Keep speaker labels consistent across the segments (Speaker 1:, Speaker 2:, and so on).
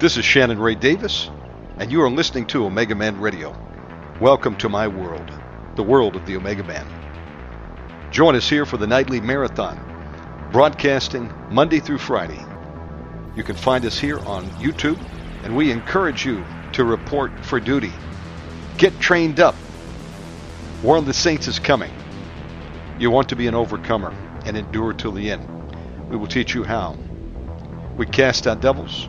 Speaker 1: This is Shannon Ray Davis, and you are listening to Omega Man Radio. Welcome to my world, the world of the Omega Man. Join us here for the nightly marathon, broadcasting Monday through Friday. You can find us here on YouTube, and we encourage you to report for duty. Get trained up. War of the Saints is coming. You want to be an overcomer and endure till the end. We will teach you how. We cast out devils.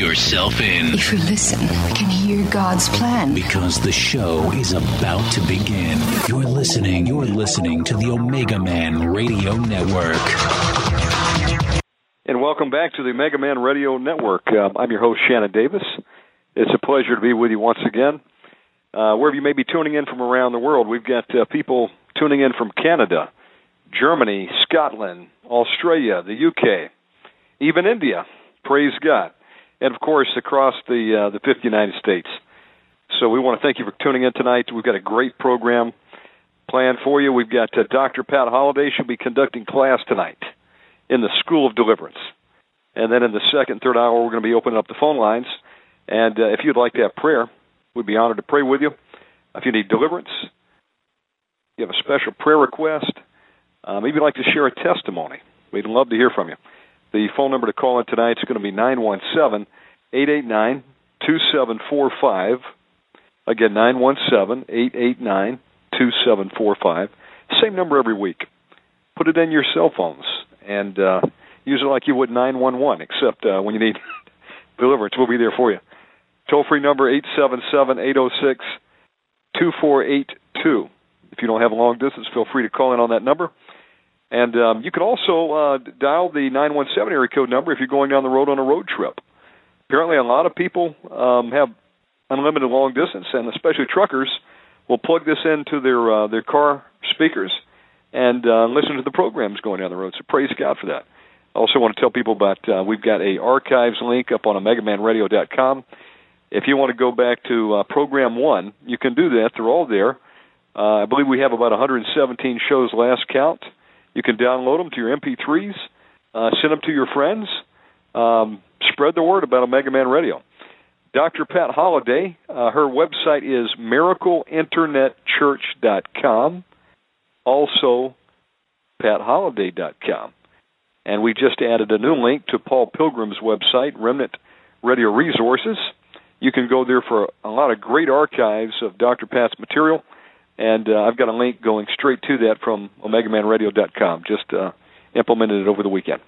Speaker 2: Yourself in
Speaker 3: If you listen, you can hear God's plan.
Speaker 2: because the show is about to begin. You're listening. You're listening to the Omega Man Radio Network.
Speaker 1: And welcome back to the Mega Man Radio Network. Um, I'm your host, Shannon Davis. It's a pleasure to be with you once again. Uh, wherever you may be tuning in from around the world, we've got uh, people tuning in from Canada, Germany, Scotland, Australia, the UK, even India. Praise God. And of course, across the uh, the fifth United States. So we want to thank you for tuning in tonight. We've got a great program planned for you. We've got uh, Dr. Pat Holliday. She'll be conducting class tonight in the School of Deliverance. And then in the second, third hour, we're going to be opening up the phone lines. And uh, if you'd like to have prayer, we'd be honored to pray with you. If you need deliverance, you have a special prayer request, maybe you'd like to share a testimony, we'd love to hear from you. The phone number to call in tonight is going to be 917 889 2745. Again, 917 889 2745. Same number every week. Put it in your cell phones and uh, use it like you would 911, except uh, when you need deliverance, we'll be there for you. Toll free number 877 806 2482. If you don't have a long distance, feel free to call in on that number. And um, you can also uh, dial the 917 area code number if you're going down the road on a road trip. Apparently, a lot of people um, have unlimited long distance, and especially truckers will plug this into their uh, their car speakers and uh, listen to the programs going down the road. So praise God for that. I also want to tell people about uh, we've got a archives link up on omegamanradio.com. If you want to go back to uh, program one, you can do that. They're all there. Uh, I believe we have about 117 shows last count. You can download them to your MP3s, uh, send them to your friends, um, spread the word about Omega Man Radio. Dr. Pat Holliday, uh, her website is miracleinternetchurch.com, also patholliday.com. And we just added a new link to Paul Pilgrim's website, Remnant Radio Resources. You can go there for a lot of great archives of Dr. Pat's material. And uh, I've got a link going straight to that from OmegaManRadio.com. Just uh, implemented it over the weekend.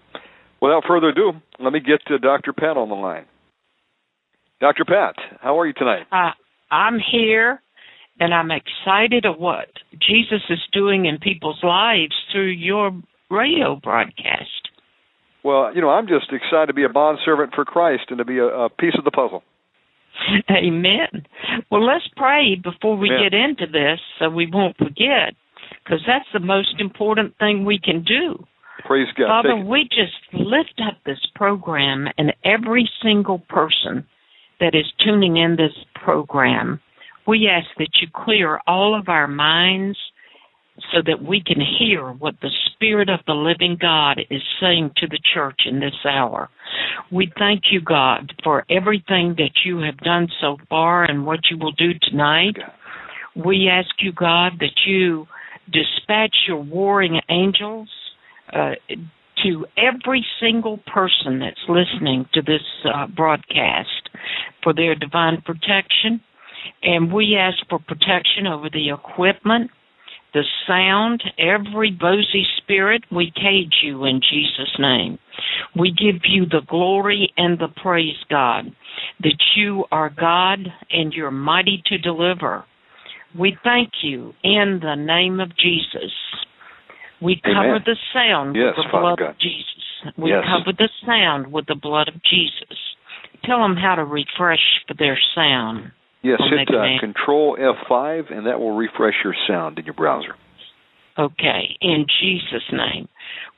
Speaker 1: Without further ado, let me get to Dr. Pat on the line. Dr. Pat, how are you tonight?
Speaker 4: Uh, I'm here and I'm excited of what Jesus is doing in people's lives through your radio broadcast.
Speaker 1: Well, you know, I'm just excited to be a bond servant for Christ and to be a, a piece of the puzzle.
Speaker 4: Amen. Well, let's pray before we
Speaker 1: Amen.
Speaker 4: get into this so we won't forget. because that's the most important thing we can do.
Speaker 1: Praise God.
Speaker 4: Father, we just lift up this program and every single person that is tuning in this program. We ask that you clear all of our minds so that we can hear what the Spirit of the living God is saying to the church in this hour. We thank you, God, for everything that you have done so far and what you will do tonight. We ask you, God, that you dispatch your warring angels uh, to every single person that's listening to this uh, broadcast for their divine protection. And we ask for protection over the equipment, the sound, every Bozy spirit, we cage you in Jesus' name. We give you the glory and the praise, God, that you are God and you're mighty to deliver. We thank you in the name of Jesus. We cover
Speaker 1: Amen.
Speaker 4: the sound
Speaker 1: yes,
Speaker 4: with the
Speaker 1: Father
Speaker 4: blood
Speaker 1: God.
Speaker 4: of Jesus. We
Speaker 1: Yes.
Speaker 4: cover the sound with the blood of Jesus. Tell them how to refresh their sound.
Speaker 1: Yes, hit uh. Control F5, and that will refresh your sound in your browser.
Speaker 4: Okay, in Jesus' name.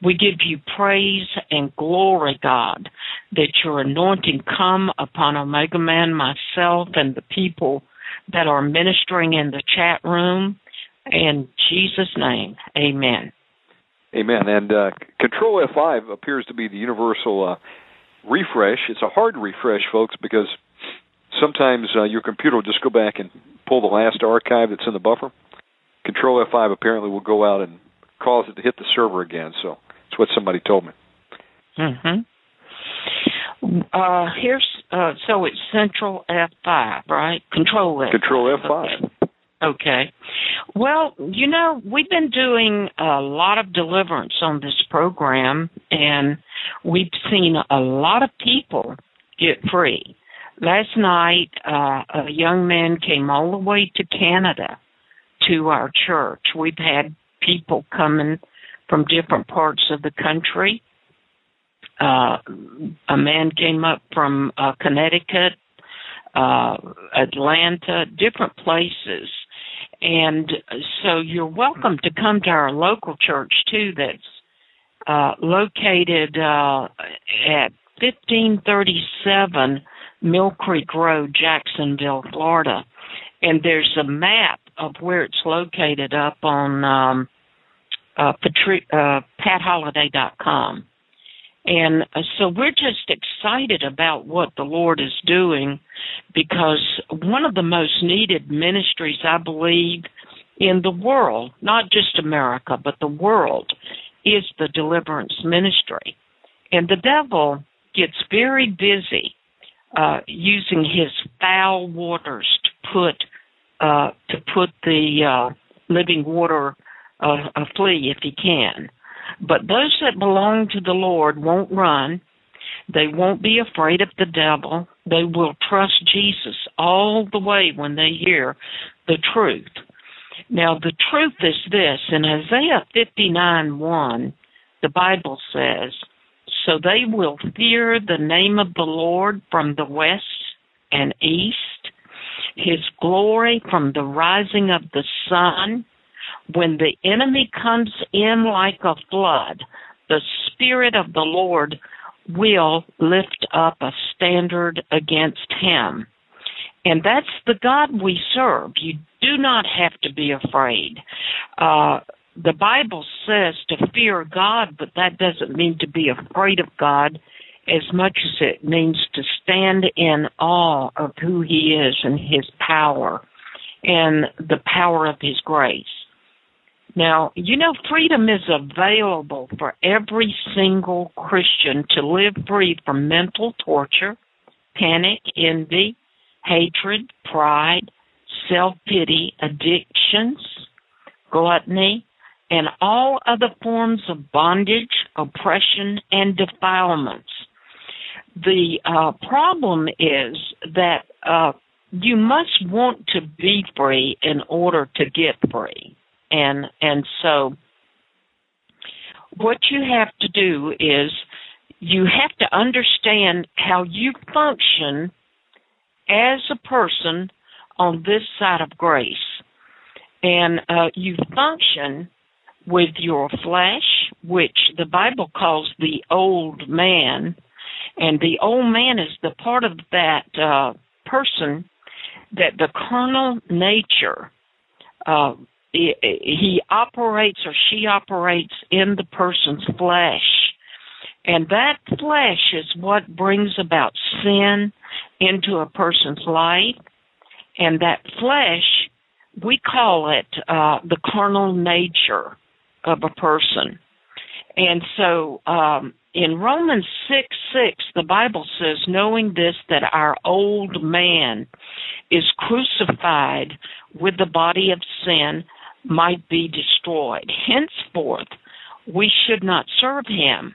Speaker 4: We give you praise and glory, God, that your anointing come upon Omega Man, myself, and the people that are ministering in the chat room. In Jesus' name, amen.
Speaker 1: Amen. And uh, Control F5 appears to be the universal uh, refresh. It's a hard refresh, folks, because sometimes uh, your computer will just go back and pull the last archive that's in the buffer. Control F5 apparently will go out and cause it to hit the server again. So that's what somebody told me.
Speaker 4: hmm Uh, here's uh, so it's Central F5, right? Control F.
Speaker 1: Control F5.
Speaker 4: Okay. Okay. Well, you know, we've been doing a lot of deliverance on this program, and we've seen a lot of people get free. Last night, uh, a young man came all the way to Canada to our church. We've had people coming from different parts of the country. Uh, a man came up from uh, Connecticut, uh, Atlanta, different places. And so you're welcome to come to our local church too that's uh, located uh, at 1537 Mill Creek Road, Jacksonville, Florida. And there's a map of where it's located up on um, uh, Patri- uh, PatHolliday.com. And uh, so we're just excited about what the Lord is doing because one of the most needed ministries, I believe, in the world, not just America, but the world, is the deliverance ministry. And the devil gets very busy uh, using his foul waters to put uh, to put the uh, living water uh, a flee if he can. But those that belong to the Lord won't run. They won't be afraid of the devil. They will trust Jesus all the way when they hear the truth. Now, the truth is this in Isaiah 59 1, the Bible says, So they will fear the name of the Lord from the west and east, his glory from the rising of the sun. When the enemy comes in like a flood, the Spirit of the Lord will lift up a standard against him. And that's the God we serve. You do not have to be afraid. Uh, the Bible says to fear God, but that doesn't mean to be afraid of God as much as it means to stand in awe of who He is and His power and the power of His grace. Now, you know, freedom is available for every single Christian to live free from mental torture, panic, envy, hatred, pride, self pity, addictions, gluttony, and all other forms of bondage, oppression, and defilements. The uh, problem is that uh, you must want to be free in order to get free and and so what you have to do is you have to understand how you function as a person on this side of grace and uh, you function with your flesh, which the Bible calls the old man. And the old man is the part of that uh, person that the carnal nature, uh, he, operates or she operates in the person's flesh. And that flesh is what brings about sin into a person's life. And that flesh, we call it uh, the carnal nature of a person. And so um, in Romans 6 6, the Bible says, knowing this, that our old man is crucified with the body of sin, might be destroyed. Henceforth, we should not serve him.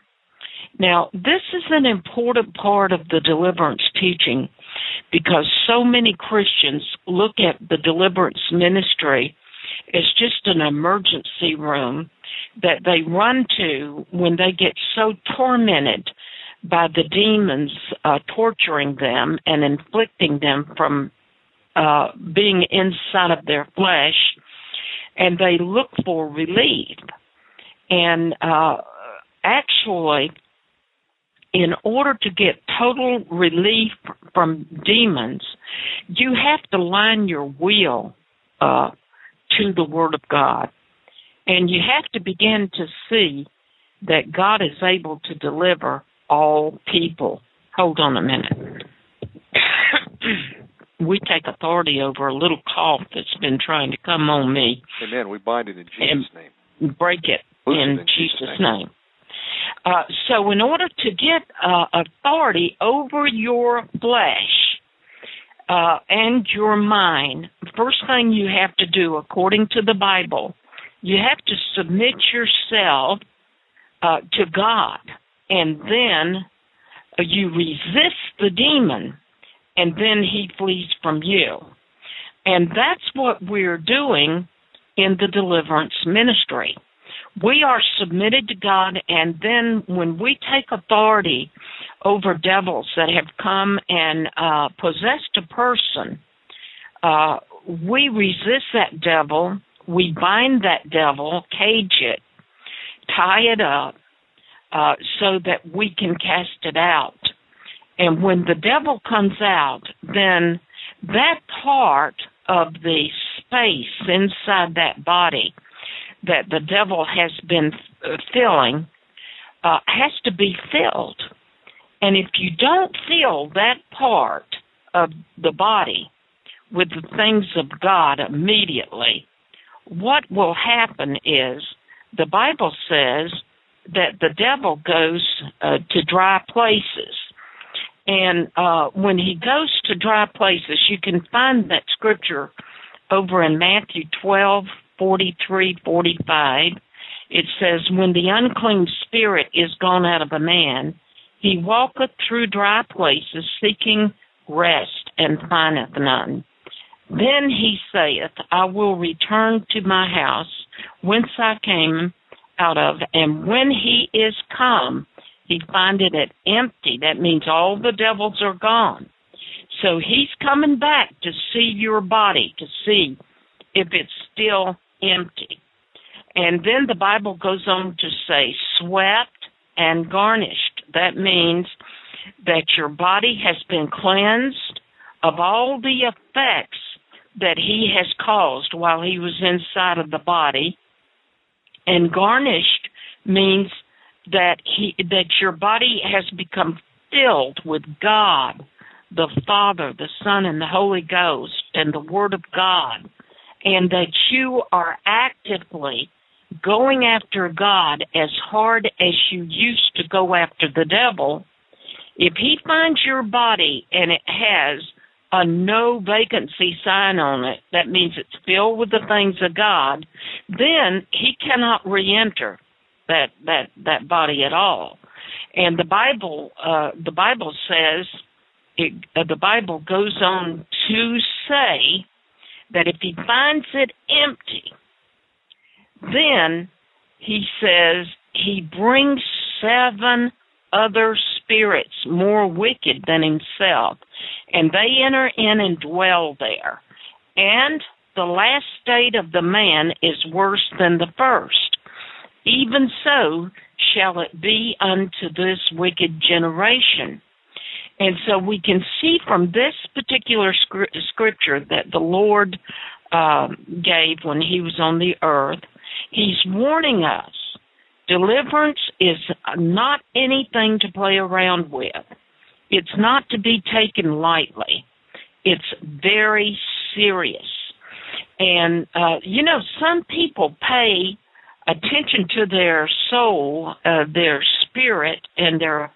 Speaker 4: Now, this is an important part of the deliverance teaching because so many Christians look at the deliverance ministry as just an emergency room that they run to when they get so tormented by the demons uh, torturing them and inflicting them from uh, being inside of their flesh, and they look for relief. And uh, actually, in order to get total relief from demons, you have to line your will uh, to the Word of God. And you have to begin to see that God is able to deliver all people. Hold on a minute. we take authority over a little cough that's been trying to come on me.
Speaker 1: Amen. We bind it in Jesus'
Speaker 4: name. Break it in, in, Jesus', Jesus name. name. Uh, so, in order to get uh, authority over your flesh uh, and your mind, first thing you have to do, according to the Bible, you have to submit yourself uh, to God, and then you resist the demon, and then he flees from you. And that's what we're doing in the deliverance ministry we are submitted to God, and then when we take authority over devils that have come and uh, possessed a person, uh, we resist that devil, we bind that devil, cage it, tie it up, uh, so that we can cast it out. And when the devil comes out, then that part of the space inside that body that the devil has been uh, filling uh, has to be filled. And if you don't fill that part of the body with the things of God immediately, what will happen is the Bible says that the devil goes uh, to dry places. And uh, when he goes to dry places, you can find that scripture over in Matthew 12, 43, 45, it says, When the unclean spirit is gone out of a man, he walketh through dry places, seeking rest, and findeth none. Then he saith, I will return to my house, whence I came out of, and when he is come, he findeth it empty. That means all the devils are gone. So he's coming back to see your body, to see if it's still empty. And then the Bible goes on to say, swept and garnished. That means that your body has been cleansed of all the effects that he has caused while he was inside of the body. And garnished means that he that your body has become filled with God, the Father, the Son, and the Holy Ghost, and the Word of God and that you are actively going after God as hard as you used to go after the devil, if he finds your body and it has a no vacancy sign on it, that means it's filled with the things of God, then he cannot re-enter that that that body at all. And the Bible uh, the Bible says it, uh, the Bible goes on to say that if he finds it empty, then he says he brings seven other spirits more wicked than himself, and they enter in and dwell there. And the last state of the man is worse than the first. even so shall it be unto this wicked generation. And so we can see from this particular scripture that the Lord uh, gave when he was on the earth, he's warning us deliverance is not anything to play around with. It's not to be taken lightly. It's very serious. And, uh, you know, some people pay attention to their soul, uh, their spirit, and their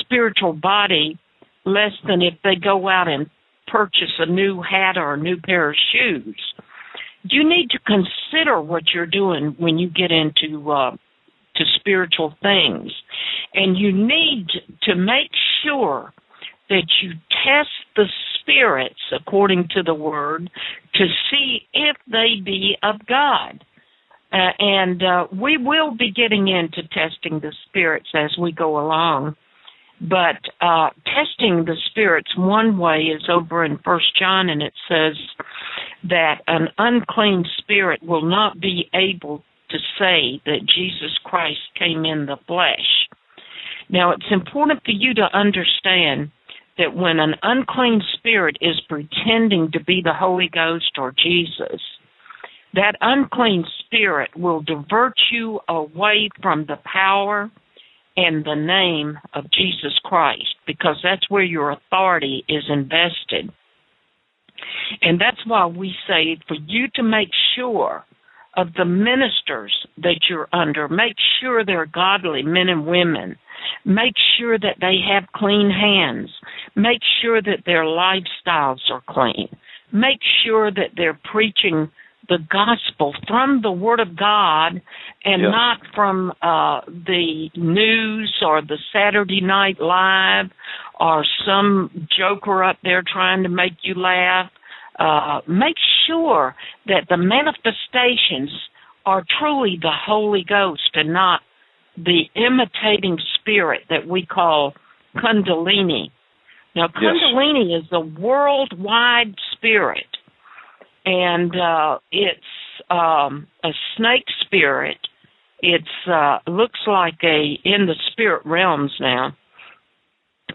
Speaker 4: spiritual body less than if they go out and purchase a new hat or a new pair of shoes. You need to consider what you're doing when you get into uh, spiritual things, and you need to make sure that you test the spirits according to the word to see if they be of God. Uh, and uh, we will be getting into testing the spirits as we go along. But uh, testing the spirits one way is over in First John, and it says that an unclean spirit will not be able to say that Jesus Christ came in the flesh. Now, it's important for you to understand that when an unclean spirit is pretending to be the Holy Ghost or Jesus, that unclean spirit will divert you away from the power and the name of Jesus Christ because that's where your authority is invested. And that's why we say for you to make sure of the ministers that you're under, make sure they're godly men and women. Make sure that they have clean hands. Make sure that their lifestyles are clean. Make sure that they're preaching the gospel from the Word of God and yes. not from uh, the news or the Saturday Night Live or some joker up there trying to make you laugh. Uh, make sure that the manifestations are truly the Holy Ghost and not the imitating spirit that we call Kundalini. Now, Kundalini yes. is a worldwide spirit and uh, it's um, a snake spirit. It's uh, looks like a in the spirit realms now.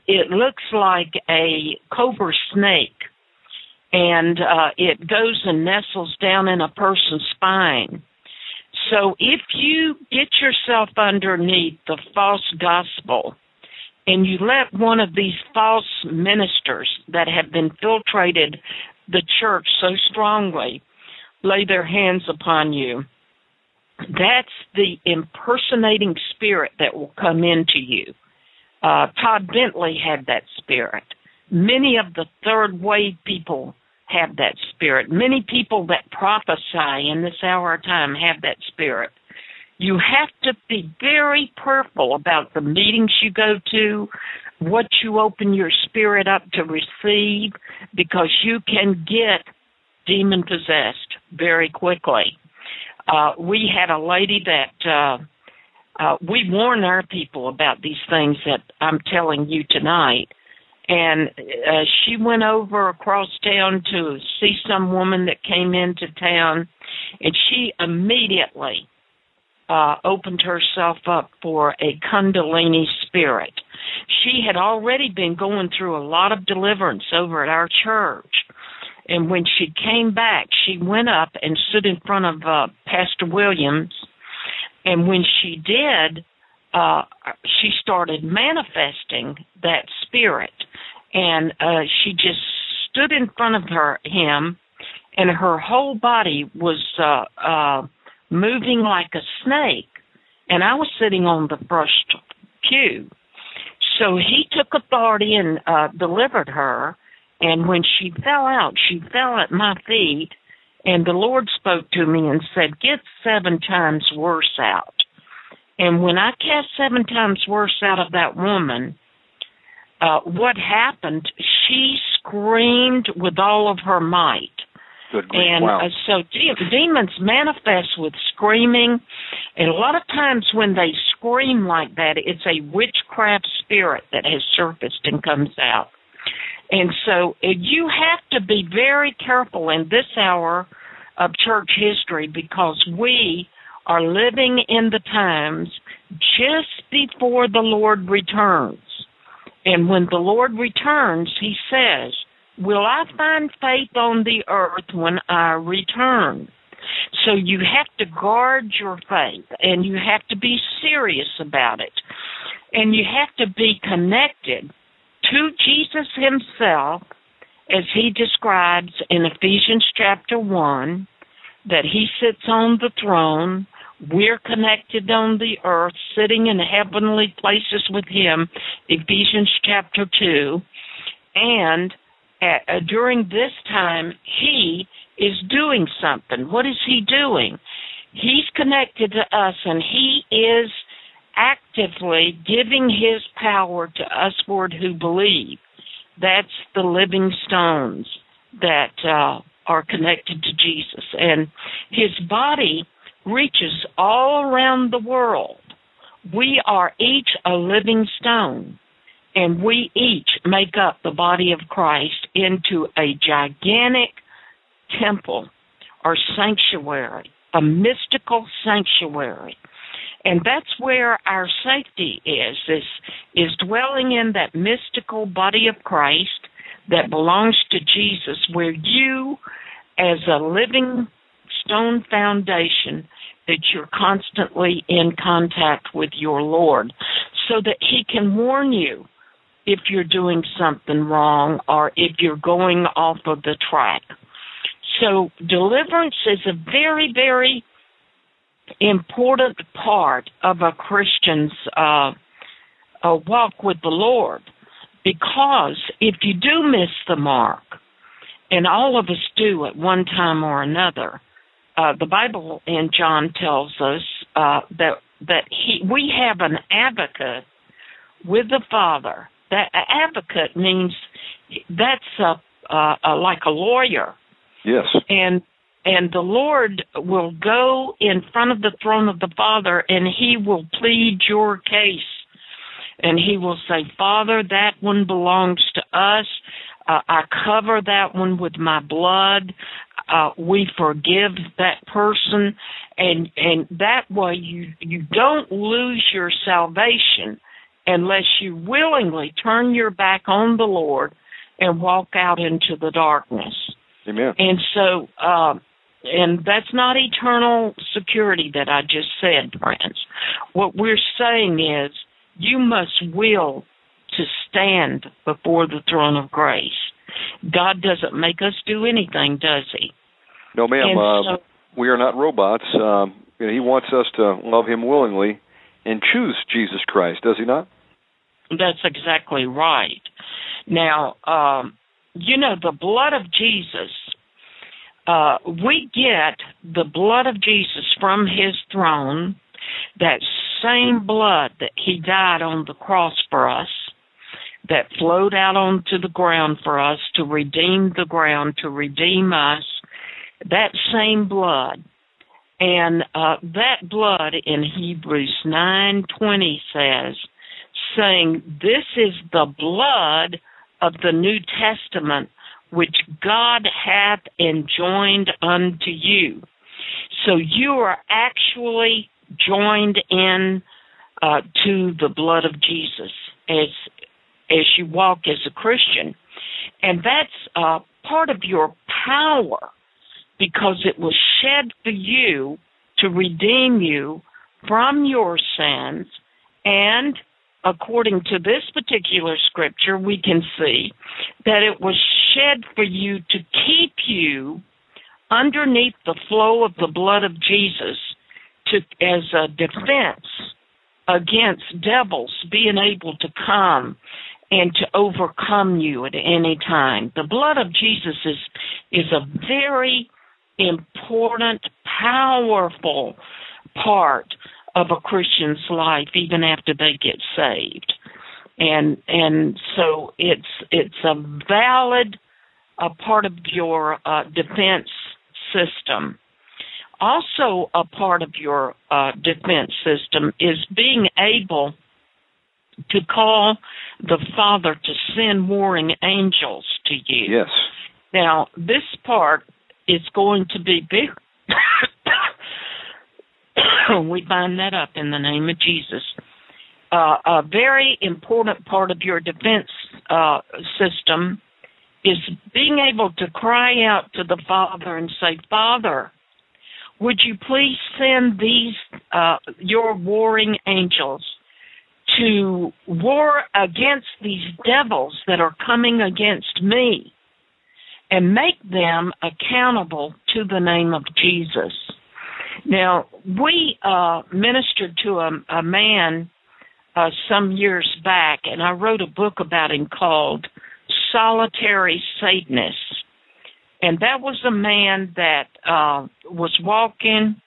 Speaker 4: It looks like a cobra snake, and uh, it goes and nestles down in a person's spine. So if you get yourself underneath the false gospel and you let one of these false ministers that have infiltrated the church so strongly lay their hands upon you, that's the impersonating spirit that will come into you. Uh, Todd Bentley had that spirit. Many of the third wave people have that spirit. Many people that prophesy in this hour of time have that spirit. You have to be very careful about the meetings you go to, what you open your spirit up to receive because you can get demon possessed very quickly. Uh, we had a lady that uh, uh, we warn our people about these things that I'm telling you tonight. And uh, she went over across town to see some woman that came into town, and she immediately uh, opened herself up for a Kundalini spirit. She had already been going through a lot of deliverance over at our church. And when she came back, she went up and stood in front of uh, Pastor Williams. And when she did, uh, she started manifesting that spirit. And uh, she just stood in front of her him, and her whole body was uh, uh, moving like a snake. And I was sitting on the first pew. So he took authority and uh, delivered her. And when she fell out, she fell at my feet. And the Lord spoke to me and said, Get seven times worse out. And when I cast seven times worse out of that woman, uh, what happened? She screamed with all of her might.
Speaker 1: Good grief.
Speaker 4: And
Speaker 1: wow.
Speaker 4: uh, so de- demons manifest with screaming. And a lot of times when they scream like that, it's a witchcraft spirit that has surfaced and comes out. And so uh, you have to be very careful in this hour of church history because we are living in the times just before the Lord returns. And when the Lord returns, he says, Will I find faith on the earth when I return? So you have to guard your faith and you have to be serious about it. And you have to be connected to Jesus himself as he describes in Ephesians chapter 1 that he sits on the throne. We're connected on the earth, sitting in heavenly places with him, Ephesians chapter 2. And at, uh, during this time, he is doing something. What is he doing? He's connected to us and he is actively giving his power to us Lord who believe. That's the living stones that uh, are connected to Jesus. And his body reaches all around the world. We are each a living stone, and we each make up the body of Christ into a gigantic temple or sanctuary, a mystical sanctuary. And that's where our safety is, is, is dwelling in that mystical body of Christ that belongs to Jesus, where you, as a living stone foundation, that you're constantly in contact with your Lord so that He can warn you if you're doing something wrong or if you're going off of the track. So deliverance is a very, very important part of a Christian's uh, a walk with the Lord. Because if you do miss the mark, and all of us do at one time or another, uh, the Bible in John tells us uh, that that he we have an advocate with the Father. That advocate means that's a, uh, a like a lawyer
Speaker 1: Yes.
Speaker 4: And and the Lord will go in front of the throne of the Father and he will plead your case. And he will say, Father, that one belongs to us. Uh, I cover that one with my blood. Uh, we forgive that person. And, and that way you, you don't lose your salvation unless you willingly turn your back on the Lord and walk out into the darkness.
Speaker 1: Amen.
Speaker 4: And so, uh, and that's not eternal security that I just said, friends. What we're saying is you must will to stand before the throne of grace. God doesn't make us do anything, does He?
Speaker 1: No, ma'am. Uh, so, we are not robots. Um, he wants us to love Him willingly and choose Jesus Christ, does He not?
Speaker 4: That's exactly right. Now, um, you know, the blood of Jesus, uh, we get the blood of Jesus from his throne, that same blood that he died on the cross for us, that flowed out onto the ground for us to redeem the ground, to redeem us, that same blood. And uh, that blood in Hebrews 9:20 says, saying, "This is the blood of the New Testament which God hath enjoined unto you. So you are actually joined in uh, to the blood of Jesus as as you walk as a Christian, and that's uh, part of your power because it was shed for you to redeem you from your sins and according to this particular scripture, we can see that it was shed for you to keep you underneath the flow of the blood of Jesus to as a defense against devils being able to come and to overcome you at any time. The blood of Jesus is is a very important, powerful part of a Christian's life even after they get saved. And and so it's it's a valid a part of your uh, defense system. Also, a part of your uh, defense system is being able to call the Father to send warring angels to you.
Speaker 1: Yes.
Speaker 4: Now, this part is going to be big. we bind that up in the name of Jesus. Uh, a very important part of your defense uh, system is being able to cry out to the Father and say, Father, would you please send these uh, your warring angels to war against these devils that are coming against me and make them accountable to the name of Jesus. Now, we uh, ministered to a, a man uh, some years back, and I wrote a book about him called Solitary Satanist. And that was a man that uh, was walking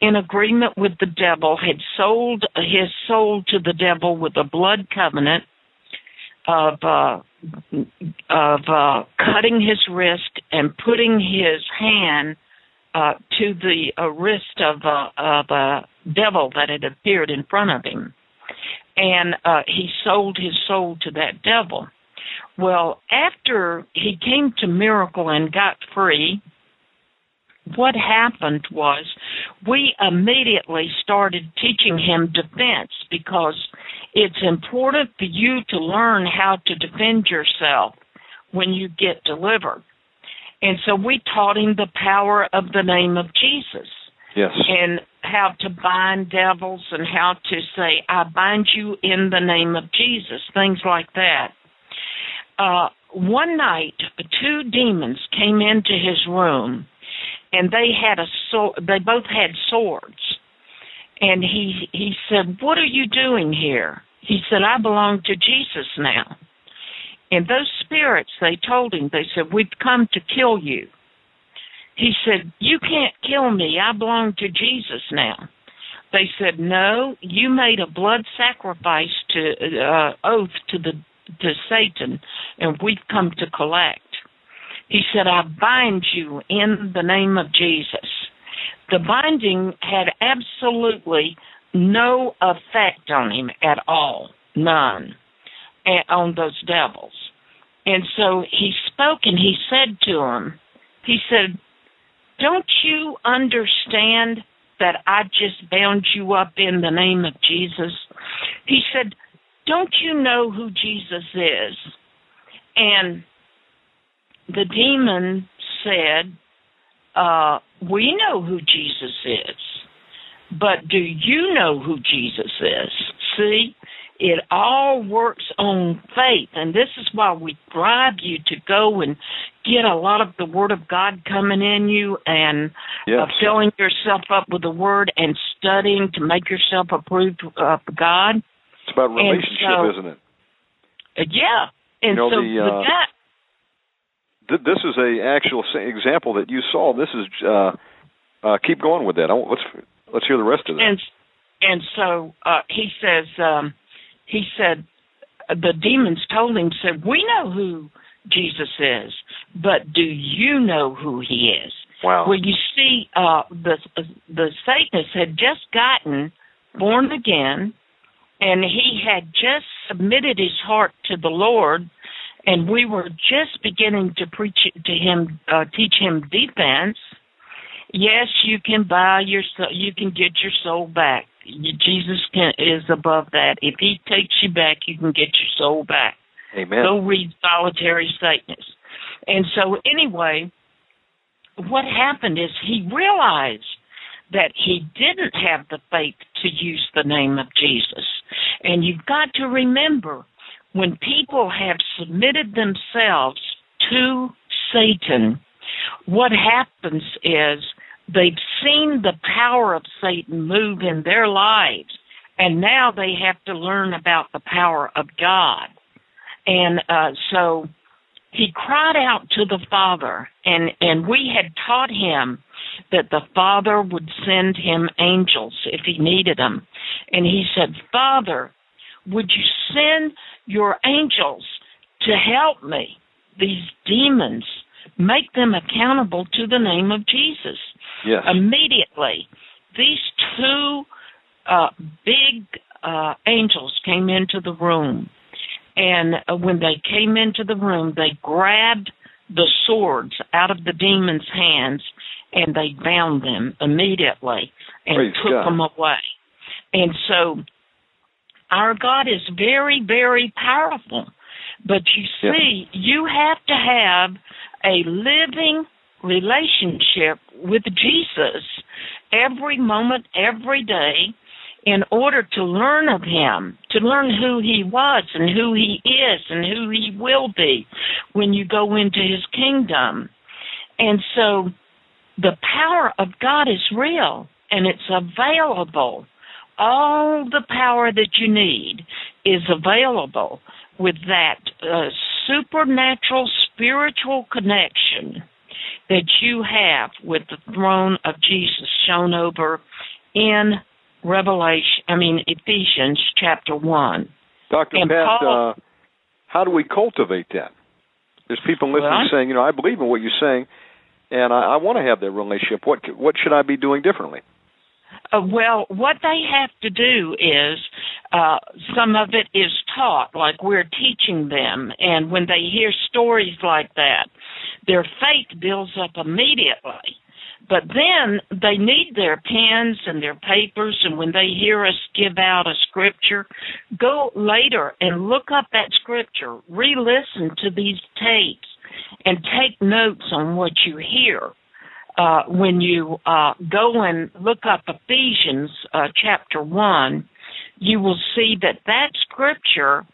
Speaker 4: in agreement with the devil, had sold his soul to the devil with a blood covenant of uh, of uh, cutting his wrist and putting his hand uh, to the uh, wrist of uh, of a devil that had appeared in front of him, and uh, he sold his soul to that devil. Well, after he came to Miracle and got free, what happened was we immediately started teaching him defense because it's important for you to learn how to defend yourself when you get delivered. And so we taught him the power of the name of Jesus.
Speaker 1: Yes.
Speaker 4: And how to bind devils and how to say, I bind you in the name of Jesus, things like that. Uh, one night, two demons came into his room and they had a sword. They both had swords, and he he said, "What are you doing here?" He said, "I belong to Jesus now." And those spirits, they told him, they said, "We've come to kill you." He said, "You can't kill me. I belong to Jesus now." They said, "No, you made a blood sacrifice to uh, oath to the to Satan, and we've come to collect." He said, I bind you in the name of Jesus. The binding had absolutely no effect on him at all, none, on those devils. And so he spoke and he said to him, he said, Don't you understand that I just bound you up in the name of Jesus? He said, Don't you know who Jesus is? And the demon said, uh, We know who Jesus is, but do you know who Jesus is? See, it all works on faith, and this is why we drive you to go and get a lot of the Word of God coming in you and
Speaker 1: yes.
Speaker 4: uh, filling yourself up with the Word and studying to make yourself approved of God.
Speaker 1: It's about relationship,
Speaker 4: so,
Speaker 1: isn't it?
Speaker 4: Uh, yeah, and
Speaker 1: you know,
Speaker 4: so
Speaker 1: the, uh,
Speaker 4: with that
Speaker 1: th- this is a actual example that you saw. This is uh, uh, keep going with that. I, let's let's hear the rest of that.
Speaker 4: And and so uh, he says um, he said the demons told him said we know who Jesus is, but do you know who he is?
Speaker 1: Wow.
Speaker 4: Well, you see, uh, the the Satanist had just gotten born again, and he had just submitted his heart to the Lord and we were just beginning to preach to him, uh, teach him defense. Yes, you can buy your you can get your soul back. Jesus can, is above that. If He takes you back, you can get your soul back.
Speaker 1: Amen.
Speaker 4: Go read Solitary Satanist. And so, anyway, what happened is he realized that he didn't have the faith to use the name of Jesus. And you've got to remember when people have submitted themselves to Satan, what happens is they've seen the power of Satan move in their lives, and now they have to learn about the power of God. And uh, so he cried out to the Father, and, and we had taught him that the Father would send him angels if he needed them. And he said, Father, would you send your angels to help me, these demons, make them accountable to the name of Jesus?
Speaker 1: Yes.
Speaker 4: Immediately, these two uh, big uh, angels came into the room. And uh, when they came into the room, they grabbed the swords out of the demon's hands and they bound them immediately and
Speaker 1: Praise
Speaker 4: took
Speaker 1: God.
Speaker 4: them away. And so our God is very, very powerful. But you
Speaker 1: Yeah.
Speaker 4: see, you have to have a living relationship with Jesus every moment, every day, in order to learn of Him, to learn who He was and who He is and who He will be when you go into His kingdom. And so the power of God is real and it's available. All the power that you need is available with that uh, supernatural spiritual connection that you have with the throne of Jesus shown over in Revelation, I mean Ephesians chapter 1.
Speaker 1: Dr.
Speaker 4: And
Speaker 1: Pat,
Speaker 4: Paul-
Speaker 1: uh, how do we cultivate that? There's people listening
Speaker 4: Well,
Speaker 1: saying, you know, I believe in what you're saying, and I, I want to have that relationship. What what should I be doing differently?
Speaker 4: Uh, well, what they have to do is uh, some of it is taught, like we're teaching them, and when they hear stories like that, their faith builds up immediately. But then they need their pens and their papers, and when they hear us give out a scripture, go later and look up that scripture, re listen to these tapes, and take notes on what you hear uh, when you uh, go and look up Ephesians uh, chapter 1, you will see that that scripture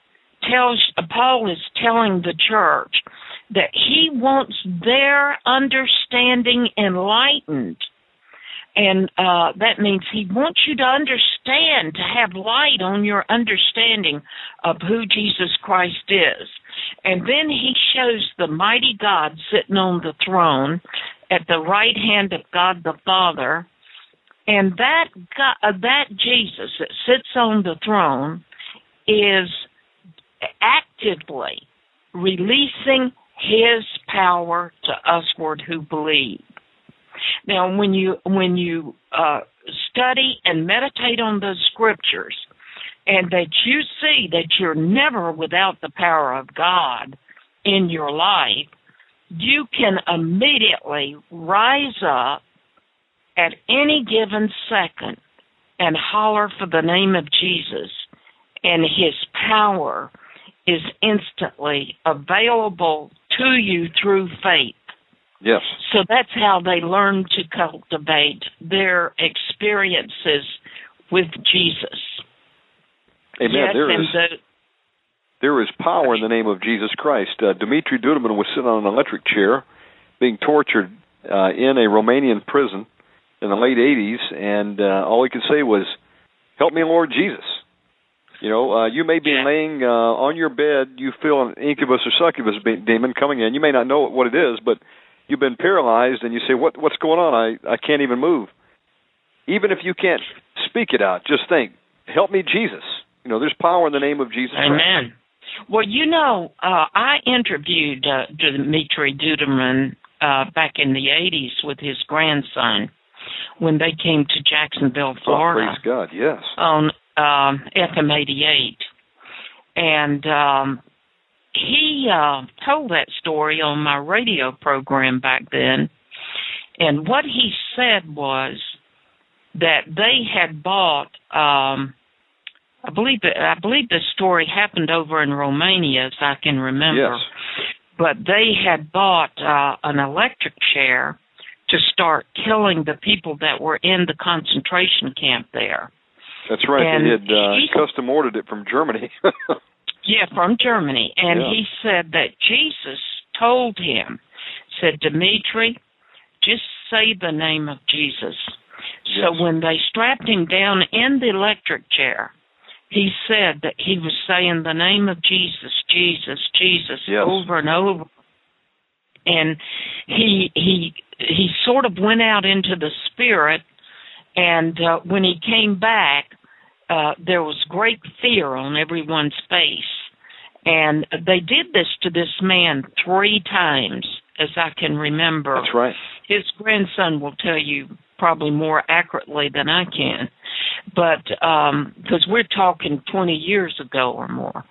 Speaker 4: tells, Paul is telling the church that he wants their understanding enlightened. And uh, that means he wants you to understand, to have light on your understanding of who Jesus Christ is. And then he shows the mighty God sitting on the throne at the right hand of God the Father. And that God, uh, that Jesus that sits on the throne is actively releasing his power to usward who believe. Now, when you when you uh, study and meditate on those scriptures, and that you see that you're never without the power of God in your life, you can immediately rise up at any given second and holler for the name of Jesus, and his power is instantly available to you through faith.
Speaker 1: Yes.
Speaker 4: So that's how they learn to cultivate their experiences with Jesus.
Speaker 1: Amen.
Speaker 4: yes,
Speaker 1: there
Speaker 4: and
Speaker 1: is
Speaker 4: the,
Speaker 1: there is power in the name of Jesus Christ. Uh, Dmitri Duduman was sitting on an electric chair, being tortured uh, in a Romanian prison in the late '80s, and uh, all he could say was, "Help me, Lord Jesus." You know, uh, you may be
Speaker 4: Yeah.
Speaker 1: laying uh, on your bed, you feel an incubus or succubus be- demon coming in. You may not know what it is, but you've been paralyzed, and you say, "What what's going on? I I can't even move." Even if you can't speak it out, just think, "Help me, Jesus." You know, there's power in the name of Jesus. Christ.
Speaker 4: Well, you know, uh, I interviewed uh, Dmitri Duduman uh, back in the 80s with his grandson when they came to Jacksonville, Florida.
Speaker 1: Oh, praise God, yes.
Speaker 4: on um, FM 88. And um, he uh, told that story on my radio program back then. And what he said was that they had bought, um, I believe that, I believe the story happened over in Romania, as I can remember
Speaker 1: Yes.
Speaker 4: but they had bought uh, an electric chair to start killing the people that were in the concentration camp there.
Speaker 1: That's right.
Speaker 4: And
Speaker 1: they had uh,
Speaker 4: he-
Speaker 1: custom ordered it from Germany.
Speaker 4: Yeah, from Germany. And
Speaker 1: Yeah.
Speaker 4: he said that Jesus told him, said, Dimitri, just say the name of Jesus. So when they strapped him down in the electric chair, he said that he was saying the name of Jesus, Jesus, Jesus
Speaker 1: Yes.
Speaker 4: over and over. And he he he sort of went out into the spirit and uh, when he came back uh, there was great fear on everyone's face. And they did this to this man three times, as I can remember.
Speaker 1: That's right.
Speaker 4: His grandson will tell you probably more accurately than I can. But because we're talking 20 years ago or more.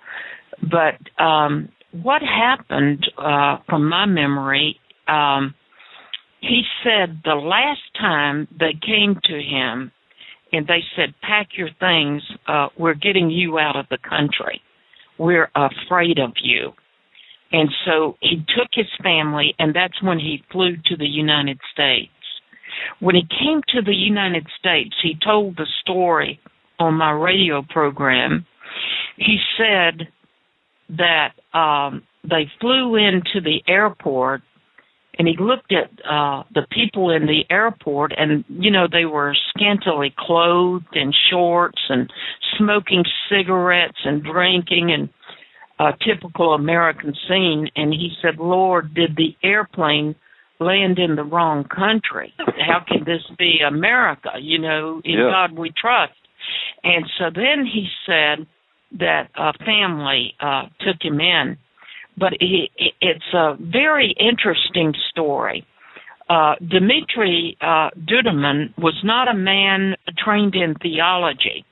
Speaker 4: But um, what happened, uh, from my memory, um, he said the last time they came to him and they said, Pack your things, uh, we're getting you out of the country. We're afraid of you. And so he took his family, and that's when he flew to the United States. When he came to the United States, he told the story on my radio program. He said that um, they flew into the airport and he looked at uh the people in the airport and you know they were scantily clothed in shorts and smoking cigarettes and drinking and a typical american scene and he said lord did the airplane land in the wrong country how can this be america you know in
Speaker 1: Yeah.
Speaker 4: god we trust and so then he said that a family uh took him in but he, it's a very interesting story. Uh, Dmitri uh, Duduman was not a man trained in theology.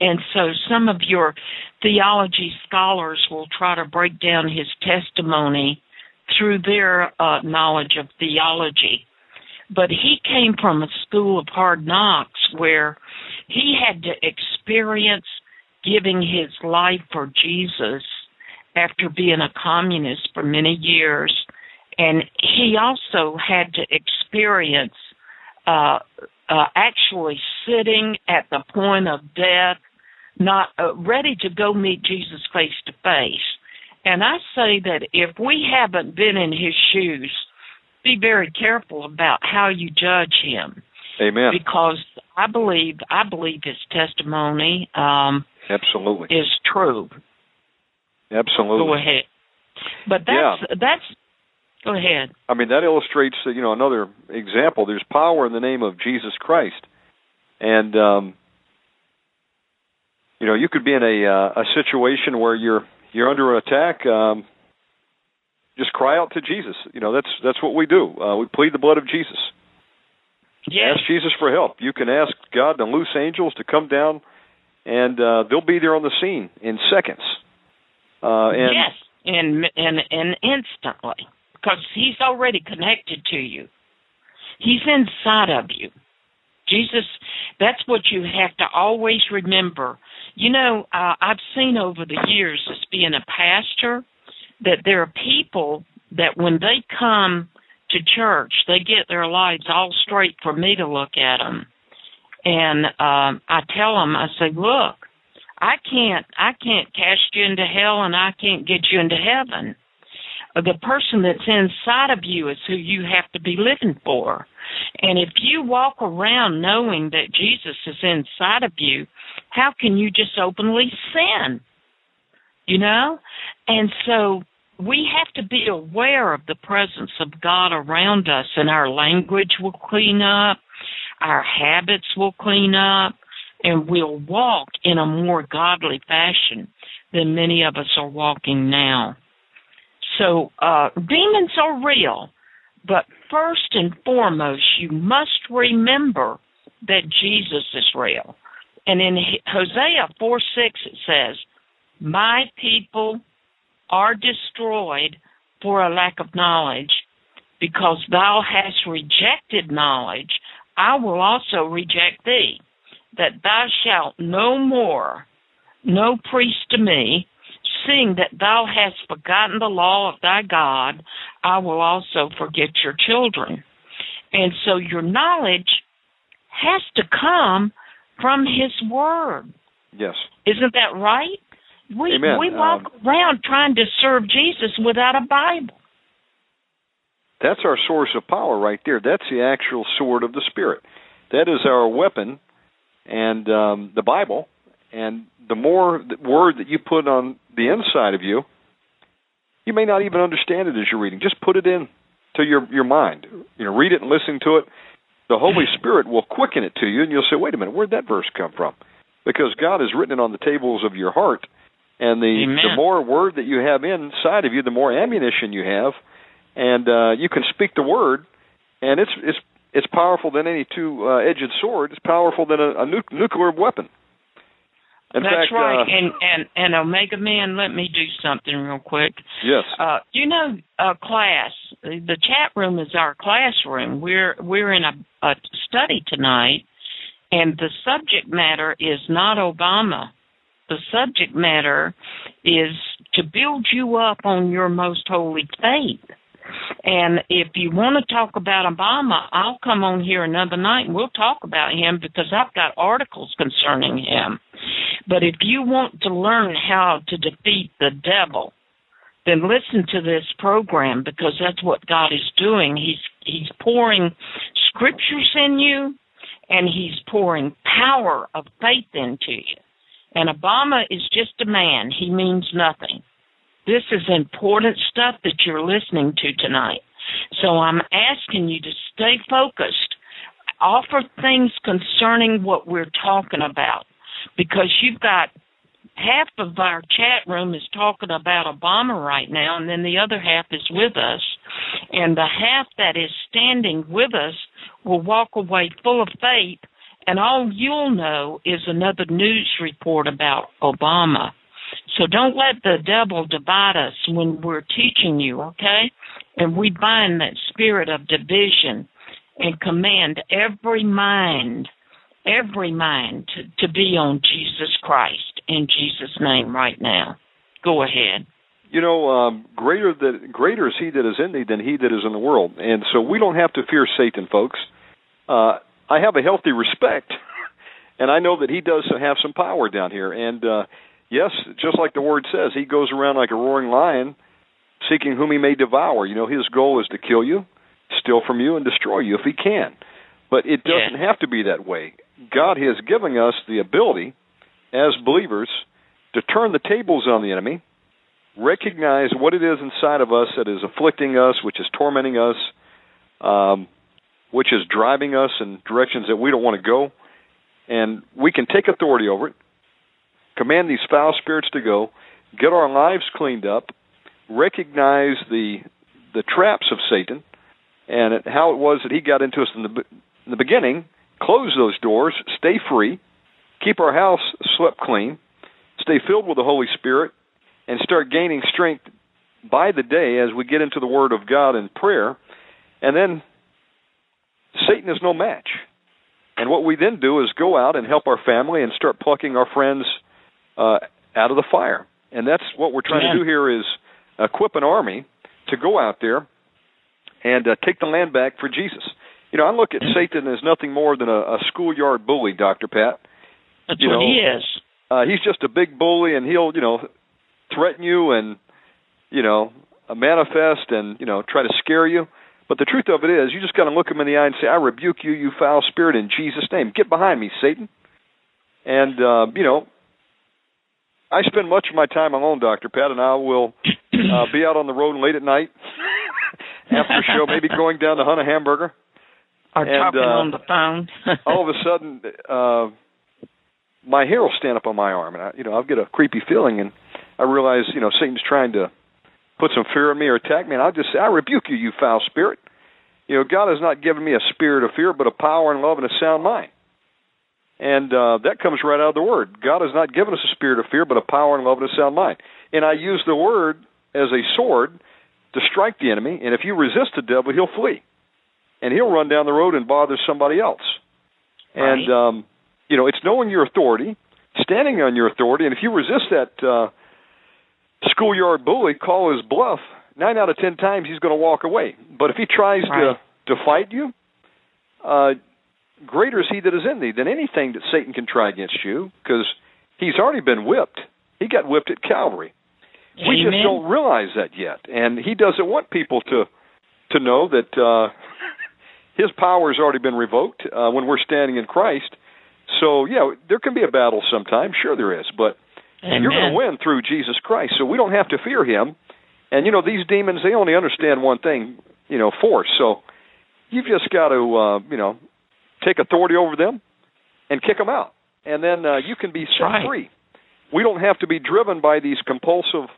Speaker 4: And so some of your theology scholars will try to break down his testimony through their uh, knowledge of theology. But he came from a school of hard knocks where he had to experience giving his life for Jesus after being a communist for many years. And he also had to experience uh, uh, actually sitting at the point of death, not uh, ready to go meet Jesus face to face. And I say that if we haven't been in his shoes, be very careful about how you judge him
Speaker 1: Amen.
Speaker 4: because I believe I believe his testimony um,
Speaker 1: Absolutely.
Speaker 4: is true.
Speaker 1: Absolutely.
Speaker 4: Go ahead. But that's that's go ahead.
Speaker 1: I mean, that illustrates, uh, you know, another example. There's power in the name of Jesus Christ, and um, you know, you could be in a uh, a situation where you're you're under attack. Um, just cry out to Jesus. You know, that's that's what we do. Uh, we plead the blood of Jesus.
Speaker 4: Yes.
Speaker 1: Ask Jesus for help. You can ask God to loose angels to come down, and uh, they'll be there on the scene in seconds. Uh, and
Speaker 4: yes. And and and instantly because he's already connected to you. He's inside of you. Jesus, that's what you have to always remember. You know, uh, I've seen over the years as being a pastor that there are people that when they come to church, they get their lives all straight for me to look at them. And um, I tell them, I say, look, I can't, I can't cast you into hell, and I can't get you into heaven. Uh, The person that's inside of you is who you have to be living for. And if you walk around knowing that Jesus is inside of you, how can you just openly sin? You know? And so we have to be aware of the presence of God around us, and our language will clean up, our habits will clean up, and we'll walk in a more godly fashion than many of us are walking now. So, uh, demons are real, but first and foremost, you must remember that Jesus is real. And in Hosea 4 6, it says, My people are destroyed for a lack of knowledge. Because thou hast rejected knowledge, I will also reject thee, that thou shalt no more no priest to me, seeing that thou hast forgotten the law of thy God, I will also forget your children. And so your knowledge has to come from his word.
Speaker 1: yes,
Speaker 4: Isn't that right? We
Speaker 1: Amen.
Speaker 4: we walk
Speaker 1: Um,
Speaker 4: around trying to serve Jesus without a Bible.
Speaker 1: That's our source of power right there. That's the actual sword of the Spirit. That is our weapon, and um, the Bible. And the more word that you put on the inside of you, you may not even understand it as you're reading. Just put it in to your your mind. You know, read it and listen to it. The Holy Spirit will quicken it to you, and you'll say, "Wait a minute, where'd that verse come from?" Because God has written it on the tables of your heart, and the
Speaker 4: Amen.
Speaker 1: the more word that you have inside of you, the more ammunition you have, and uh, you can speak the word, and it's it's it's powerful than any two uh, edged sword. It's powerful than a, a nu- nuclear weapon. In
Speaker 4: That's
Speaker 1: fact,
Speaker 4: right.
Speaker 1: uh,
Speaker 4: and and and Omega Man, let me do something real quick.
Speaker 1: yes,
Speaker 4: Uh, you know, uh, class, the chat room is our classroom. We're we're in a, a study tonight, and the subject matter is not Obama. The subject matter is to build you up on your most holy faith. And if you want to talk about Obama, I'll come on here another night and we'll talk about him because I've got articles concerning him. But if you want to learn how to defeat the devil, then listen to this program because that's what God is doing. He's he's pouring scriptures in you and he's pouring power of faith into you. And Obama is just a man. He means nothing. This is important stuff that you're listening to tonight. So I'm asking you to stay focused. Offer things concerning what we're talking about because you've got half of our chat room is talking about Obama right now, and then the other half is with us. And the half that is standing with us will walk away full of faith, and all you'll know is another news report about Obama. So don't let the devil divide us when we're teaching you, okay? And we bind that spirit of division and command every mind, every mind to, to be on Jesus Christ in Jesus' name right now. Go ahead.
Speaker 1: You know, um, greater that greater is He that is in thee than he that is in the world, and so we don't have to fear Satan, folks. Uh, I have a healthy respect, and I know that he does have some power down here, and uh, yes, just like the word says, he goes around like a roaring lion, seeking whom he may devour. You know, his goal is to kill you, steal from you, and destroy you if he can. But it doesn't
Speaker 4: yeah.
Speaker 1: have to be that way. God has given us the ability, as believers, to turn the tables on the enemy, recognize what it is inside of us that is afflicting us, which is tormenting us, um, which is driving us in directions that we don't want to go, and we can take authority over it command these foul spirits to go, get our lives cleaned up, recognize the the traps of Satan, and how it was that he got into us in the in the beginning. Close those doors, stay free, keep our house swept clean, stay filled with the Holy Spirit, and start gaining strength by the day as we get into the Word of God and prayer. And then Satan is no match. And what we then do is go out and help our family and start plucking our friends uh, out of the fire. And that's what we're trying
Speaker 4: yeah.
Speaker 1: to do here is equip an army to go out there and uh, take the land back for Jesus. You know, I look at Satan as nothing more than a, a schoolyard bully, Doctor Pat.
Speaker 4: That's
Speaker 1: you
Speaker 4: what
Speaker 1: know,
Speaker 4: he is.
Speaker 1: Uh, he's just a big bully, and he'll, you know, threaten you and, you know, uh, manifest and you know try to scare you. But the truth of it is, you just got to look him in the eye and say, "I rebuke you, you foul spirit, in Jesus' name. Get behind me, Satan." And uh, you know, I spend much of my time alone, Doctor Pat, and I will uh, be out on the road late at night after show, maybe going down to hunt a hamburger.
Speaker 4: Or
Speaker 1: and,
Speaker 4: talking
Speaker 1: uh,
Speaker 4: on the phone.
Speaker 1: all of a sudden, uh, my hair will stand up on my arm, and I, you know, I'll get a creepy feeling, and I realize, you know, Satan's trying to put some fear in me or attack me, and I'll just say, I rebuke you, you foul spirit. You know, God has not given me a spirit of fear, but a power and love and a sound mind. And uh, that comes right out of the Word. God has not given us a spirit of fear, but a power and love and a sound mind. And I use the Word as a sword to strike the enemy. And if you resist the devil, he'll flee, and he'll run down the road and bother somebody else.
Speaker 4: Right.
Speaker 1: And um, you know, it's knowing your authority, standing on your authority, and if you resist that uh, schoolyard bully, call his bluff. Nine out of ten times, he's going to walk away. But if he tries
Speaker 4: Right.
Speaker 1: to to fight you, uh, greater is he that is in thee than anything that Satan can try against you, because he's already been whipped. He got whipped at Calvary. We just don't realize that yet, and he doesn't want people to to know that uh, his power has already been revoked uh, when we're standing in Christ. So yeah, there can be a battle sometime. Sure, there is, but
Speaker 4: Amen.
Speaker 1: you're going to win through Jesus Christ. So we don't have to fear him. And you know these demons, they only understand one thing, you know, force. So you've just got to, uh, you know, take authority over them and kick them out, and then uh, you can be set
Speaker 4: right.
Speaker 1: free. We don't have to be driven by these compulsive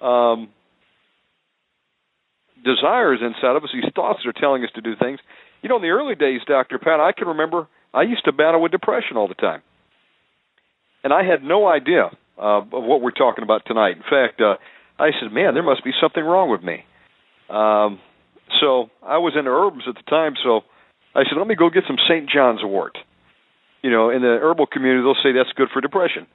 Speaker 1: um, desires inside of us, these thoughts that are telling us to do things. You know, in the early days, Doctor Pat, I can remember I used to battle with depression all the time, and I had no idea uh, of what we're talking about tonight. In fact, uh, I said, "Man, there must be something wrong with me." Um, so I was into herbs at the time. So I said, let me go get some St. John's wort. You know, in the herbal community, they'll say that's good for depression.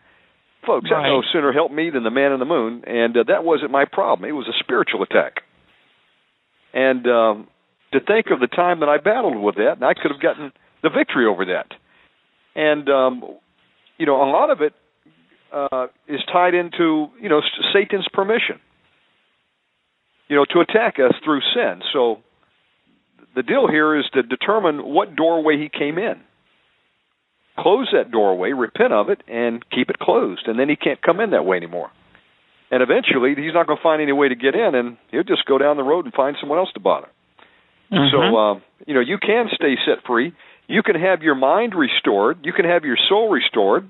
Speaker 1: Folks,
Speaker 4: right.
Speaker 1: that no sooner helped me than the man in the moon, and uh, that wasn't my problem. It was a spiritual attack. And um, to think of the time that I battled with that, and I could have gotten the victory over that. And um, you know, a lot of it uh, is tied into you know Satan's permission. You know, to attack us through sin. So the deal here is to determine what doorway he came in. Close that doorway, repent of it, and keep it closed, and then he can't come in that way anymore. And eventually, he's not going to find any way to get in, and he'll just go down the road and find someone else to bother.
Speaker 4: Mhm.
Speaker 1: So, uh, you know, you can stay set free. You can have your mind restored. You can have your soul restored.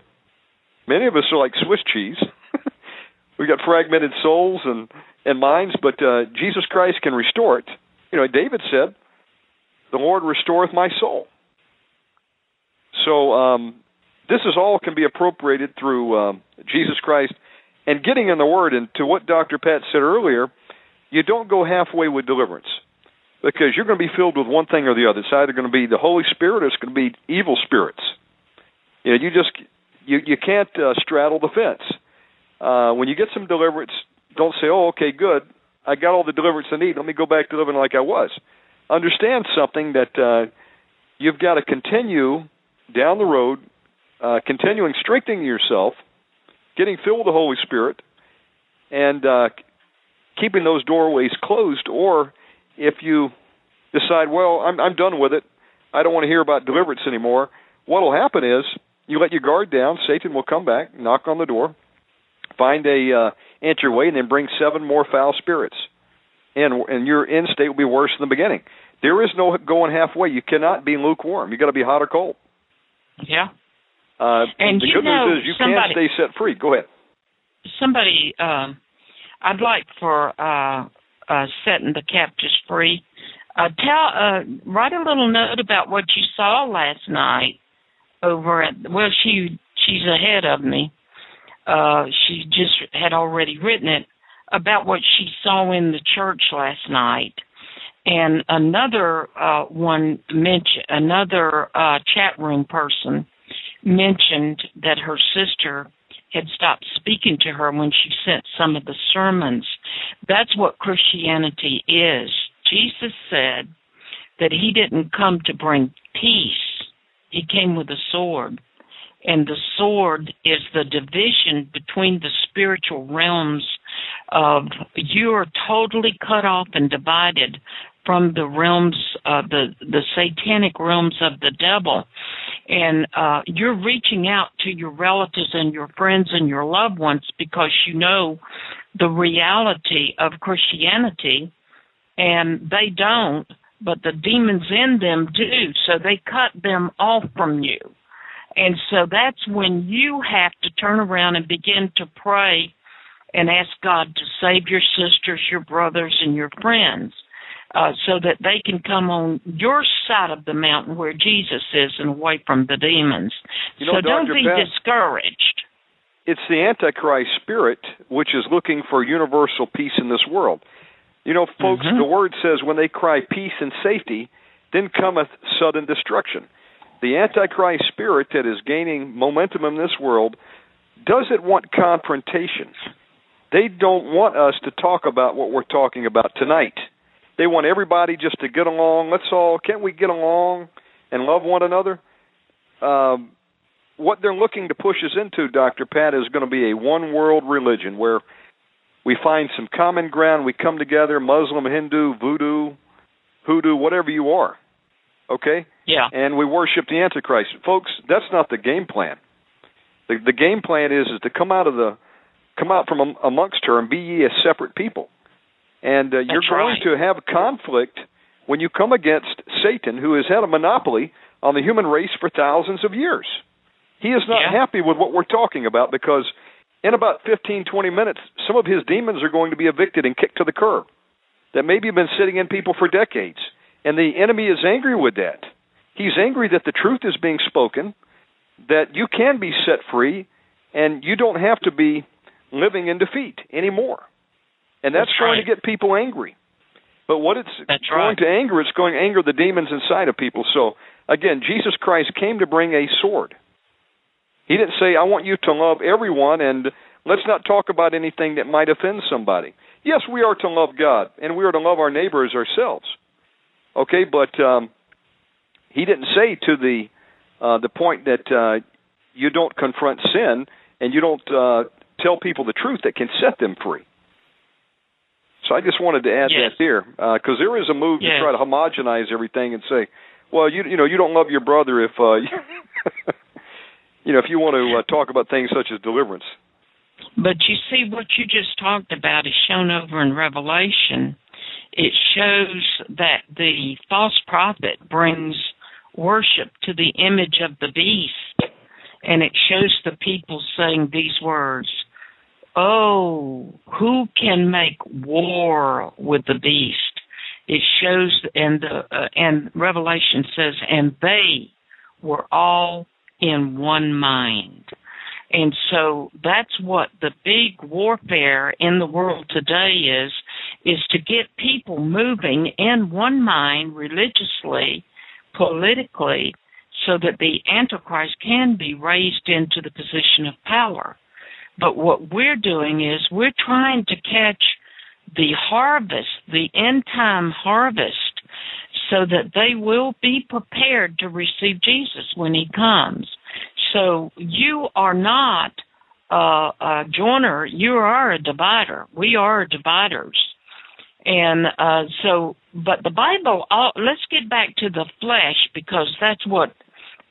Speaker 1: Many of us are like Swiss cheese. We've got fragmented souls and and minds, but uh, Jesus Christ can restore it. You know, David said, "The Lord restoreth my soul." So um, this is all can be appropriated through um, Jesus Christ and getting in the Word. And to what Dr. Pat said earlier, you don't go halfway with deliverance because you're going to be filled with one thing or the other. It's either going to be the Holy Spirit or it's going to be evil spirits. You know, you just you you can't uh, straddle the fence. Uh, when you get some deliverance, don't say, "Oh, okay, good. I got all the deliverance I need. Let me go back to living like I was." Understand something that uh, you've got to continue down the road, uh, continuing strengthening yourself, getting filled with the Holy Spirit, and uh, keeping those doorways closed. Or if you decide, well, I'm I'm done with it. I don't want to hear about deliverance anymore. What'll happen is you let your guard down. Satan will come back, knock on the door, find a uh, entryway, and then bring seven more foul spirits. And and your end state will be worse than the beginning. There is no going halfway. You cannot be lukewarm. You got to be hot or cold.
Speaker 4: Yeah.
Speaker 1: Uh,
Speaker 4: And
Speaker 1: the
Speaker 4: you
Speaker 1: good
Speaker 4: know,
Speaker 1: news is you
Speaker 4: somebody-
Speaker 1: can stay set free. Go ahead.
Speaker 4: Somebody, um, I'd like for uh, uh, setting the captives free. Uh, tell, uh, write a little note about what you saw last night over at. Well, she she's ahead of me. Uh, she just had already written it about what she saw in the church last night. And another uh, one mentioned another uh, chat room person mentioned that her sister had stopped speaking to her when she sent some of the sermons. That's what Christianity is. Jesus said that he didn't come to bring peace, he came with a sword. And the sword is the division between the spiritual realms of you are totally cut off and divided from the realms uh, the the satanic realms of the devil. And uh you're reaching out to your relatives and your friends and your loved ones because you know the reality of Christianity and they don't but the demons in them do. So they cut them off from you. And so that's when you have to turn around and begin to pray and ask God to save your sisters, your brothers, and your friends, uh, so that they can come on your side of the mountain where Jesus is and away from the demons.
Speaker 1: You know,
Speaker 4: so don't be
Speaker 1: Pat-
Speaker 4: discouraged.
Speaker 1: It's the Antichrist spirit which is looking for universal peace in this world. You know, folks,
Speaker 4: Mhm.
Speaker 1: the word says when they cry peace and safety, then cometh sudden destruction. The Antichrist spirit that is gaining momentum in this world doesn't want confrontations. They don't want us to talk about what we're talking about tonight. They want everybody just to get along. Let's all, can't we get along and love one another? Um, what they're looking to push us into, Dr. Pat, is going to be a one world religion where we find some common ground. We come together Muslim, Hindu, voodoo, hoodoo, whatever you are. Okay?
Speaker 4: Yeah.
Speaker 1: And we worship the Antichrist. Folks, that's not the game plan. The, the game plan is is to come out of the come out from amongst her and be ye a separate people. And uh, you're going to have conflict when you come against Satan, who has had a monopoly on the human race for thousands of years. He is not
Speaker 4: Yeah.
Speaker 1: happy with what we're talking about because in about 15, 20 minutes, some of his demons are going to be evicted and kicked to the curb that maybe have been sitting in people for decades. And the enemy is angry with that. He's angry that the truth is being spoken, that you can be set free, and you don't have to be living in defeat anymore. And that's,
Speaker 4: That's
Speaker 1: going
Speaker 4: right.
Speaker 1: to get people angry. But what it's
Speaker 4: That's
Speaker 1: going
Speaker 4: right.
Speaker 1: to anger, it's going to anger the demons inside of people. So again, Jesus Christ came to bring a sword. He didn't say, "I want you to love everyone," and let's not talk about anything that might offend somebody. Yes, we are to love God, and we are to love our neighbor as ourselves. Okay, but um, he didn't say to the uh, the point that uh, you don't confront sin and you don't uh, tell people the truth that can set them free. So I just wanted to add
Speaker 4: Yes.
Speaker 1: that there because there is a move
Speaker 4: Yes.
Speaker 1: to try to homogenize everything and say, well, you you know you don't love your brother if uh, you know if you want to uh, talk about things such as deliverance.
Speaker 4: But you see, what you just talked about is shown over in Revelation. It shows that the false prophet brings worship to the image of the beast, and it shows the people saying these words Oh, who can make war with the beast? It shows, and the uh, and Revelation says, and they were all in one mind. And so that's what the big warfare in the world today is is to get people moving in one mind religiously, politically, so that the Antichrist can be raised into the position of power. But what we're doing is we're trying to catch the harvest, the end time harvest, so that they will be prepared to receive Jesus when he comes. So you are not uh, a joiner, you are a divider. We are dividers. And uh, so, but the Bible, all, let's get back to the flesh because that's what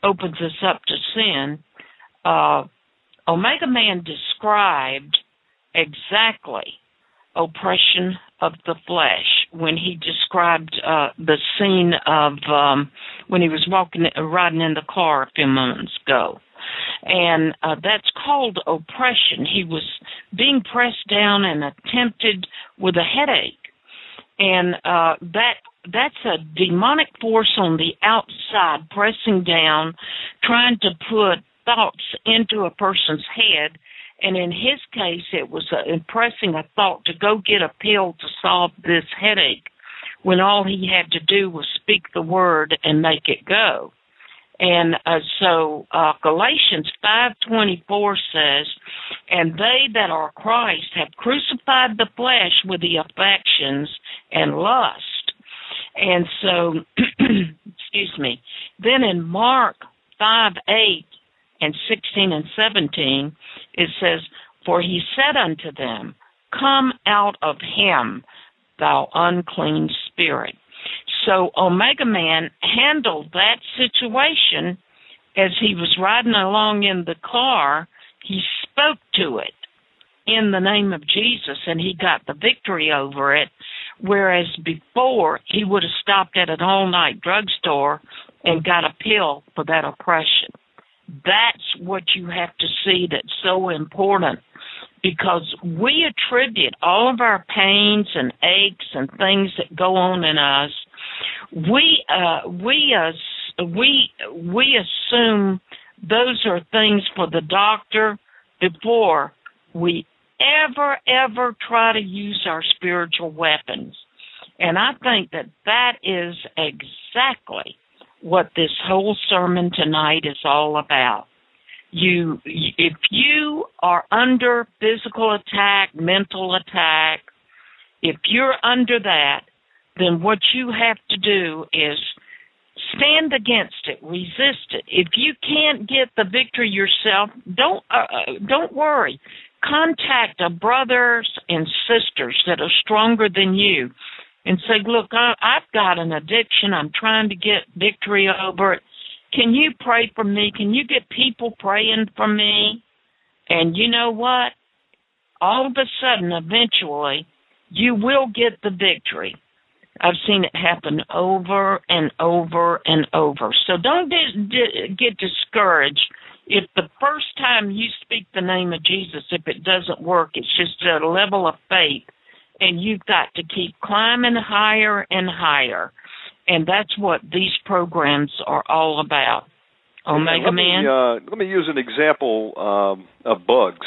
Speaker 4: opens us up to sin. Omega Man described exactly oppression of the flesh when he described uh, the scene of um, when he was walking, riding in the car a few moments ago. And uh, that's called oppression. He was being pressed down and attempted with a headache. And uh, that that's a demonic force on the outside pressing down, trying to put thoughts into a person's head. And in his case, it was uh, impressing a thought to go get a pill to solve this headache when all he had to do was speak the word and make it go. And uh, so uh, Galatians 5:24 says, "And they that are Christ have crucified the flesh with the affections and lust." And so, excuse me. Then in Mark 5 8 and 16 and 17, it says, For he said unto them, Come out of him, thou unclean spirit. So Omega Man handled that situation as he was riding along in the car. He spoke to it in the name of Jesus and he got the victory over it. Whereas before he would have stopped at an all night drugstore and got a pill for that oppression. That's what you have to see that's so important because we attribute all of our pains and aches and things that go on in us. We uh, we uh, we we assume those are things for the doctor before we ever ever try to use our spiritual weapons. And I think that that is exactly what this whole sermon tonight is all about. You, if you are under physical attack, mental attack, if you're under that, then what you have to do is stand against it, resist it. If you can't get the victory yourself, don't uh, uh, don't worry. Contact a brothers and sisters that are stronger than you and say, "Look, I, I've got an addiction. I'm trying to get victory over it. Can you pray for me? Can you get people praying for me?" And you know what? All of a sudden, eventually, you will get the victory. I've seen it happen over and over and over. So don't get discouraged if the first time you speak the name of Jesus, if it doesn't work, it's just a level of faith, and you've got to keep climbing higher and higher. And that's what these programs are all about. Omega
Speaker 1: let
Speaker 4: Man,
Speaker 1: Me, uh, let me use an example um, of bugs.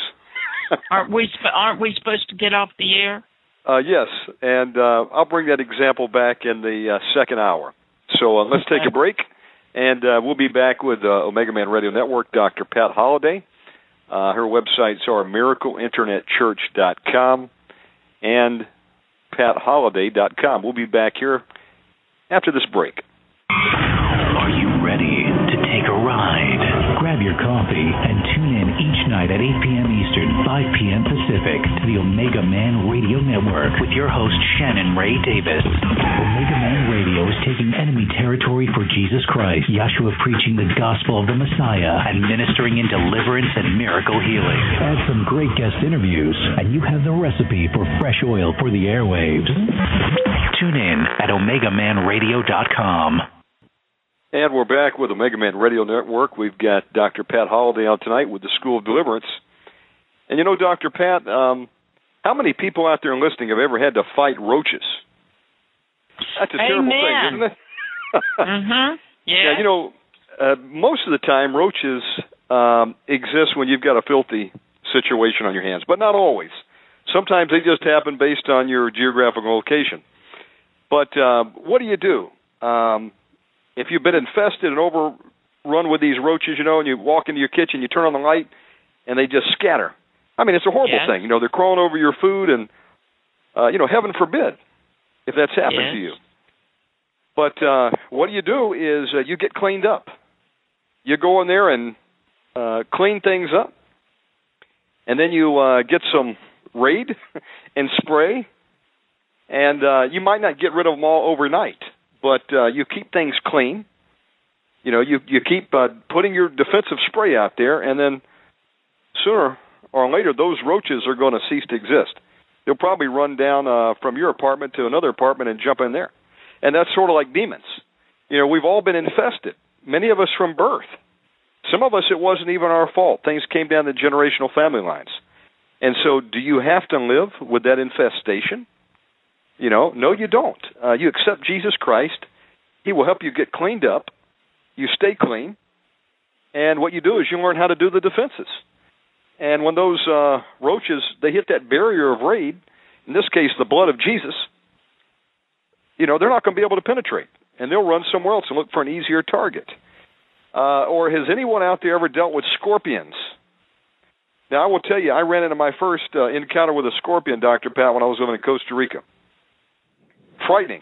Speaker 4: aren't we? Sp- aren't we supposed to get off the air?
Speaker 1: Uh, yes, and uh, I'll bring that example back in the uh, second hour. So uh, let's take a break, and uh, we'll be back with uh, Omega Man Radio Network, Dr. Pat Holliday. Uh, her websites are miracleinternetchurch.com and patholliday.com. We'll be back here after this break.
Speaker 2: Are you ready to take a ride? Grab your coffee and night at 8 p.m. Eastern, 5 p.m. Pacific to the Omega Man Radio Network with your host Shannon Ray Davis. Omega Man Radio is taking enemy territory for Jesus Christ, Yahshua preaching the gospel of the Messiah and ministering in deliverance and miracle healing. Add some great guest interviews, and you have the recipe for fresh oil for the airwaves. Tune in at OmegaManRadio.com.
Speaker 1: And we're back with Omega Man Radio Network. We've got Dr. Pat Holliday on tonight with the School of Deliverance. And you know, Dr. Pat, um, how many people out there listening have ever had to fight roaches? That's a
Speaker 4: Amen.
Speaker 1: terrible thing, isn't it?
Speaker 4: mhm. Yeah.
Speaker 1: Yeah, you know, uh, most of the time roaches um, exist when you've got a filthy situation on your hands, but not always. Sometimes they just happen based on your geographical location. But uh, what do you do? Um, if you've been infested and overrun with these roaches, you know, and you walk into your kitchen, you turn on the light, and they just scatter. I mean, it's a horrible
Speaker 4: Yes.
Speaker 1: thing. You know, they're crawling over your food, and uh, you know, heaven forbid if that's happened
Speaker 4: Yes.
Speaker 1: to you. But uh, what you do is uh, you get cleaned up. You go in there and uh, clean things up, and then you uh, get some Raid and spray, and uh, you might not get rid of them all overnight, but uh, you keep things clean. You know, you you keep uh, putting your defensive spray out there, and then sooner or later, those roaches are going to cease to exist. They'll probably run down uh, from your apartment to another apartment and jump in there, and that's sort of like demons. You know, we've all been infested. Many of us from birth. Some of us, it wasn't even our fault. Things came down the generational family lines. And so, do you have to live with that infestation? You know, no, you don't. Uh, you accept Jesus Christ. He will help you get cleaned up. You stay clean. And what you do is you learn how to do the defenses. And when those uh, roaches they hit that barrier of raid, in this case the blood of Jesus, you know they're not going to be able to penetrate, and they'll run somewhere else and look for an easier target. Uh, or has anyone out there ever dealt with scorpions? Now I will tell you, I ran into my first uh, encounter with a scorpion, Doctor Pat, when I was living in Costa Rica. Frightening,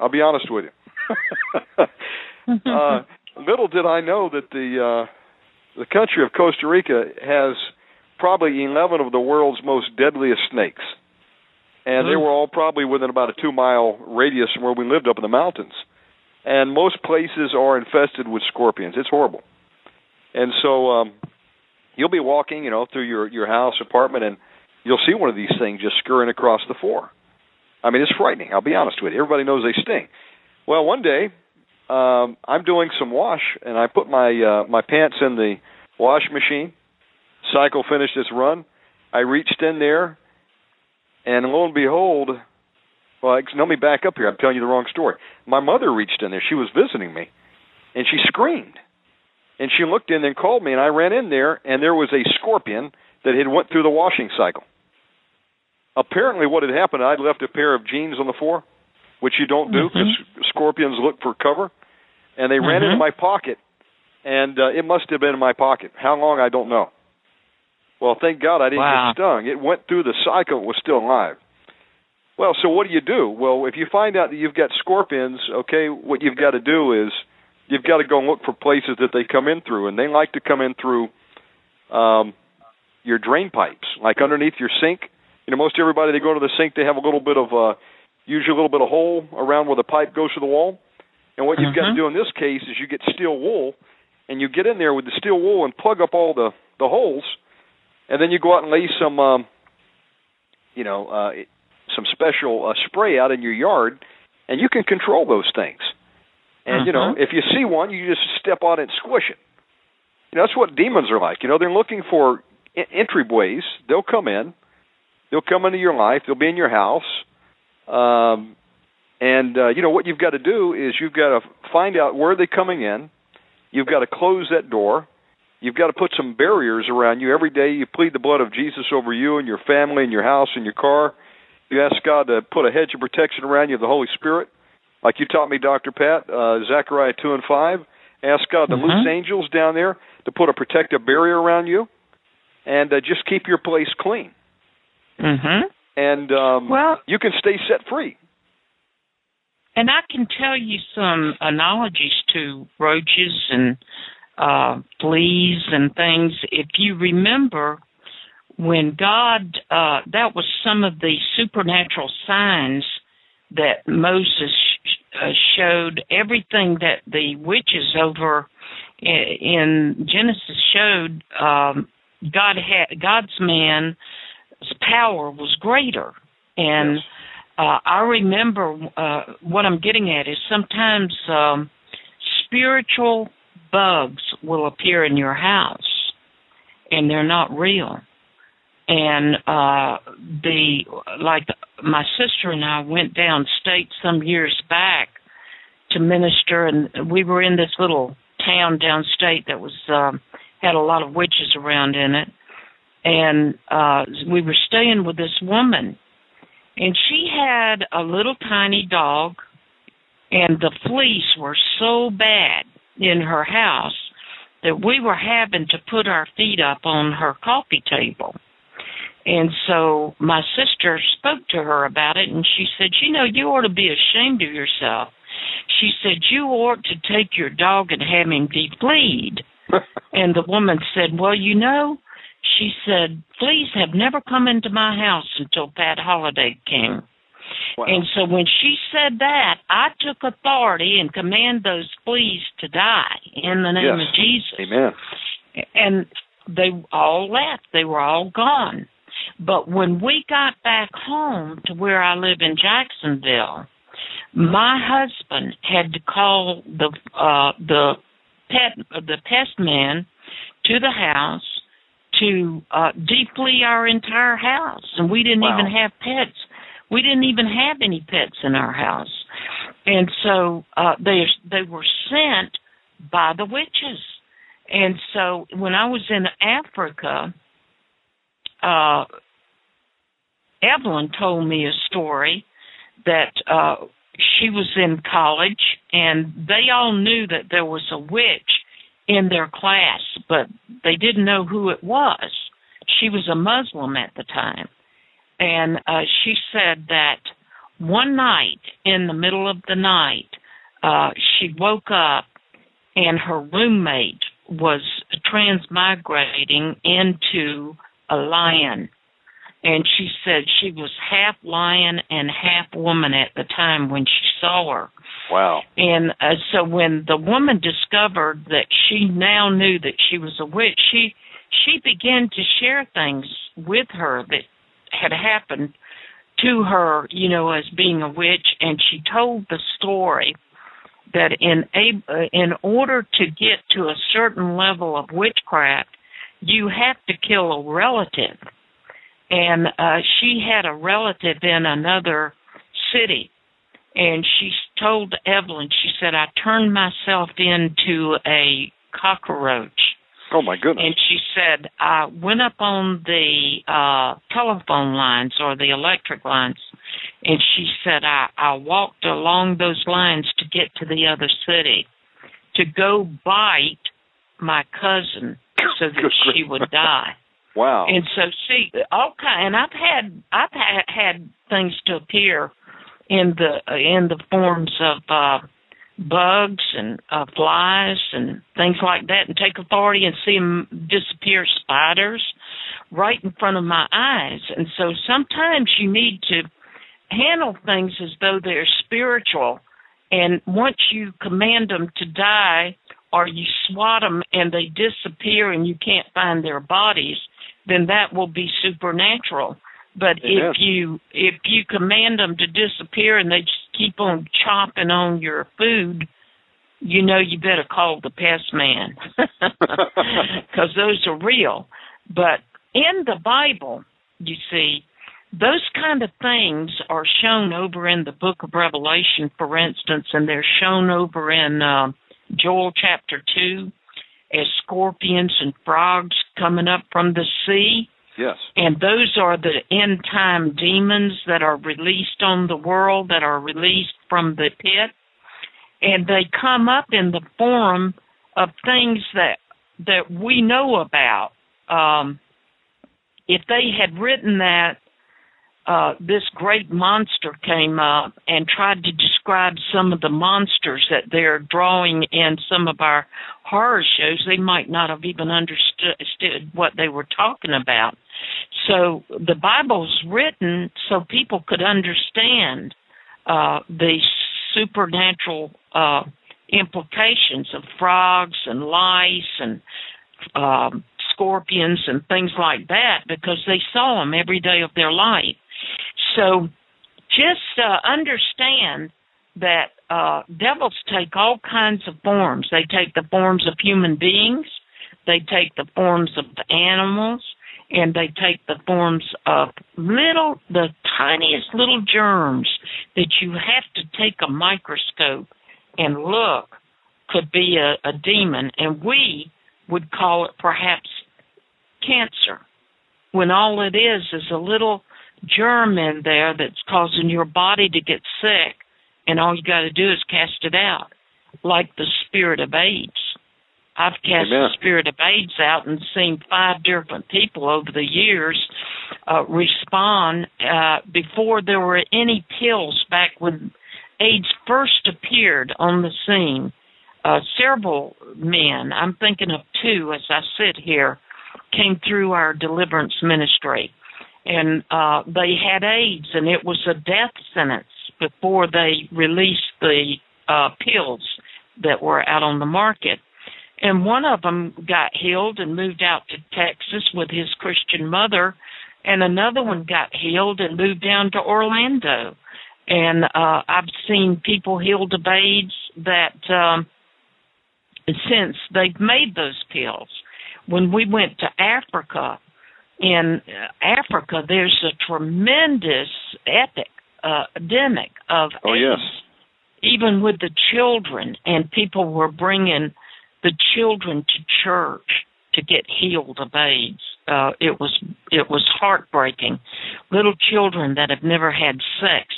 Speaker 1: I'll be honest with you. uh, little did I know that the uh, the country of Costa Rica has probably 11 of the world's most deadliest snakes. And they
Speaker 4: Hmm.
Speaker 1: were all probably within about a two mile radius from where we lived up in the mountains. And most places are infested with scorpions. It's horrible. And so um, you'll be walking, you know, through your, your house, apartment, and you'll see one of these things just scurrying across the floor. I mean, it's frightening. I'll be honest with you. Everybody knows they sting. Well, one day um, I'm doing some wash, and I put my uh, my pants in the wash machine. Cycle finished its run. I reached in there, and lo and behold, well, let me back up here. I'm telling you the wrong story. My mother reached in there. She was visiting me, and she screamed, and she looked in and called me, and I ran in there, and there was a scorpion that had went through the washing cycle. Apparently, what had happened, I'd left a pair of jeans on the floor, which you don't do because scorpions look for cover, and they ran into my pocket, and uh, it must have been in my pocket. How long I don't know. Well, thank God I didn't
Speaker 4: Wow.
Speaker 1: get stung. It went through the cycle; it was still alive. Well, so what do you do? Well, if you find out that you've got scorpions, okay, what you've got to do is you've got to go and look for places that they come in through, and they like to come in through um, your drain pipes, like underneath your sink. You know, most everybody they go to the sink, they have a little bit of uh, usually a little bit of hole around where the pipe goes to the wall. And what you've got to
Speaker 4: Mhm.
Speaker 1: do in this case is you get steel wool, and you get in there with the steel wool and plug up all the the holes, and then you go out and lay some, um, you know, uh, some special uh, spray out in your yard, and you can control those things. And you know,
Speaker 4: Mhm.
Speaker 1: if you see one, you just step on it and squish it. You know, that's what demons are like. You know, they're looking for en- entryways. They'll come in. They'll come into your life. They'll be in your house. Um, and uh, you know what you've got to do is you've got to find out where they're coming in. You've got to close that door. You've got to put some barriers around you every day. You plead the blood of Jesus over you and your family and your house and your car, You ask God to put a hedge of protection around you the Holy Spirit, like you taught me, Doctor Pat, uh, Zechariah two and five. Ask God to
Speaker 4: Mhm.
Speaker 1: loose angels down there to put a protective barrier around you, and uh, just keep your place clean.
Speaker 4: Mhm.
Speaker 1: And um,
Speaker 4: Well,
Speaker 1: you can stay set free.
Speaker 4: and I can tell you some analogies to roaches and uh, fleas and things. If you remember, when God, uh, that was some of the supernatural signs that Moses sh- uh, showed. Everything that the witches over in Genesis showed, um, God had God's man's power was greater, and
Speaker 1: Yes.
Speaker 4: uh, I remember uh, what I'm getting at is sometimes um, spiritual bugs will appear in your house, and they're not real. And uh, the like my sister and I went downstate some years back to minister, and we were in this little town downstate that was um, had a lot of witches around in it, and uh, we were staying with this woman. And she had a little tiny dog and the fleas were so bad in her house that we were having to put our feet up on her coffee table. And so my sister spoke to her about it and she said you know you ought to be ashamed of yourself. She said you ought to take your dog and have him defleed. And the woman said well you know she said, Fleas have never come into my house until Pat Holliday came.
Speaker 1: Wow.
Speaker 4: And so when she said that, I took authority and command those fleas to die in the name
Speaker 1: Yes.
Speaker 4: of Jesus.
Speaker 1: Amen.
Speaker 4: And they all left. They were all gone. But when we got back home to where I live in Jacksonville, my husband had to call the uh the pet the pest man to the house to uh deplete our entire house. And we didn't
Speaker 1: Wow.
Speaker 4: even have pets. We didn't even have any pets in our house. And so uh they they were sent by the witches. And so when i was in africa uh evelyn told me a story that uh she was in college and they all knew that there was a witch in their class, but they didn't know who it was. She was a Muslim at the time. And uh, she said that one night, in the middle of the night, uh, she woke up and her roommate was transmigrating into a lion. And she said she was half lion and half woman at the time when she saw her.
Speaker 1: Wow.
Speaker 4: And uh, so when the woman discovered that she now knew that she was a witch, she she began to share things with her that had happened to her, you know, as being a witch, and she told the story that in a uh, in order to get to a certain level of witchcraft, you have to kill a relative, and uh, she had a relative in another city and she told Evelyn, she said, I turned myself into a cockroach.
Speaker 1: Oh my goodness.
Speaker 4: And she said, I went up on the uh telephone lines or the electric lines and she said I, I walked along those lines to get to the other city to go bite my cousin so that she would die.
Speaker 1: Wow.
Speaker 4: And so see all kind and I've had I've had, had things to appear in the in the forms of uh bugs and uh flies and things like that and take authority and see them disappear spiders right in front of my eyes and so sometimes you need to handle things as though they're spiritual and once you command them to die or you swat them and they disappear and you can't find their bodies then that will be supernatural. But
Speaker 1: Amen.
Speaker 4: if you if you command them to disappear and they just keep on chomping on your food you know you better call the pest man. Because those are real. But in the bible you see those kind of things are shown over in the book of revelation for instance and they're shown over in uh, joel chapter 2 as scorpions and frogs coming up from the sea
Speaker 1: Yes.
Speaker 4: And those are the end time demons that are released on the world, that are released from the pit. And they come up in the form of things that that we know about. Um, if they had written that uh, this great monster came up and tried to describe some of the monsters that they're drawing in some of our horror shows, they might not have even understood what they were talking about. So the Bible's written so people could understand uh, the supernatural uh, implications of frogs and lice and um, scorpions and things like that because they saw them every day of their life. So just uh, understand that uh, devils take all kinds of forms. They take the forms of human beings, they take the forms of animals, and they take the forms of little, the tiniest little germs that you have to take a microscope and look could be a, a demon, and we would call it perhaps cancer, when all it is is a little germ in there that's causing your body to get sick, and all you got to do is cast it out, like the spirit of AIDS. I've cast
Speaker 1: Amen.
Speaker 4: the spirit of AIDS out and seen five different people over the years uh, respond uh, before there were any pills back when AIDS first appeared on the scene. Uh, several men, I'm thinking of two as I sit here, came through our deliverance ministry and uh, they had AIDS, and it was a death sentence before they released the uh, pills that were out on the market. And one of them got healed and moved out to Texas with his Christian mother, and another one got healed and moved down to Orlando. And uh, I've seen people healed of AIDS that um, since they've made those pills. When we went to Africa, in Africa, there's a tremendous epic uh, epidemic of
Speaker 1: oh,
Speaker 4: AIDS,
Speaker 1: yes.
Speaker 4: even with the children, and people were bringing the children to church to get healed of AIDS. Uh, it was it was heartbreaking. Little children that have never had sex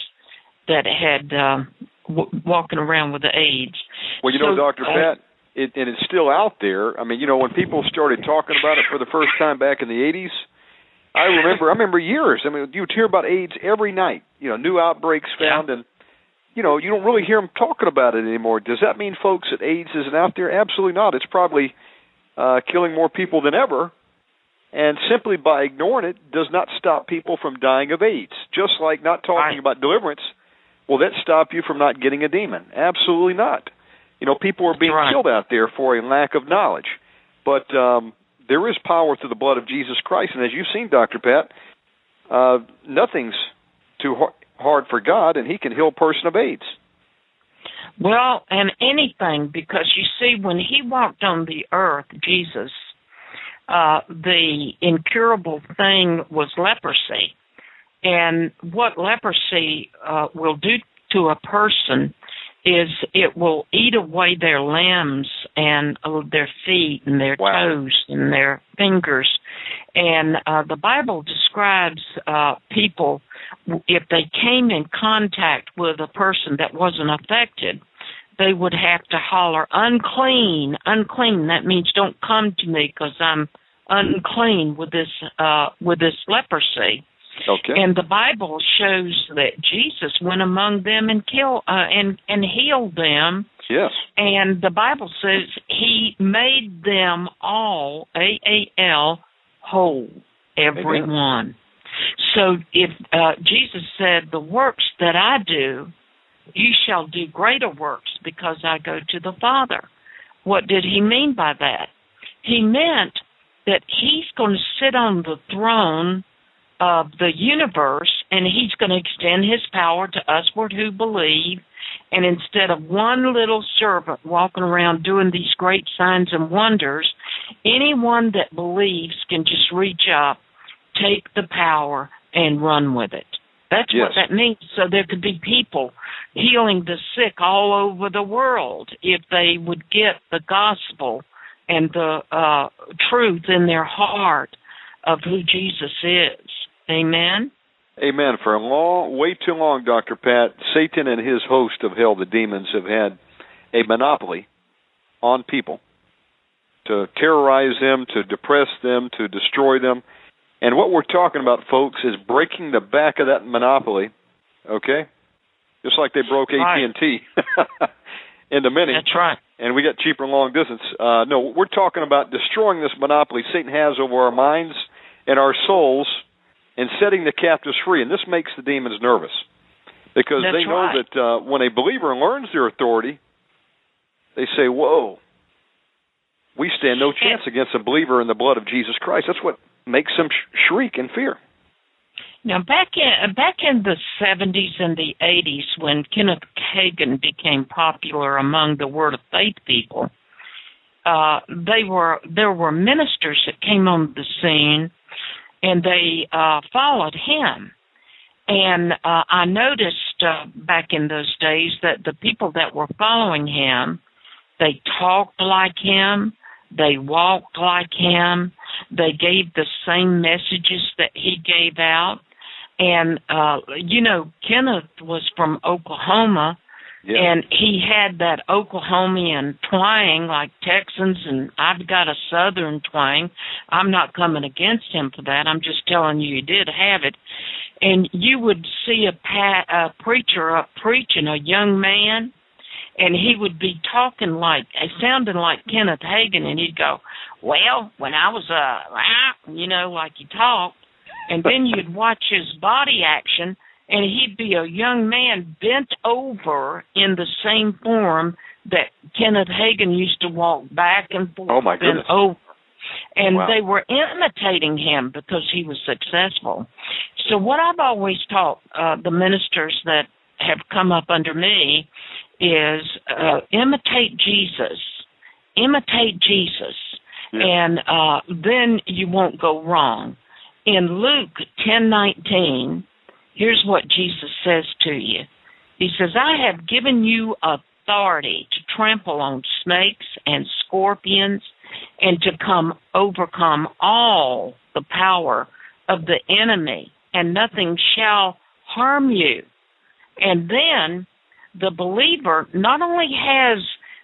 Speaker 4: that had uh, w- walking around with the AIDS.
Speaker 1: Well, you
Speaker 4: so,
Speaker 1: know, Doctor
Speaker 4: uh,
Speaker 1: Pat, it, and it's still out there. I mean, you know, when people started talking about it for the first time back in the '80s, I remember. I remember years. I mean, you would hear about AIDS every night. You know, new outbreaks found,
Speaker 4: Yeah.
Speaker 1: and you know, you don't really hear them talking about it anymore. Does that mean, folks, that AIDS isn't out there? Absolutely not. It's probably uh, killing more people than ever. And simply by ignoring it does not stop people from dying of AIDS. Just like not talking about deliverance, will that stop you from not getting a demon? Absolutely not. You know, people are being
Speaker 4: Right.
Speaker 1: killed out there for a lack of knowledge. But um, there is power through the blood of Jesus Christ, and as you've seen, Doctor Pat, uh, nothing's too har- hard for God, and He can heal a person of AIDS.
Speaker 4: Well, and anything, because you see, when he walked on the earth, Jesus, uh, the incurable thing was leprosy. And what leprosy uh, will do to a person is it will eat away their limbs and uh, their feet and their
Speaker 1: Wow.
Speaker 4: toes and their fingers. And uh, the Bible describes uh, people if they came in contact with a person that wasn't affected, they would have to holler unclean, unclean. That means don't come to me because I'm unclean with this uh, with this leprosy.
Speaker 1: Okay.
Speaker 4: And the Bible shows that Jesus went among them and killed uh, and and healed them.
Speaker 1: yes.
Speaker 4: And the Bible says he made them all A A L whole, everyone. So if uh, Jesus said, "The works that I do, you shall do greater works because I go to the Father," what did he mean by that? He meant that he's going to sit on the throne of the universe and he's going to extend his power to usward who believe. And instead of one little servant walking around doing these great signs and wonders anyone that believes can just reach up take the power and run with it. That's what that means. So there could be people healing the sick all over the world if they would get the gospel and the uh truth in their heart of who Jesus is. Amen.
Speaker 1: Amen. For a long, way too long, Dr. Pat, Satan and his host of hell, the demons, have had a monopoly on people to terrorize them, to depress them, to destroy them. And what we're talking about, folks, is breaking the back of that monopoly. Okay, just like they broke AT and T into many.
Speaker 4: That's right.
Speaker 1: And we got cheaper long distance. Uh, no, we're talking about destroying this monopoly Satan has over our minds and our souls, and setting the captives free. And this makes the demons nervous because
Speaker 4: That's
Speaker 1: they know
Speaker 4: right.
Speaker 1: that uh, when a believer learns their authority, they say, "Whoa." We stand no chance against a believer in the blood of Jesus Christ. That's what makes them sh- shriek in fear.
Speaker 4: Now, back in back in the seventies and the eighties, when Kenneth Hagin became popular among the Word of Faith people, uh, they were there were ministers that came on the scene, and they uh, followed him. And uh, I noticed uh, back in those days that the people that were following him, they talked like him, they walked like him, they gave the same messages that he gave out and uh you know Kenneth was from Oklahoma
Speaker 1: Yeah.
Speaker 4: and he had that Oklahomian twang like Texans and I've got a southern twang. I'm not coming against him for that. I'm just telling you he did have it. And you would see a, pa- a preacher up preaching a young man and he would be talking like sounding like Kenneth Hagin and he'd go, "Well, when I was uh you know like he talked and then you'd watch his body action and he'd be a young man bent over in the same form that Kenneth Hagin used to walk back and forth
Speaker 1: Oh, my goodness.
Speaker 4: over. And
Speaker 1: Wow.
Speaker 4: they were imitating him because he was successful. So what I've always taught uh, the ministers that have come up under me is uh, imitate Jesus. Imitate Jesus. And uh, then you won't go wrong in Luke 10:19, here's what Jesus says to you. He says, "I have given you authority to trample on snakes and scorpions and to come overcome all the power of the enemy, and nothing shall harm you." And then the believer not only has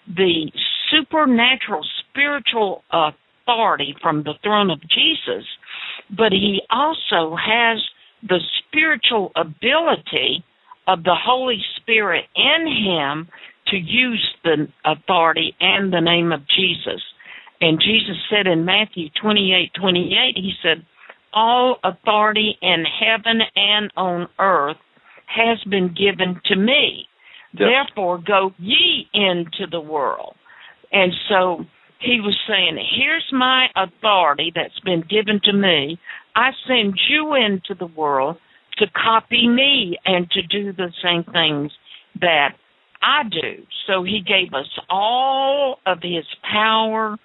Speaker 4: the supernatural spiritual authority from the throne of Jesus, but he also has the spiritual ability of the Holy Spirit in him to use the authority and the name of Jesus. And Jesus said in Matthew 28 28, he said, All authority in heaven and on earth has been given to me.
Speaker 1: Yes.
Speaker 4: Therefore, go ye into the world. And so he was saying, Here's my authority that's been given to me. I send you into the world to copy me and to do the same things that I do. So he gave us all of his power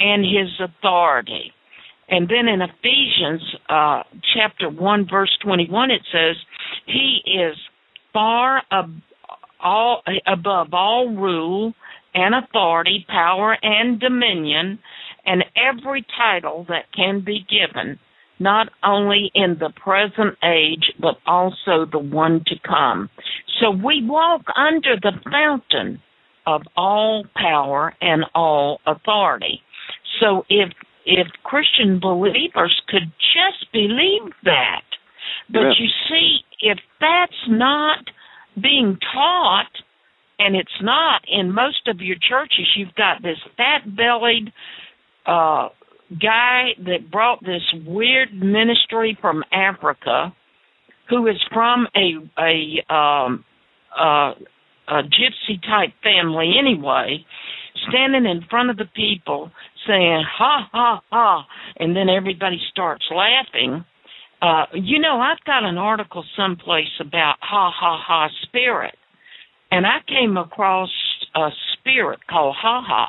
Speaker 4: and his authority. And then in Ephesians uh, chapter 1, verse 21, it says, He is far ab- all, above all rule and authority, power and dominion, and every title that can be given, not only in the present age, but also the one to come. So we walk under the fountain of all power and all authority. So if if Christian believers could just believe that, but
Speaker 1: Amen.
Speaker 4: you see, if that's not being taught, and it's not in most of your churches, you've got this fat bellied uh, guy that brought this weird ministry from Africa, who is from a a um, uh, a gypsy type family anyway, standing in front of the people saying ha ha ha, and then everybody starts laughing. Uh, you know, I've got an article someplace about ha ha ha spirit, and I came across a spirit called ha ha.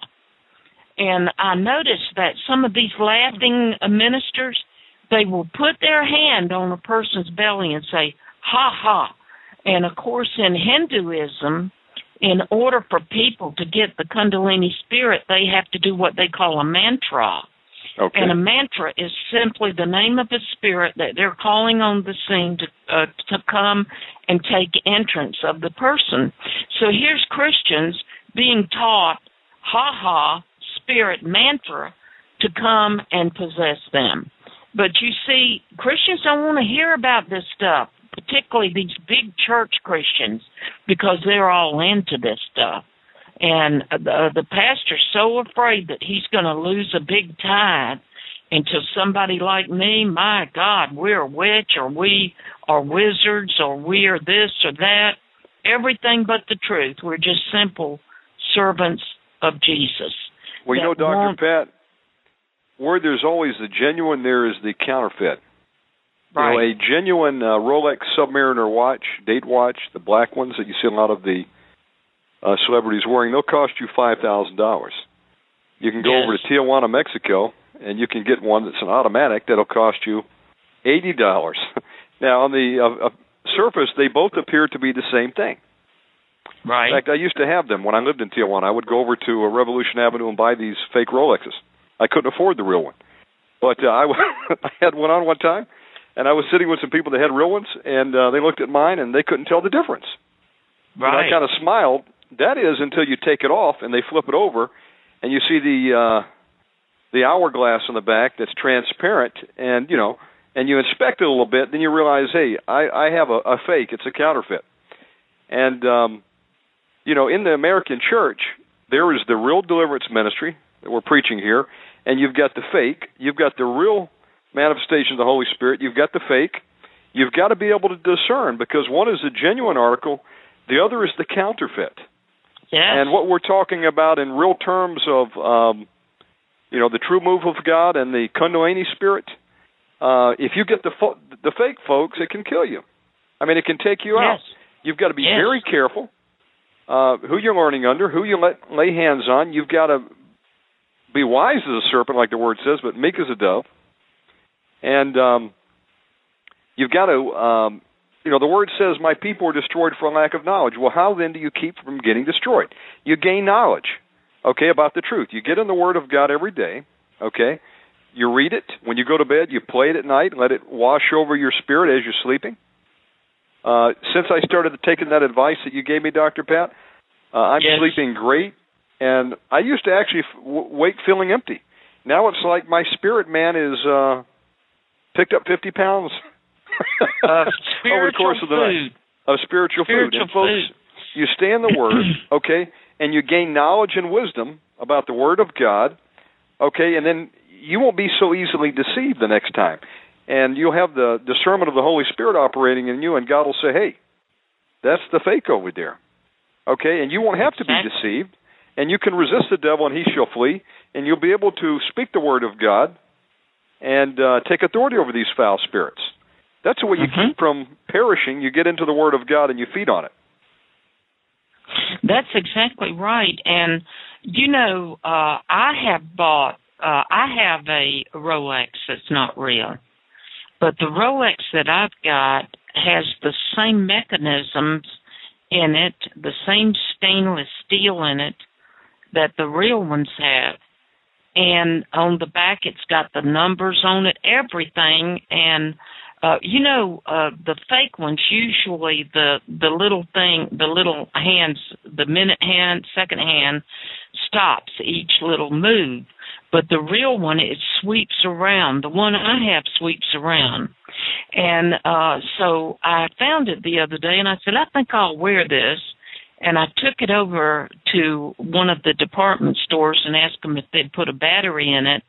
Speaker 4: And I noticed that some of these laughing ministers, they will put their hand on a person's belly and say, ha ha. And of course, in Hinduism, in order for people to get the Kundalini spirit, they have to do what they call a mantra.
Speaker 1: Okay.
Speaker 4: And a mantra is simply the name of a spirit that they're calling on the scene to uh, to come and take entrance of the person. So here's Christians being taught ha ha spirit mantra to come and possess them. But you see, Christians don't want to hear about this stuff, particularly these big church Christians, because they're all into this stuff. And the, the pastor's so afraid that he's going to lose a big tithe until somebody like me, my God, we're a witch or we are wizards or we are this or that. Everything but the truth. We're just simple servants of Jesus.
Speaker 1: Well, you know, Dr. Pat, where there's always the genuine, there is the counterfeit.
Speaker 4: Right.
Speaker 1: You know, a genuine uh, Rolex Submariner watch, date watch, the black ones that you see a lot of the uh, celebrities wearing, they'll cost you five thousand dollars. You can go
Speaker 4: Yes.
Speaker 1: over to Tijuana, Mexico, and you can get one that's an automatic that'll cost you eighty dollars. now, on the uh, uh, surface, they both appear to be the same thing.
Speaker 4: Right.
Speaker 1: In fact, I used to have them when I lived in Tijuana. I would go over to uh, Revolution Avenue and buy these fake Rolexes. I couldn't afford the real one, but uh, I, I had one on one time, and I was sitting with some people that had real ones, and uh, they looked at mine and they couldn't tell the difference.
Speaker 4: Right. And.
Speaker 1: I kind of smiled. That is until you take it off and they flip it over, and you see the uh, the hourglass on the back that's transparent, and you know, and you inspect it a little bit, then you realize, hey, I, I have a, a fake. It's a counterfeit. And um, you know, in the American church, there is the real deliverance ministry that we're preaching here, and you've got the fake. You've got the real manifestation of the Holy Spirit. You've got the fake. You've got to be able to discern because one is a genuine article, the other is the counterfeit.
Speaker 4: Yes.
Speaker 1: And what we're talking about in real terms of, um, you know, the true move of God and the Kundalini spirit, uh, if you get the fo- the fake folks, it can kill you. I mean, it can take you out. You've got to be
Speaker 4: Yes.
Speaker 1: very careful uh, who you're learning under, who you let lay hands on. You've got to be wise as a serpent, like the word says, but meek as a dove. And um, you've got to, um, you know, the word says, "My people are destroyed for lack of knowledge." Well, how then do you keep from getting destroyed? You gain knowledge, okay, about the truth. You get in the Word of God every day, okay. You read it when you go to bed. You play it at night. And let it wash over your spirit as you're sleeping. Uh, since I started taking that advice that you gave me, Doctor Pat, uh, I'm
Speaker 4: Yes.
Speaker 1: sleeping great, and I used to actually f- w- wake feeling empty. Now it's like my spirit man is uh, picked up 50 pounds
Speaker 4: of
Speaker 1: over the course of the
Speaker 4: food.
Speaker 1: night of spiritual, food.
Speaker 4: Spiritual
Speaker 1: And folks,
Speaker 4: food.
Speaker 1: you stay in the Word, okay, and you gain knowledge and wisdom about the Word of God, okay, and then you won't be so easily deceived the next time. And you'll have the discernment of the Holy Spirit operating in you, and God will say, hey, that's the fake over there. Okay, and you won't have to be deceived, and you can resist the devil, and he shall flee, and you'll be able to speak the Word of God and uh, take authority over these foul spirits. That's the way you
Speaker 4: Mhm.
Speaker 1: keep from perishing. You get into the Word of God and you feed on it.
Speaker 4: That's exactly right. And you know, uh I have bought uh I have a Rolex that's not real. But the Rolex that I've got has the same mechanisms in it, the same stainless steel in it that the real ones have. And on the back it's got the numbers on it, everything and uh you know uh the fake ones usually the the little thing the little hands the minute hand second hand stops each little move. But the real one it sweeps around. The one i have sweeps around. And uh so i found it the other day and i said i think i'll wear this. And I took it over to one of the department stores and asked them if they'd put a battery in it.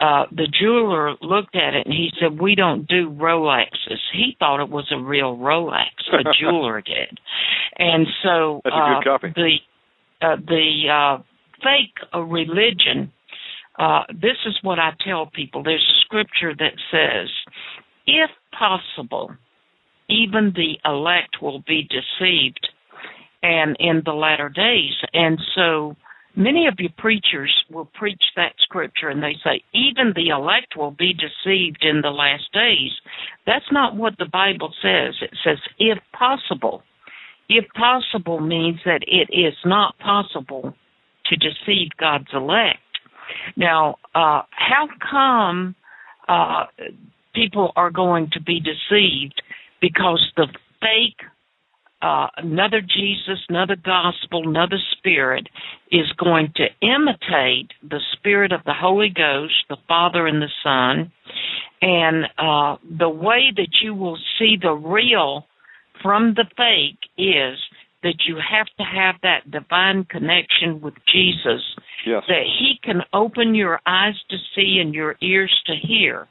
Speaker 4: Uh, the jeweler looked at it and he said, "We don't do Rolexes." He thought it was a real Rolex. The jeweler did, and so
Speaker 1: That's a
Speaker 4: uh,
Speaker 1: good copy.
Speaker 4: the uh, the uh, fake uh, religion. Uh, this is what I tell people. There's a scripture that says, "If possible, even the elect will be deceived." and in the latter days. And so many of you preachers will preach that scripture and they say, even the elect will be deceived in the last days. That's not what the Bible says. It says, if possible. If possible means that it is not possible to deceive God's elect. Now, uh, how come uh, people are going to be deceived? Because the fake uh, another Jesus, another gospel, another spirit is going to imitate the spirit of the Holy Ghost, the Father and the Son. And uh, the way that you will see the real from the fake is that you have to have that divine connection with Jesus,
Speaker 1: yes.
Speaker 4: that He can open your eyes to see and your ears to hear.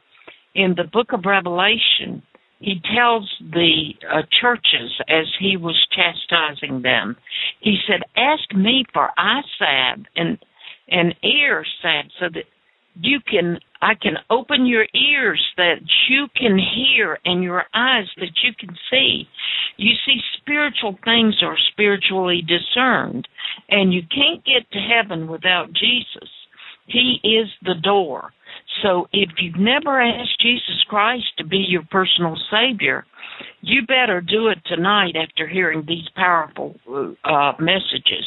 Speaker 4: In the book of Revelation, he tells the uh, churches as he was chastising them, he said, "Ask me for eye salve and and ear salve, so that you can I can open your ears that you can hear and your eyes that you can see. You see, spiritual things are spiritually discerned, and you can't get to heaven without Jesus. He is the door. So if you've never asked Jesus Christ to be your personal Savior, you better do it tonight after hearing these powerful uh, messages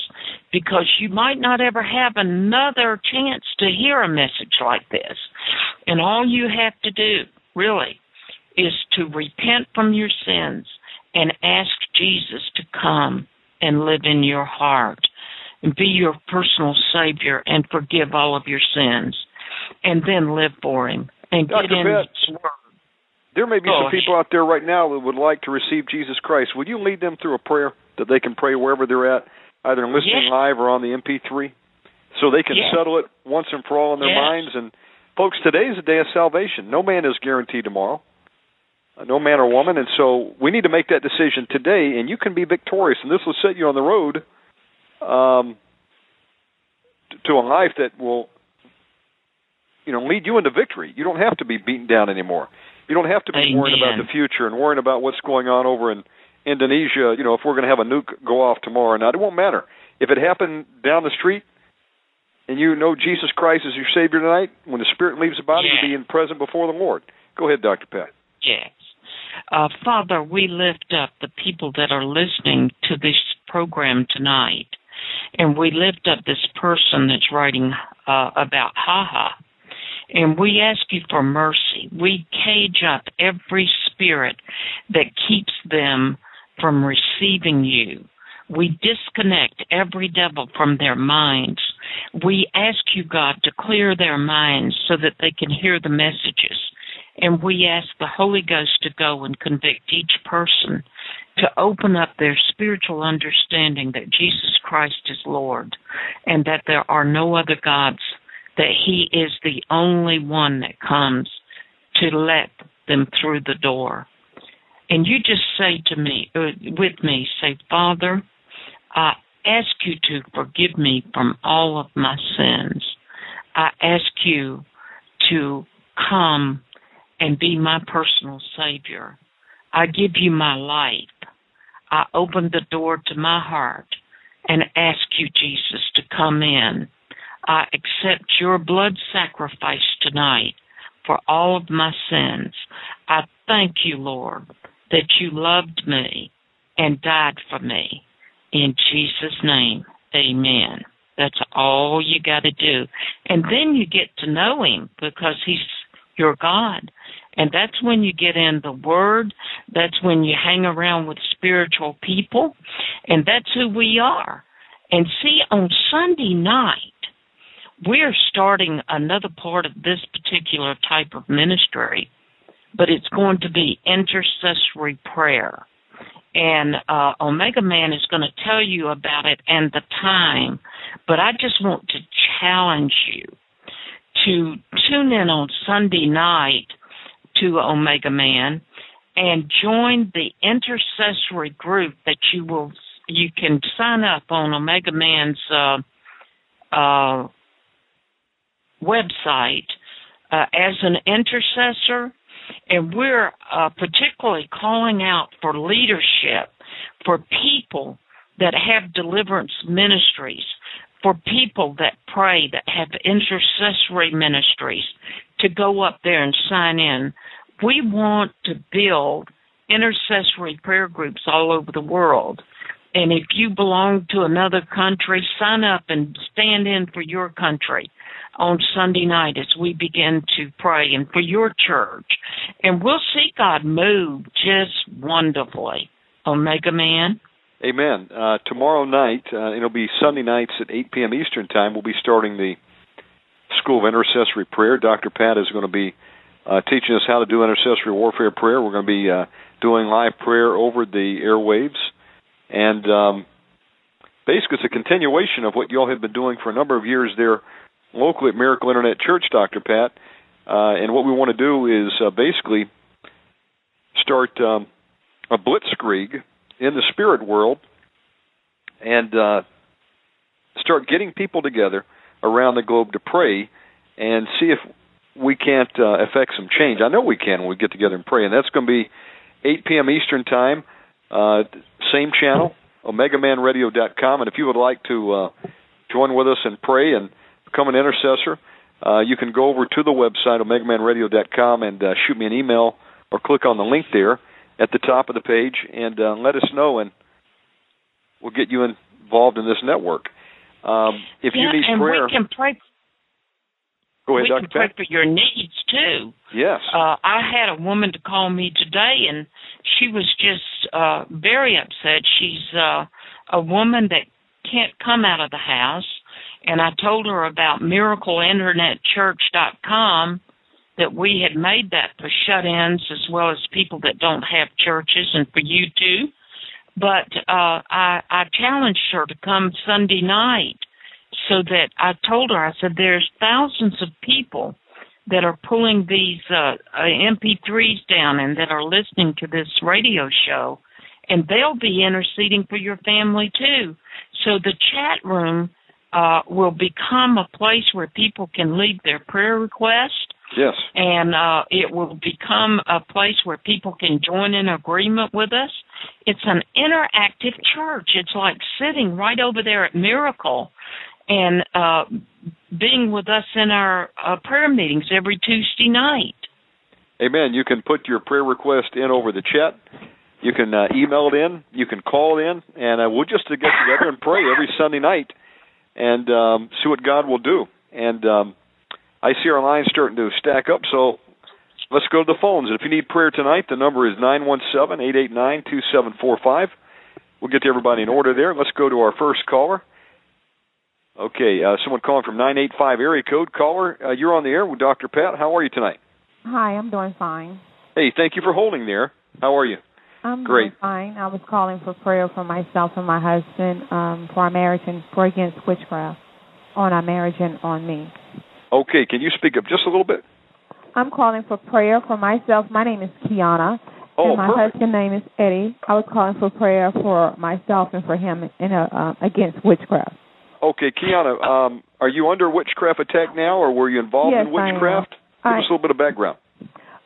Speaker 4: because you might not ever have another chance to hear a message like this. And all you have to do, really, is to repent from your sins and ask Jesus to come and live in your heart and be your personal Savior and forgive all of your sins and then live for Him and
Speaker 1: Dr.
Speaker 4: get in
Speaker 1: Beth,
Speaker 4: His Word.
Speaker 1: There may be
Speaker 4: Oh,
Speaker 1: some people out there right now that would like to receive Jesus Christ. Would you lead them through a prayer that they can pray wherever they're at, either in listening
Speaker 4: Yes.
Speaker 1: live or on the MP3, so they can
Speaker 4: Yes.
Speaker 1: settle it once and for all in their
Speaker 4: Yes.
Speaker 1: minds? And folks, today is a day of salvation. No man is guaranteed tomorrow. Uh, No man or woman, and so we need to make that decision today, and you can be victorious, and this will set you on the road um, to a life that will, you know, lead you into victory. You don't have to be beaten down anymore. You don't have to be worrying about the future and worrying about what's going on over in Indonesia. You know, if we're going to have a nuke go off tomorrow or not, it won't matter. If it happened down the street, and you know Jesus Christ is your Savior tonight, when the Spirit leaves the body, you'll be in present before the Lord. Go ahead, Doctor Pat.
Speaker 4: Yes. Uh, Father, we lift up the people that are listening to this program tonight, and we lift up this person that's writing uh, about haha. And we ask you for mercy. We cage up every spirit that keeps them from receiving you. We disconnect every devil from their minds. We ask you, God, to clear their minds so that they can hear the messages. And we ask the Holy Ghost to go and convict each person to open up their spiritual understanding that Jesus Christ is Lord and that there are no other gods, that He is the only one that comes to let them through the door. And you just say to me, uh, with me, say, Father, I ask you to forgive me from all of my sins. I ask you to come and be my personal Savior. I give you my life. I open the door to my heart and ask you, Jesus, to come in. I accept your blood sacrifice tonight for all of my sins. I thank you, Lord, that you loved me and died for me. In Jesus' name, amen. That's all you got to do. And then you get to know him because he's your God. And that's when you get in the Word. That's when you hang around with spiritual people. And that's who we are. And see, on Sunday night, we're starting another part of this particular type of ministry, but it's going to be intercessory prayer. And uh, Omega Man is going to tell you about it and the time, but I just want to challenge you to tune in on Sunday night to Omega Man and join the intercessory group that you will you can sign up on Omega Man's uh, uh, website uh, as an intercessor, and we're uh, particularly calling out for leadership for people that have deliverance ministries, for people that pray that have intercessory ministries to go up there and sign in. We want to build intercessory prayer groups all over the world. And if you belong to another country, sign up and stand in for your country. on Sunday night as we begin to pray and for your church. And we'll see God move just wonderfully. Omega Man.
Speaker 1: Amen. Uh, tomorrow night, uh, it'll be Sunday nights at 8 p.m. Eastern Time. We'll be starting the School of Intercessory Prayer. Dr. Pat is going to be uh, teaching us how to do intercessory warfare prayer. We're going to be uh, doing live prayer over the airwaves. And um, basically, it's a continuation of what you all have been doing for a number of years there locally at Miracle Internet Church, Dr. Pat. Uh, and what we want to do is uh, basically start um, a blitzkrieg in the spirit world and uh, start getting people together around the globe to pray and see if we can't uh, affect some change. I know we can when we get together and pray, and that's going to be 8 p.m. Eastern Time, uh, same channel, OmegaManRadio.com. And if you would like to uh, join with us and pray and become an intercessor, uh, you can go over to the website, OmegaManRadio.com, and uh, shoot me an email or click on the link there at the top of the page and uh, let us know, and we'll get you involved in this network. Um, if
Speaker 4: yeah,
Speaker 1: you need
Speaker 4: and
Speaker 1: prayer,
Speaker 4: we can pray.
Speaker 1: go ahead,
Speaker 4: we
Speaker 1: Dr.
Speaker 4: can pray for your needs too.
Speaker 1: Yes.
Speaker 4: Uh, I had a woman to call me today, and she was just uh, very upset. She's uh, a woman that can't come out of the house, and I told her about MiracleInternetChurch.com that we had made that for shut-ins as well as people that don't have churches, and for you too. But uh, I, I challenged her to come Sunday night, so that I told her I said there's thousands of people that are pulling these uh, uh, MP3s down and that are listening to this radio show, and they'll be interceding for your family too. So the chat room uh, will become a place where people can leave their prayer requests,
Speaker 1: Yes.
Speaker 4: and uh, it will become a place where people can join in agreement with us. It's an interactive church. It's like sitting right over there at Miracle and uh, being with us in our uh, prayer meetings every Tuesday night.
Speaker 1: Amen. You can put your prayer request in over the chat. You can uh, email it in. You can call it in, and uh, we'll just get together and pray every Sunday night and um, see what God will do. And um, I see our lines starting to stack up, so let's go to the phones. And if you need prayer tonight, the number is nine one seven eight eight nine two seven four five. We'll get to everybody in order there. Let's go to our first caller. Okay, uh, someone calling from 985 area code. Caller, uh, you're on the air with Dr. Pat. How are you tonight?
Speaker 5: Hi, I'm doing fine.
Speaker 1: Hey, thank you for holding there. How are you?
Speaker 5: I'm
Speaker 1: Great.
Speaker 5: doing fine. I was calling for prayer for myself and my husband um, for our marriage and for against witchcraft on our marriage and on me.
Speaker 1: Okay, can you speak up just a little bit?
Speaker 5: I'm calling for prayer for myself. My name is Kiana,
Speaker 1: Oh,
Speaker 5: and my
Speaker 1: perfect.
Speaker 5: husband's name is Eddie. I was calling for prayer for myself and for him in a, uh, against witchcraft.
Speaker 1: Okay, Kiana, um, are you under witchcraft attack now, or were you involved
Speaker 5: Yes,
Speaker 1: in
Speaker 5: I am.
Speaker 1: witchcraft? Give
Speaker 5: I-
Speaker 1: us a little bit of background.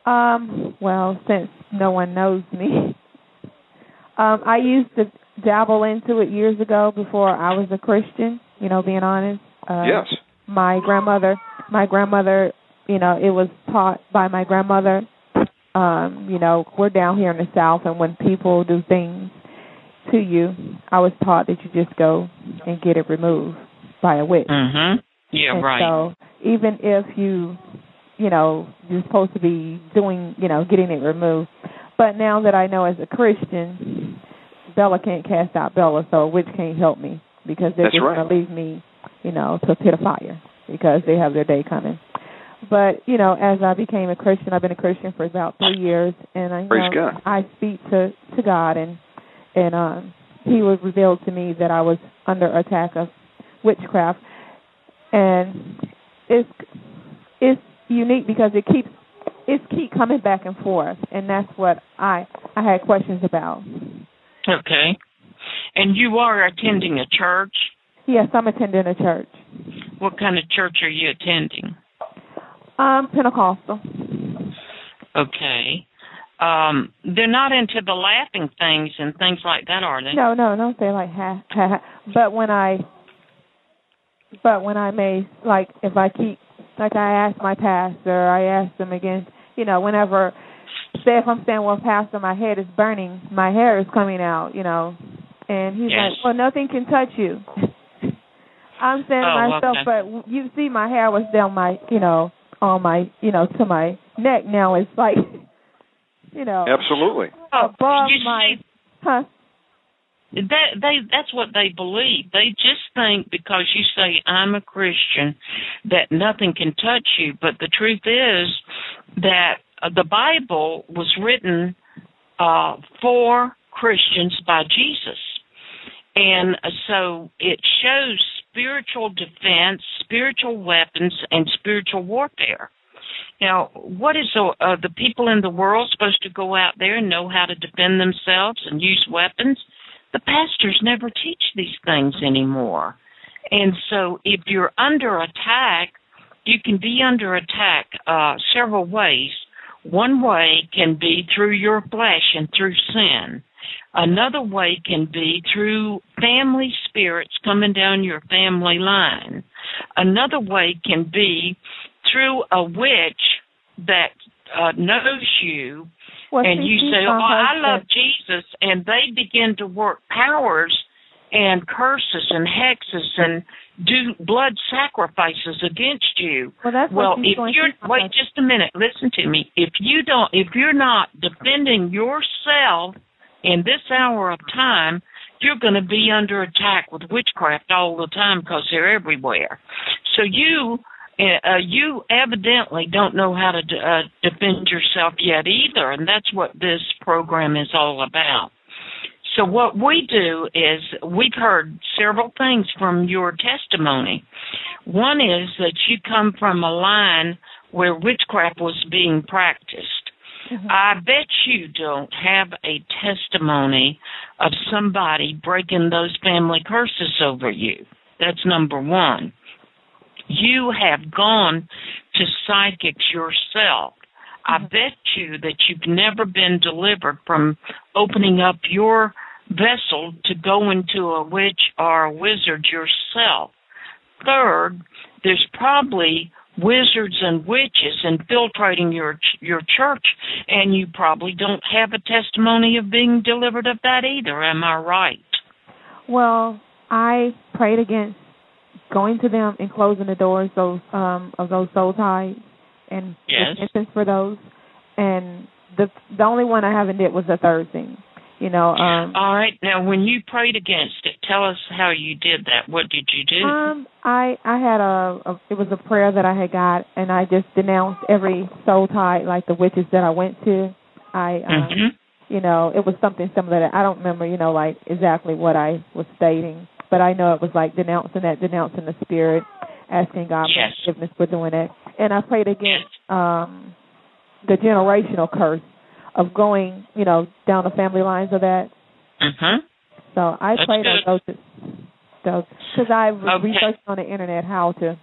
Speaker 5: Um, well, since no one knows me, um, I used to dabble into it years ago before I was a Christian. You know, being honest. Uh,
Speaker 1: yes.
Speaker 5: my grandmother my grandmother you know it was taught by my grandmother um you know we're down here in the south and when people do things to you i was taught that you just go and get it removed by a witch
Speaker 4: Mm-hmm. Yeah,
Speaker 5: and
Speaker 4: right.
Speaker 5: so even if you you know you're supposed to be doing you know getting it removed but now that i know as a christian bella can't cast out bella so a witch can't help me because they're
Speaker 1: That's
Speaker 5: just
Speaker 1: right.
Speaker 5: going to leave me you know to a pit of fire because they have their day coming but you know as i became a christian i've been a christian for about three years and i you know,
Speaker 1: God.
Speaker 5: i speak to to god and and um he was revealed to me that i was under attack of witchcraft and it's it's unique because it keeps it's keep coming back and forth and that's what i i had questions about
Speaker 4: Okay. And you are attending a church.
Speaker 5: yes i'm attending a church
Speaker 4: What kind of church are you attending?
Speaker 5: um pentecostal
Speaker 4: Okay. Um, they're not into the laughing things and things like that, are they?
Speaker 5: no no don't say like ha ha ha but when i but when i may like if i keep like i ask my pastor i ask them again you know whenever say if i'm saying well pastor my head is burning my hair is coming out you know and he's
Speaker 4: Yes.
Speaker 5: like well nothing can touch you I'm saying
Speaker 4: Oh,
Speaker 5: myself,
Speaker 4: okay.
Speaker 5: but you see, my hair was down my, you know, on my, you know, to my neck. Now it's like, you know,
Speaker 1: Absolutely.
Speaker 4: Oh,
Speaker 5: above
Speaker 4: you
Speaker 5: my,
Speaker 4: see,
Speaker 5: huh?
Speaker 4: that they that's what they believe. They just think because you say I'm a Christian that nothing can touch you, but the truth is that uh, the Bible was written uh for Christians by Jesus. And uh, so it shows spiritual defense, spiritual weapons and spiritual warfare. Now, what is the, uh, the people in the world supposed to go out there and know how to defend themselves and use weapons? The pastors never teach these things anymore. And so if you're under attack, you can be under attack uh, several ways. One way can be through your flesh and through sin. Another way can be through family spirits coming down your family line. Another way can be through a witch that uh, knows you
Speaker 5: Well,
Speaker 4: and you say, "Oh, I love. Jesus," and they begin to work powers and curses and hexes and do blood sacrifices against you.
Speaker 5: Well, that's
Speaker 4: well, if you're wait just a minute, listen to me. If you don't, if you're not defending yourself in this hour of time, you're going to be under attack with witchcraft all the time because they're everywhere. So you. Uh, you evidently don't know how to uh, defend yourself yet either, and that's what this program is all about. So what we do is we've heard several things from your testimony. One is that you come from a line where witchcraft was being practiced. I bet you don't have a testimony of somebody breaking those family curses over you. That's number one. You have gone to psychics yourself. I mm-hmm. bet you that you've never been delivered from opening up your vessel to go into a witch or a wizard yourself. Third, there's probably wizards and witches infiltrating your your church and you probably don't have a testimony of being delivered of that either am i right
Speaker 5: Well, I prayed against going to them and closing the doors those um of those soul ties and
Speaker 4: Yes.
Speaker 5: repentance for those. And the the only one I haven't did was the third thing. You know, um
Speaker 4: all right. Now when you prayed against it tell us how you did that. What did you do?
Speaker 5: Um I I had a, a it was a prayer that I had got and I just denounced every soul tie like the witches that I went to. I um
Speaker 4: mhm
Speaker 5: you know, it was something similar that I don't remember, you know, like exactly what I was stating, but I know it was like denouncing that, denouncing the spirit, asking God
Speaker 4: Yes.
Speaker 5: for forgiveness for doing it. And I prayed against um the generational curse of going, you know, down the family lines of that.
Speaker 4: mhm
Speaker 5: So I
Speaker 4: That's
Speaker 5: prayed on those those because I
Speaker 4: Okay.
Speaker 5: researched on the internet how to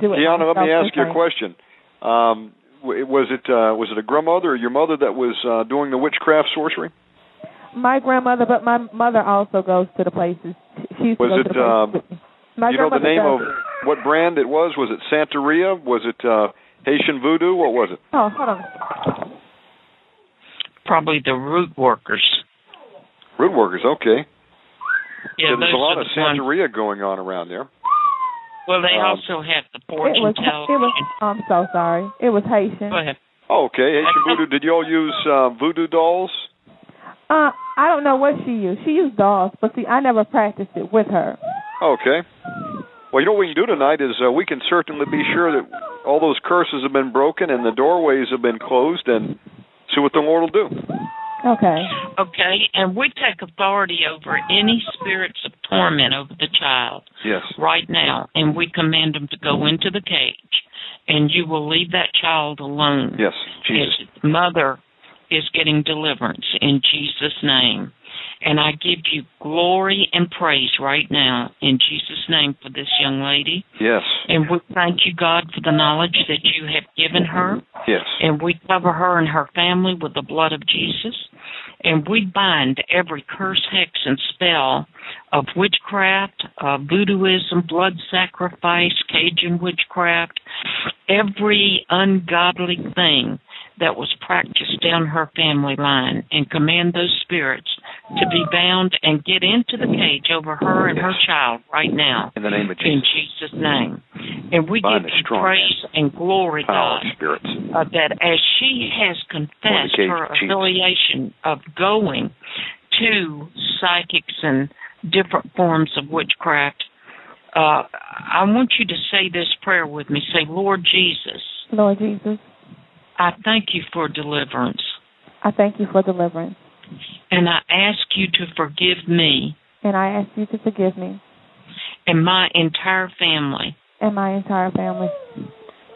Speaker 5: do it.
Speaker 1: Deanna, let me
Speaker 5: myself
Speaker 1: ask you a question. Um, w- was it uh, was it a grandmother or your mother that was uh, doing the witchcraft sorcery?
Speaker 5: My grandmother, but my mother also goes to the places. She used to
Speaker 1: Was
Speaker 5: go
Speaker 1: it,
Speaker 5: to the places
Speaker 1: um.
Speaker 5: My
Speaker 1: you know the name
Speaker 5: does
Speaker 1: of what brand it was? Was it Santeria? Was it uh, Haitian Voodoo? What was it?
Speaker 5: Oh, hold on.
Speaker 4: Probably the root workers
Speaker 1: Root workers. Okay.
Speaker 4: yeah
Speaker 1: So there's a lot of
Speaker 4: the ones-
Speaker 1: going on around there.
Speaker 4: well they
Speaker 1: um,
Speaker 4: also have the
Speaker 5: It
Speaker 4: fortune
Speaker 5: was.
Speaker 4: television
Speaker 5: It was. I'm so sorry. It was Haitian.
Speaker 4: go ahead
Speaker 1: Oh, okay. Haitian Voodoo. Did you all use uh, voodoo dolls?
Speaker 5: Uh, I don't know what she used. She used dolls, but see, I never practiced it with her.
Speaker 1: Okay. Well, you know what we can do tonight is uh, we can certainly be sure that all those curses have been broken and the doorways have been closed and see what the Lord will do.
Speaker 5: Okay.
Speaker 4: Okay, and we take authority over any spirits of torment over the child
Speaker 1: Yes.
Speaker 4: right now, and we command them to go into the cage, and you will leave that child alone.
Speaker 1: Yes. Jesus.
Speaker 4: His mother is getting deliverance in Jesus' name. And I give you glory and praise right now in Jesus' name for this young lady.
Speaker 1: Yes.
Speaker 4: And we thank you, God, for the knowledge that you have given her.
Speaker 1: Yes.
Speaker 4: And we cover her and her family with the blood of Jesus. And we bind every curse, hex, and spell of witchcraft, uh, voodooism, blood sacrifice, Cajun witchcraft, every ungodly thing that was practiced down her family line, and command those spirits to be bound and get into the cage over her and her child right now.
Speaker 1: In the name of Jesus.
Speaker 4: In
Speaker 1: Jesus.
Speaker 4: Jesus' name. And we
Speaker 1: Bind
Speaker 4: give you praise and glory,
Speaker 1: Foul
Speaker 4: God,
Speaker 1: spirits.
Speaker 4: uh, that as she has confessed
Speaker 1: cage,
Speaker 4: her
Speaker 1: Jesus.
Speaker 4: affiliation of going to psychics and different forms of witchcraft, uh, I want you to say this prayer with me. Say, Lord Jesus,
Speaker 5: Lord Jesus,
Speaker 4: I thank you for deliverance.
Speaker 5: I thank you for deliverance.
Speaker 4: And I ask you to forgive me
Speaker 5: And I ask you to forgive me
Speaker 4: and my entire family
Speaker 5: and my entire family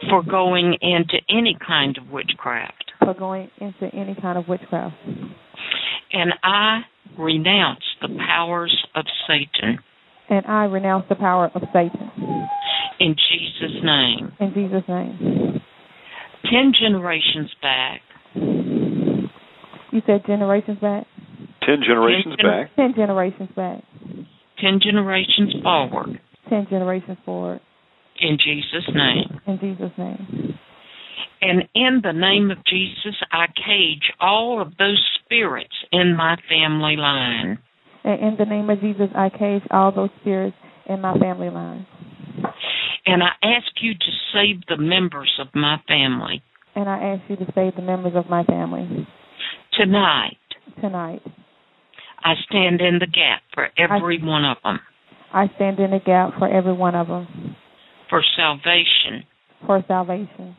Speaker 4: for going into any kind of witchcraft.
Speaker 5: for going into any kind of witchcraft.
Speaker 4: And I renounce the powers of Satan
Speaker 5: And I renounce the power of Satan.
Speaker 4: in Jesus' name.
Speaker 5: In Jesus' name.
Speaker 4: Ten generations back,
Speaker 5: You said generations back?
Speaker 1: Ten generations
Speaker 4: Ten-
Speaker 1: back.
Speaker 5: Ten generations back.
Speaker 4: ten generations forward,
Speaker 5: Ten generations forward.
Speaker 4: in Jesus' name.
Speaker 5: In Jesus' name.
Speaker 4: And in the name of Jesus, I cage all of those spirits in my family line.
Speaker 5: And in the name of Jesus, I cage all those spirits in my family line.
Speaker 4: And I ask you to save the members of my family
Speaker 5: And I ask you to save the members of my family
Speaker 4: tonight.
Speaker 5: tonight.
Speaker 4: I stand in the gap for every one of them
Speaker 5: I stand in the gap for every one of them
Speaker 4: for salvation
Speaker 5: for salvation,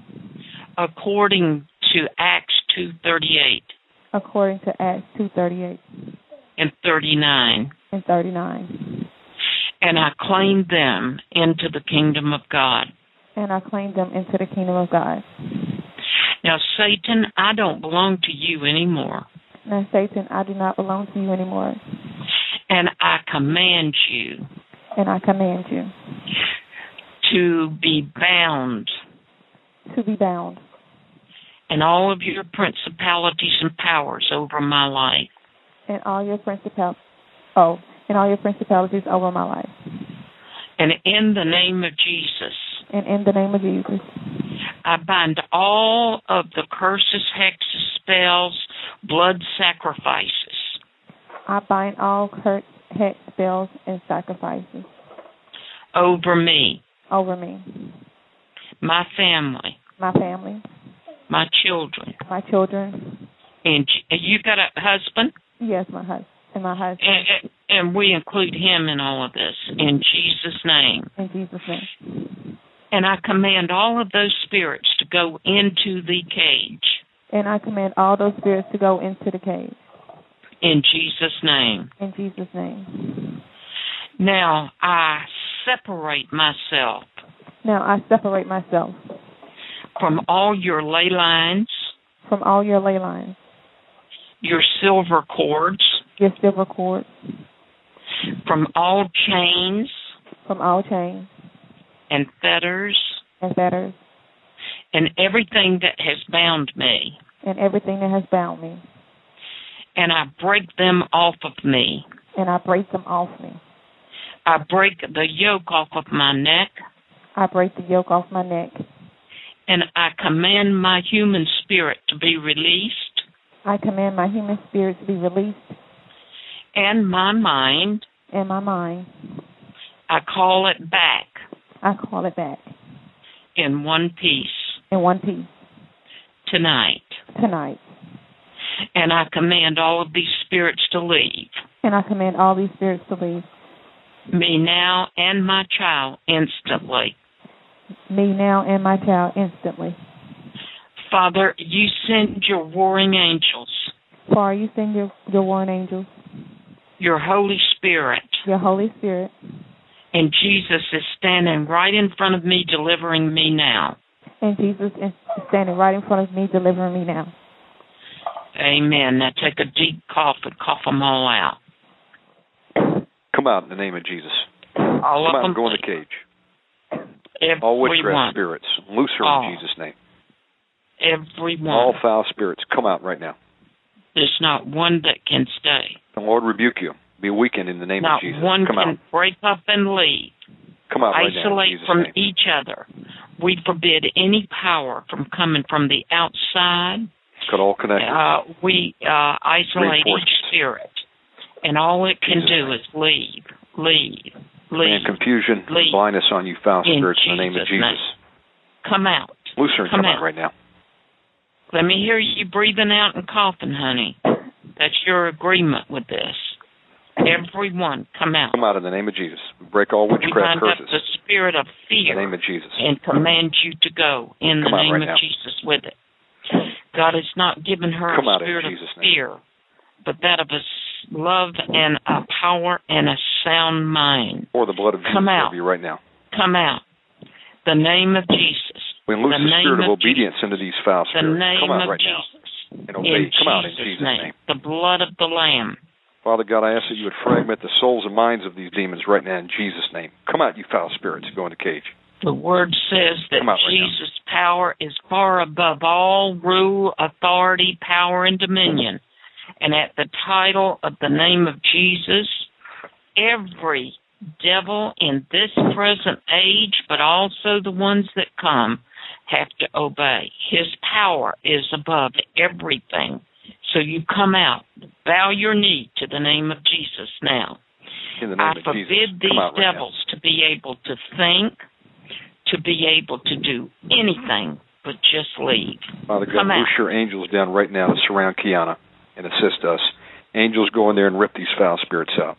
Speaker 4: according to Acts 2:38
Speaker 5: according to Acts 2:38
Speaker 4: and 39.
Speaker 5: and 39.
Speaker 4: And I claim them into the kingdom of God.
Speaker 5: And I claim them into the kingdom of God.
Speaker 4: Now, Satan, I don't belong to you anymore.
Speaker 5: Now, Satan, I do not belong to you anymore.
Speaker 4: And I command you
Speaker 5: And I command you
Speaker 4: to be bound
Speaker 5: to be bound
Speaker 4: and all of your principalities and powers over my life.
Speaker 5: and all your principal oh, and all your principalities over my life.
Speaker 4: And in the name of Jesus,
Speaker 5: And in the name of Jesus,
Speaker 4: I bind all of the curses, hexes, spells, blood sacrifices
Speaker 5: I bind all curse, hex, spells, and sacrifices
Speaker 4: over me,
Speaker 5: over me,
Speaker 4: my family,
Speaker 5: my family,
Speaker 4: my children.
Speaker 5: my children.
Speaker 4: And you've got a husband?
Speaker 5: Yes, my husband and my husband.
Speaker 4: And, and we include him in all of this in Jesus' name.
Speaker 5: In Jesus' name.
Speaker 4: And I command all of those spirits to go into the cage
Speaker 5: And I command all those spirits to go into the cage.
Speaker 4: in Jesus' name.
Speaker 5: In Jesus' name.
Speaker 4: Now I separate myself
Speaker 5: Now I separate myself
Speaker 4: from all your ley lines,
Speaker 5: from all your ley lines,
Speaker 4: your silver cords,
Speaker 5: your silver cords,
Speaker 4: from all chains
Speaker 5: from all chains
Speaker 4: and fetters
Speaker 5: and fetters,
Speaker 4: and everything that has bound me.
Speaker 5: and everything that has bound me.
Speaker 4: And I break them off of me.
Speaker 5: And I break them off me.
Speaker 4: I break the yoke off of my neck,
Speaker 5: I break the yoke off my neck.
Speaker 4: and I command my human spirit to be released,
Speaker 5: I command my human spirit to be released
Speaker 4: and my mind,
Speaker 5: and my mind.
Speaker 4: I call it back
Speaker 5: I call it back
Speaker 4: in one piece
Speaker 5: in one piece
Speaker 4: tonight.
Speaker 5: tonight.
Speaker 4: And I command all of these spirits to leave
Speaker 5: And I command all these spirits to leave
Speaker 4: me now and my child instantly.
Speaker 5: me now and my child instantly.
Speaker 4: Father, you send your warring angels,
Speaker 5: For you send your, your warring angels,
Speaker 4: your Holy Spirit,
Speaker 5: your Holy Spirit,
Speaker 4: and Jesus is standing right in front of me, delivering me now.
Speaker 5: and Jesus is standing right in front of me, delivering me now.
Speaker 4: Amen. Now take a deep cough and cough them all out.
Speaker 1: Come out in the name of Jesus.
Speaker 4: All
Speaker 1: Come
Speaker 4: of
Speaker 1: out
Speaker 4: them.
Speaker 1: and go in the cage.
Speaker 4: Everyone.
Speaker 1: All witchcraft spirits, loose her
Speaker 4: All.
Speaker 1: in Jesus' name.
Speaker 4: Everyone.
Speaker 1: All foul spirits, come out right now.
Speaker 4: There's not one that can stay.
Speaker 1: The Lord rebuke you. Be weakened in the name
Speaker 4: not
Speaker 1: of Jesus.
Speaker 4: one
Speaker 1: Come
Speaker 4: can
Speaker 1: out.
Speaker 4: break up and leave.
Speaker 1: Come out right
Speaker 4: Isolate from
Speaker 1: name.
Speaker 4: each other. We forbid any power from coming from the outside.
Speaker 1: Cut all connections.
Speaker 4: Uh, we uh, isolate each spirit And all it can
Speaker 1: Jesus'
Speaker 4: do is leave, leave, leave.
Speaker 1: confusion,
Speaker 4: Leave.
Speaker 1: blindness on you, foul
Speaker 4: In
Speaker 1: spirits, in the name of
Speaker 4: Jesus' name. Come out.
Speaker 1: And
Speaker 4: Come
Speaker 1: come out
Speaker 4: out.
Speaker 1: right now.
Speaker 4: Let me hear you breathing out and coughing, honey. That's your agreement with this. Everyone, come out.
Speaker 1: Come out in the name of Jesus. Break all witchcraft
Speaker 4: bind up
Speaker 1: curses.
Speaker 4: the spirit of fear.
Speaker 1: In the name of Jesus.
Speaker 4: and command you to go in the
Speaker 1: Come out
Speaker 4: name
Speaker 1: right
Speaker 4: of
Speaker 1: now.
Speaker 4: Jesus with it. God has not given her
Speaker 1: Come
Speaker 4: a spirit of
Speaker 1: Jesus' name.
Speaker 4: fear, but that of a love and a power and a sound mind.
Speaker 1: Pour the blood of Jesus
Speaker 4: Come out.
Speaker 1: over you right now.
Speaker 4: Come out. The name of Jesus.
Speaker 1: We loose
Speaker 4: The
Speaker 1: the, spirit of,
Speaker 4: of
Speaker 1: obedience into these foul
Speaker 4: The
Speaker 1: spirits.
Speaker 4: name
Speaker 1: Come out
Speaker 4: of
Speaker 1: right now
Speaker 4: Jesus.
Speaker 1: And obey.
Speaker 4: In
Speaker 1: Come out in
Speaker 4: Jesus' name.
Speaker 1: name.
Speaker 4: The blood of the Lamb.
Speaker 1: Father God, I ask that you would fragment the souls and minds of these demons right now in Jesus' name. Come out, you foul spirits. Go in the cage.
Speaker 4: The word says that
Speaker 1: right now.
Speaker 4: Jesus' power is far above all rule, authority, power, and dominion. And at the title of the name of Jesus, every devil in this present age, but also the ones that come, have to obey. His power is above everything. So you come out, bow your knee to the name of Jesus now.
Speaker 1: In the name
Speaker 4: I
Speaker 1: of Jesus.
Speaker 4: forbid these
Speaker 1: right
Speaker 4: devils to be able to think, to be able to do anything but just leave.
Speaker 1: now. Father God,
Speaker 4: come
Speaker 1: loose your angels down right now to surround Kiana and assist us. Angels go in there and rip these foul spirits out.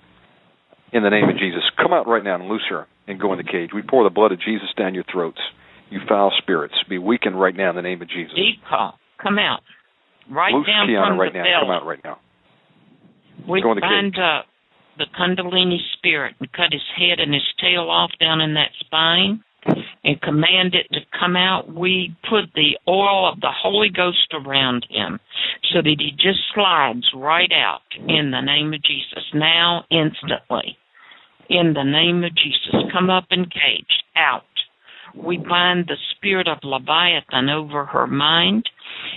Speaker 1: In the name of Jesus. Come out right now and loose her and go in the cage. We pour the blood of Jesus down your throats. You foul spirits. Be weakened right now in the name of Jesus.
Speaker 4: Deep call. Come out. Right
Speaker 1: Loose
Speaker 4: down
Speaker 1: Kiana
Speaker 4: from
Speaker 1: right
Speaker 4: the
Speaker 1: now.
Speaker 4: belly.
Speaker 1: Come out right now.
Speaker 4: We
Speaker 1: Go
Speaker 4: bind up the Kundalini spirit and cut his head and his tail off down in that spine and command it to come out. We put the oil of the Holy Ghost around him so that he just slides right out in the name of Jesus. Now, instantly. In the name of Jesus. Come up and cage. Out. We bind the spirit of Leviathan over her mind,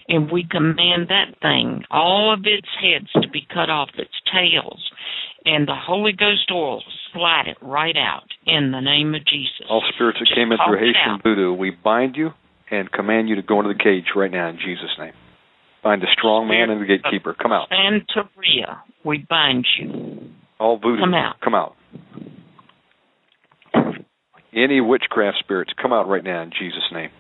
Speaker 4: and we command that thing, all of its heads to be cut off, its tails, and the Holy Ghost oil slide it right out in the name of Jesus.
Speaker 1: All spirits that
Speaker 4: Just
Speaker 1: came in through Haitian voodoo, we bind you and command you to go into the cage right now in Jesus' name. Bind the strong man and the gatekeeper. Come out.
Speaker 4: Santeria, we bind you.
Speaker 1: All voodoo.
Speaker 4: Come out.
Speaker 1: Come out. Any witchcraft spirits, come out right now in Jesus' name.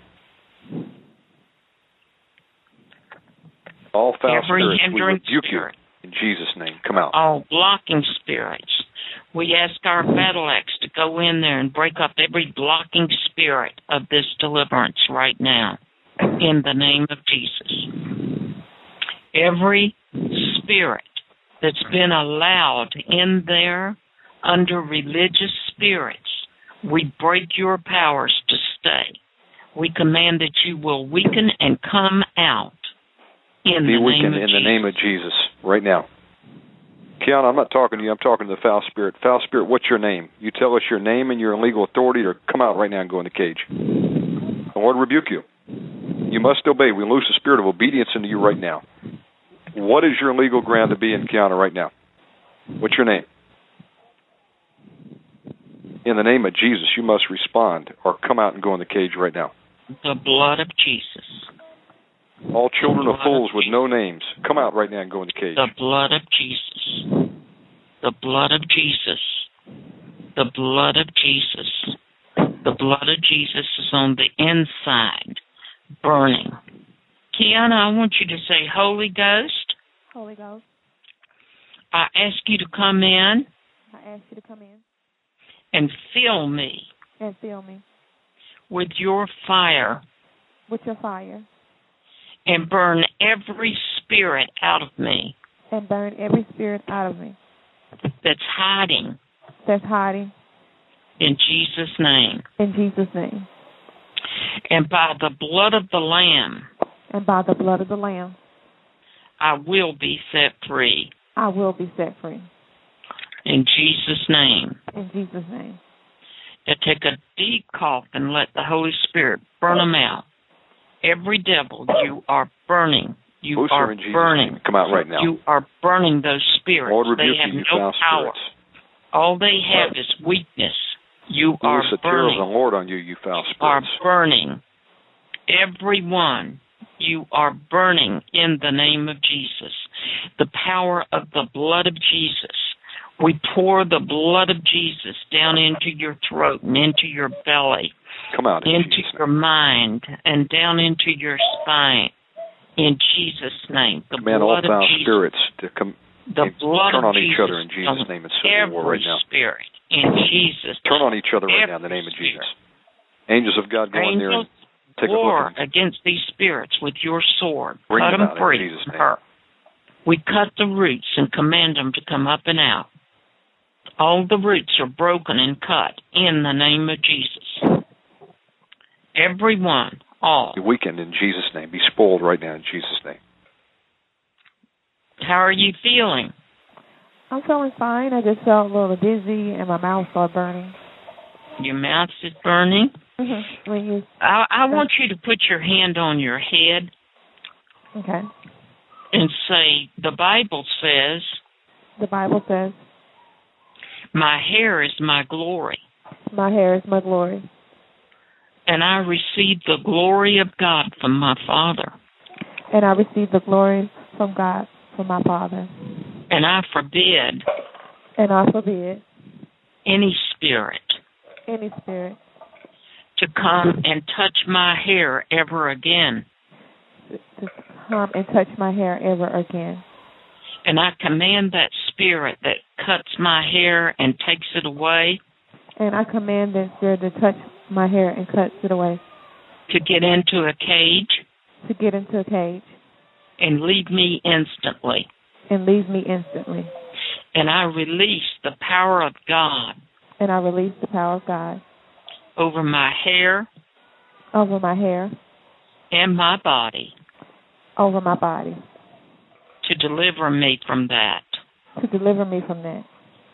Speaker 1: All foul
Speaker 4: Every
Speaker 1: spirits, we rebuke
Speaker 4: spirit,
Speaker 1: you in Jesus' name. Come out.
Speaker 4: all blocking spirits. We ask our battle axe to go in there and break up every blocking spirit of this deliverance right now in the name of Jesus. Every spirit that's been allowed in there under religious spirits, we break your powers to stay. We command that you will weaken and come out in
Speaker 1: Be
Speaker 4: the
Speaker 1: weakened
Speaker 4: name of
Speaker 1: in the
Speaker 4: Jesus.
Speaker 1: name of Jesus right now. Kiana, I'm not talking to you. I'm talking to the foul spirit. Foul spirit, what's your name? You tell us your name and your legal authority, or come out right now and go in the cage. The Lord rebuke you. You must obey. We lose the spirit of obedience into you right now. What is your legal ground to be in Kiana right now? What's your name? In the name of Jesus, you must respond or come out and go in the cage right now.
Speaker 4: The blood of Jesus.
Speaker 1: All children of
Speaker 4: Blood of
Speaker 1: fools with
Speaker 4: Jesus.
Speaker 1: no names, come out right now and go in the cage.
Speaker 4: The blood of Jesus. The blood of Jesus. The blood of Jesus. The blood of Jesus is on the inside, burning. Kiana, I want you to say, Holy Ghost,
Speaker 5: Holy Ghost,
Speaker 4: I ask you to come in
Speaker 5: I ask you to come in
Speaker 4: and fill me
Speaker 5: and fill me
Speaker 4: with your fire
Speaker 5: with your fire
Speaker 4: and burn every spirit out of me
Speaker 5: and burn every spirit out of me
Speaker 4: that's hiding
Speaker 5: that's hiding
Speaker 4: in Jesus' name.
Speaker 5: in Jesus' name.
Speaker 4: And by the blood of the Lamb,
Speaker 5: And by the blood of the Lamb,
Speaker 4: I will be set free.
Speaker 5: I will be set free.
Speaker 4: In Jesus' name.
Speaker 5: In Jesus' name.
Speaker 4: Now take a deep cough and let the Holy Spirit burn them out. Every devil, you are burning. You
Speaker 1: Loose her
Speaker 4: are burning.
Speaker 1: name. Come out right now.
Speaker 4: You are burning those spirits.
Speaker 1: Lord
Speaker 4: they have
Speaker 1: you, you
Speaker 4: no power.
Speaker 1: spirits.
Speaker 4: All they have is weakness. You are
Speaker 1: Loose the terror of the. Lord on you, you foul spirits.
Speaker 4: You Are
Speaker 1: spirits.
Speaker 4: burning. Everyone, you are burning in the name of Jesus. The power of the blood of Jesus We pour the blood of Jesus down into your throat and into your belly,
Speaker 1: Come out in
Speaker 4: into
Speaker 1: Jesus'
Speaker 4: your mind, and down into your spine. In Jesus' name. The
Speaker 1: Command all
Speaker 4: blood of
Speaker 1: foul
Speaker 4: Jesus.
Speaker 1: spirits to come
Speaker 4: The blood
Speaker 1: turn
Speaker 4: of
Speaker 1: on each other in Jesus' name and civil war right now.
Speaker 4: spirit. In Jesus'
Speaker 1: Turn on each other right now in the name of Jesus. Angels of God, go in there and
Speaker 4: Angels,
Speaker 1: take a
Speaker 4: war
Speaker 1: look. At
Speaker 4: against these spirits with your sword.
Speaker 1: Bring
Speaker 4: cut
Speaker 1: them
Speaker 4: them
Speaker 1: out in Jesus' name.
Speaker 4: her. We cut the roots and command them to come up and out. All the roots are broken and cut in the name of Jesus. Everyone, all.
Speaker 1: Be weakened in Jesus' name. Be spoiled right now in Jesus' name.
Speaker 4: How are you feeling?
Speaker 5: I'm feeling fine. I just felt a little dizzy and my mouth started burning.
Speaker 4: Your mouth is burning.
Speaker 5: Mm-hmm. When you
Speaker 4: I, I want you to put your hand on your head
Speaker 5: okay,
Speaker 4: and say, The Bible says,
Speaker 5: the Bible says,
Speaker 4: My hair is my glory.
Speaker 5: "My hair is my glory,"
Speaker 4: and I receive the glory of God from my Father.
Speaker 5: and I receive the glory from God, from my Father.
Speaker 4: And I forbid
Speaker 5: And I forbid
Speaker 4: any spirit
Speaker 5: any spirit
Speaker 4: to come and touch my hair ever again.
Speaker 5: to come and touch my hair ever again.
Speaker 4: And I command that spirit that cuts my hair and takes it away.
Speaker 5: And I command that spirit to touch my hair and cuts it away,
Speaker 4: to get into a cage.
Speaker 5: To get into a cage.
Speaker 4: And leave me instantly.
Speaker 5: and leave me instantly.
Speaker 4: And I release the power of God
Speaker 5: And I release the power of God
Speaker 4: over my hair
Speaker 5: over my hair,
Speaker 4: and my body.
Speaker 5: over my body,
Speaker 4: to deliver me from that.
Speaker 5: to deliver me from that.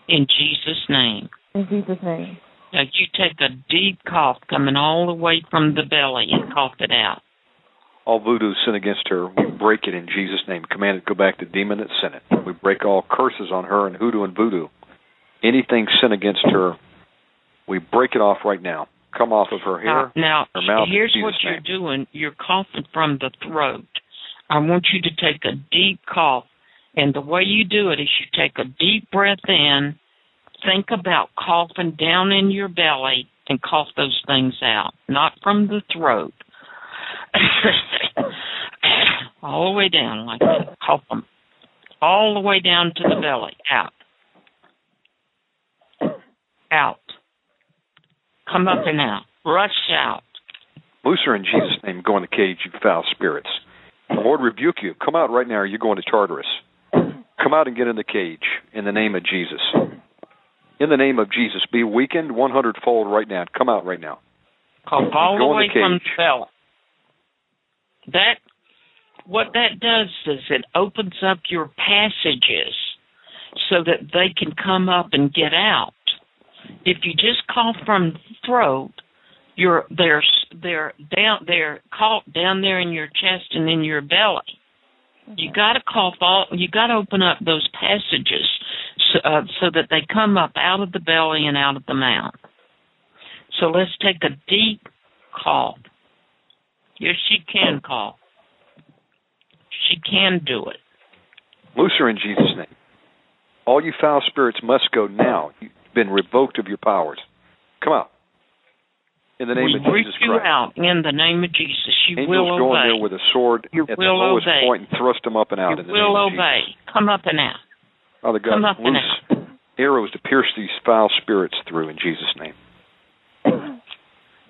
Speaker 4: In Jesus' name.
Speaker 5: In Jesus' name.
Speaker 4: Now you take a deep cough coming all the way from the belly and cough it out.
Speaker 1: All voodoo sin against her, we break it in Jesus' name. Command it go back to demon that sent it. We break all curses on her and hoodoo and voodoo. Anything sin against her, we break it off right now. Come off of her hair.
Speaker 4: Uh, now,
Speaker 1: her mouth in
Speaker 4: here's
Speaker 1: Jesus'
Speaker 4: what you're
Speaker 1: name.
Speaker 4: doing. You're coughing from the throat. I want you to take a deep cough. And the way you do it is you take a deep breath in, think about coughing down in your belly, and cough those things out, not from the throat. all the way down like that. Cough them. All the way down to the belly. Out. Out. Come up and out. Rush out.
Speaker 1: Loose in Jesus' name. Go in the cage, you foul spirits. The Lord rebuke you. Come out right now, or you're going to Tartarus. Come out and get in the cage in the name of Jesus. In the name of Jesus, be weakened 100 fold right now. Come out right now.
Speaker 4: Cough all the
Speaker 1: Go in
Speaker 4: way
Speaker 1: the
Speaker 4: from the
Speaker 1: cage.
Speaker 4: That what that does is it opens up your passages so that they can come up and get out. If you just cough from the throat, you're they're they're down they're caught down there in your chest and in your belly. You got to cough all. You got to open up those passages so, uh, so that they come up out of the belly and out of the mouth. So let's take a deep cough. Yes, she can cough. She can do it.
Speaker 1: Loose her in Jesus' name. All you foul spirits must go now. You've been revoked of your powers. Come out. In the name
Speaker 4: we
Speaker 1: of
Speaker 4: root
Speaker 1: Jesus
Speaker 4: you
Speaker 1: Christ.
Speaker 4: out in the name of Jesus. You
Speaker 1: Angels
Speaker 4: will
Speaker 1: go in
Speaker 4: obey.
Speaker 1: there with a sword
Speaker 4: You
Speaker 1: at the
Speaker 4: will
Speaker 1: lowest
Speaker 4: obey.
Speaker 1: point and thrust them up and out
Speaker 4: you
Speaker 1: in the
Speaker 4: will
Speaker 1: name of
Speaker 4: obey.
Speaker 1: Jesus.
Speaker 4: Come up and out.
Speaker 1: Father God,
Speaker 4: Come up and
Speaker 1: loose arrows to pierce these foul spirits through in Jesus' name.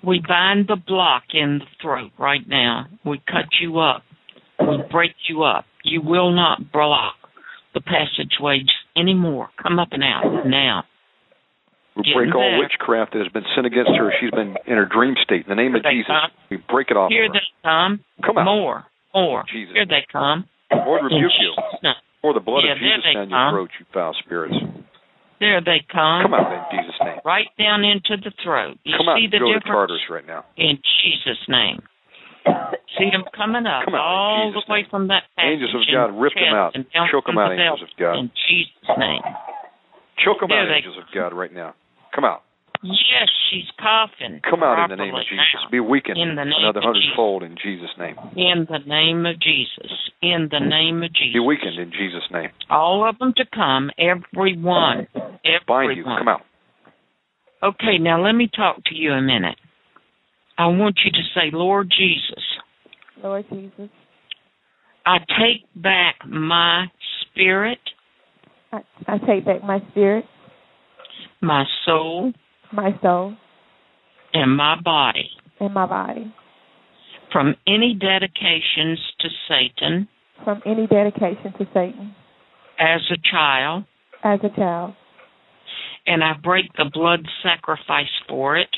Speaker 4: We bind the block in the throat right now. We cut you up. We break you up. You will not block the passageways anymore. Come up and out now.
Speaker 1: We break all
Speaker 4: there.
Speaker 1: witchcraft that has been sent against her. She's been in her dream state. In the name of
Speaker 4: Here they
Speaker 1: Jesus,
Speaker 4: come.
Speaker 1: we break it off
Speaker 4: Here
Speaker 1: of her.
Speaker 4: they come.
Speaker 1: Come out.
Speaker 4: More. More.
Speaker 1: Jesus.
Speaker 4: Here they come.
Speaker 1: Lord rebuke you. Pour the blood
Speaker 4: Yeah,
Speaker 1: of Jesus down your throat, you foul spirits.
Speaker 4: There they come.
Speaker 1: Come out in Jesus' name.
Speaker 4: Right down into the throat. You
Speaker 1: Come out
Speaker 4: see
Speaker 1: and
Speaker 4: the
Speaker 1: to
Speaker 4: difference?
Speaker 1: Tartarus right now.
Speaker 4: In Jesus' name. See them coming up
Speaker 1: Come out
Speaker 4: all the way
Speaker 1: name.
Speaker 4: from that passage
Speaker 1: Angels of God, rip them out.
Speaker 4: and
Speaker 1: Choke them out,
Speaker 4: the
Speaker 1: angels of God.
Speaker 4: In Jesus' name.
Speaker 1: Choke them
Speaker 4: There
Speaker 1: out, angels of God, right now. Come out.
Speaker 4: Yes, she's coughing.
Speaker 1: Come out in the name of Jesus.
Speaker 4: now.
Speaker 1: Be weakened
Speaker 4: In the name
Speaker 1: another
Speaker 4: of
Speaker 1: hundredfold in Jesus' name.
Speaker 4: In the name of Jesus. In the name of Jesus.
Speaker 1: Be weakened in Jesus' name.
Speaker 4: All of them to come, every one.
Speaker 1: bind you.
Speaker 4: Everyone.
Speaker 1: Come out.
Speaker 4: Okay, now let me talk to you a minute. I want you to say, Lord Jesus,
Speaker 5: Lord Jesus,
Speaker 4: I take back my spirit,
Speaker 5: I, I take back my spirit,
Speaker 4: my soul,
Speaker 5: my soul,
Speaker 4: and my body
Speaker 5: and my body.
Speaker 4: from any dedications to Satan
Speaker 5: from any dedication to Satan
Speaker 4: as a child,
Speaker 5: as a child,
Speaker 4: and I break the blood sacrifice for it.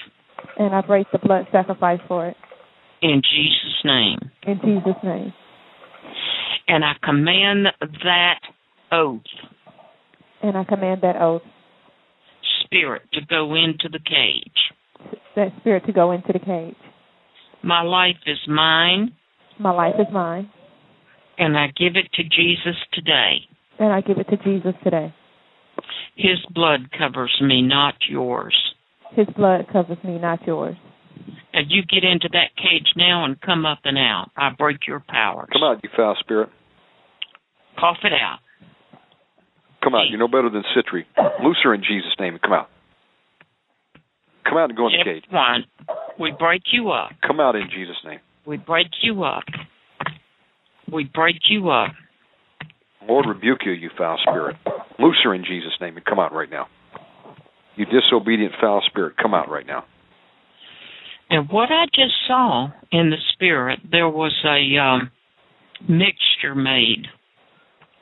Speaker 5: And I break the blood sacrifice for it.
Speaker 4: In Jesus' name.
Speaker 5: in Jesus' name.
Speaker 4: And I command that oath.
Speaker 5: And I command that oath,
Speaker 4: spirit to go into the cage.
Speaker 5: that spirit to go into the cage.
Speaker 4: My life is mine,
Speaker 5: My life is mine,
Speaker 4: and I give it to Jesus today.
Speaker 5: and I give it to Jesus today.
Speaker 4: His blood covers me, not yours.
Speaker 5: His blood covers me, not yours.
Speaker 4: And you get into that cage now and come up and out. I break your powers.
Speaker 1: Come out, you foul spirit.
Speaker 4: Cough it out.
Speaker 1: Come out. You're no better than Citri. Loose her in Jesus' name and come out. Come out and go in the cage.
Speaker 4: Everyone, we break you up.
Speaker 1: Come out in Jesus' name.
Speaker 4: We break you up. We break you up.
Speaker 1: Lord rebuke you, you foul spirit. Loose her in Jesus' name and come out right now. You disobedient foul spirit, come out right now.
Speaker 4: And what I just saw in the spirit, there was a um, mixture made.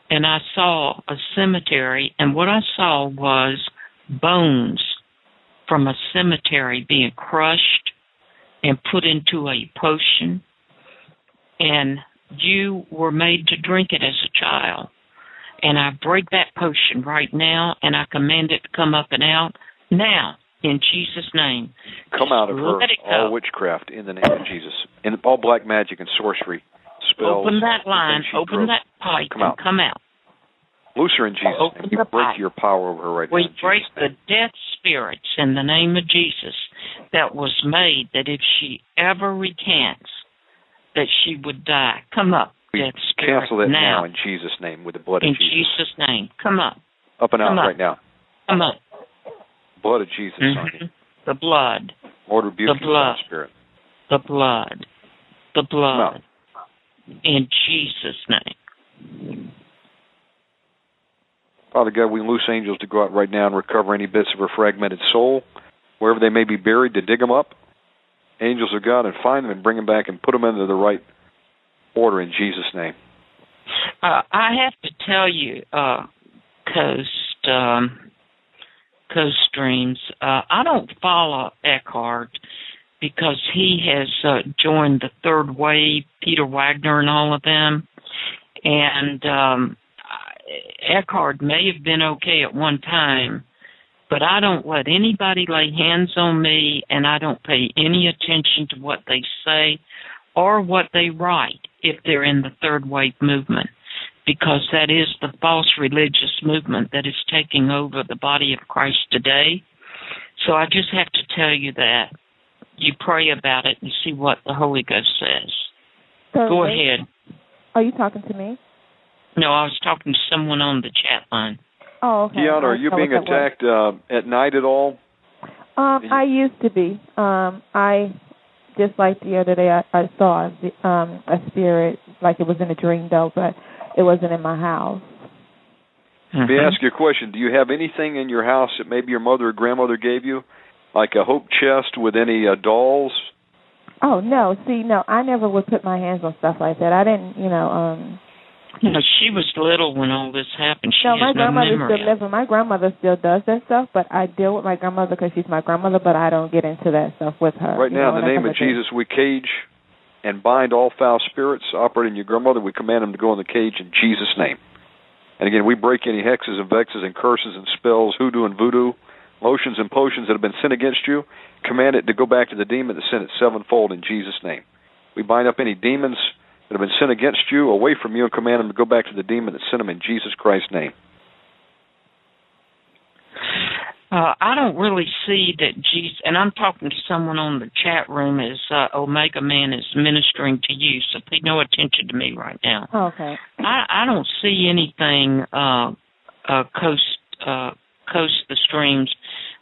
Speaker 4: And I saw a cemetery, and what I saw was bones from a cemetery being crushed and put into a potion. And you were made to drink it as a child. And I break that potion right now, and I command it to come up and out now in Jesus' name.
Speaker 1: Come out of her
Speaker 4: Let it go.
Speaker 1: all witchcraft in the name of Jesus. And all black magic and sorcery spells.
Speaker 4: Open that line, open that pipe,
Speaker 1: Come out.
Speaker 4: come out.
Speaker 1: Loose her in Jesus'
Speaker 4: Open
Speaker 1: name. You break
Speaker 4: pipe.
Speaker 1: your power over her right
Speaker 4: We
Speaker 1: now. in
Speaker 4: break the death spirits in the name of Jesus that was made that if she ever recants, that she would die. Come up,
Speaker 1: We
Speaker 4: death spirit.
Speaker 1: cancel that now
Speaker 4: now
Speaker 1: in Jesus' name with the blood
Speaker 4: in
Speaker 1: of Jesus.
Speaker 4: In Jesus' name. Come up,
Speaker 1: Up and out
Speaker 4: up.
Speaker 1: right now.
Speaker 4: come up.
Speaker 1: Blood of Jesus on mm-hmm.
Speaker 4: you. The blood,
Speaker 1: Lord rebuke
Speaker 4: The blood.
Speaker 1: spirit.
Speaker 4: the blood, the blood. In Jesus' name.
Speaker 1: Father God, we loose angels to go out right now and recover any bits of her fragmented soul, wherever they may be buried, to dig them up. Angels of God, and find them and bring them back and put them into the right order in Jesus' name.
Speaker 4: Uh, I have to tell you, uh, Coast um, Coast Streams, uh, I don't follow Eckhardt because he has uh, joined the Third Wave, Peter Wagner, and all of them. And um, Eckhardt may have been okay at one time, but I don't let anybody lay hands on me, and I don't pay any attention to what they say or what they write if they're in the third wave movement because that is the false religious movement that is taking over the body of Christ today. So I just have to tell you that. You pray about it and see what the Holy Ghost says.
Speaker 5: So
Speaker 4: Go
Speaker 5: wait,
Speaker 4: ahead.
Speaker 5: Are you talking to me?
Speaker 4: No, I was talking to someone on the chat line.
Speaker 5: Oh, okay.
Speaker 1: Kiana, are you being
Speaker 5: what that was.
Speaker 1: attacked uh, at night at all?
Speaker 5: Um, I used to be. Um, I just like the other day, I, I saw the, um a spirit, like it was in a dream though, but it wasn't in my house.
Speaker 1: Let me ask you a question. Do you have anything in your house that maybe your mother or grandmother gave you, like a hope chest with any uh, dolls?
Speaker 5: Oh no, see, no, I never would put my hands on stuff like that. I didn't, you know. um
Speaker 4: You know, she was little when all this happened. She
Speaker 5: No, my grandmother
Speaker 4: memory.
Speaker 5: still lives, and my grandmother still does that stuff. But I deal with my grandmother because she's my grandmother, but I don't get into that stuff with her.
Speaker 1: Right
Speaker 5: you
Speaker 1: now, in the name of
Speaker 5: with it.
Speaker 1: Jesus, we cage and bind all foul spirits operating your grandmother. We command them to go in the cage in Jesus' name. And again, we break any hexes and vexes and curses and spells, hoodoo and voodoo, lotions and potions that have been sent against you. Command it to go back to the demon that sent it sevenfold in Jesus' name. We bind up any demons that have been sent against you away from you and command them to go back to the demon that sent them in Jesus Christ's name.
Speaker 4: Uh, I don't really see that Jesus, and I'm talking to someone on the chat room as uh, Omega Man is ministering to you, so pay no attention to me right now.
Speaker 5: Oh, okay.
Speaker 4: I, I don't see anything, uh, uh, Coast, uh, coast, the streams,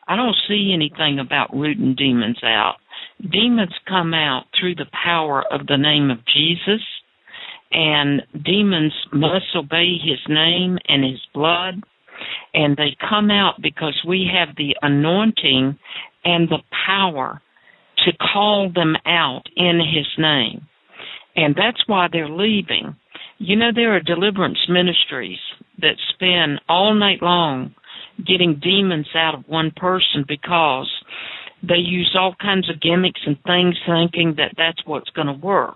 Speaker 4: I don't see anything about rooting demons out. Demons come out through the power of the name of Jesus, and demons must obey his name and his blood, and they come out because we have the anointing and the power to call them out in his name. And that's why they're leaving. You know, there are deliverance ministries that spend all night long getting demons out of one person because they use all kinds of gimmicks and things thinking that that's what's going to work.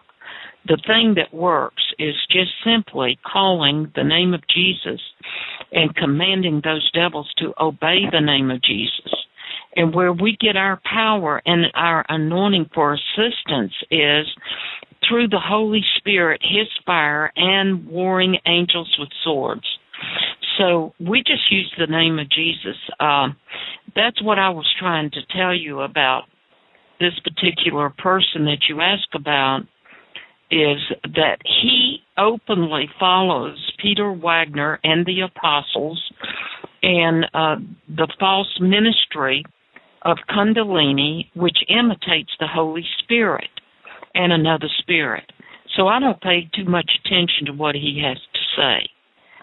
Speaker 4: The thing that works is just simply calling the name of Jesus and commanding those devils to obey the name of Jesus. And where we get our power and our anointing for assistance is through the Holy Spirit, His fire, and warring angels with swords. So we just use the name of Jesus. Uh, that's what I was trying to tell you about this particular person that you ask about is that he openly follows Peter Wagner and the apostles and uh, the false ministry of Kundalini, which imitates the Holy Spirit and another spirit. So I don't pay too much attention to what he has to say.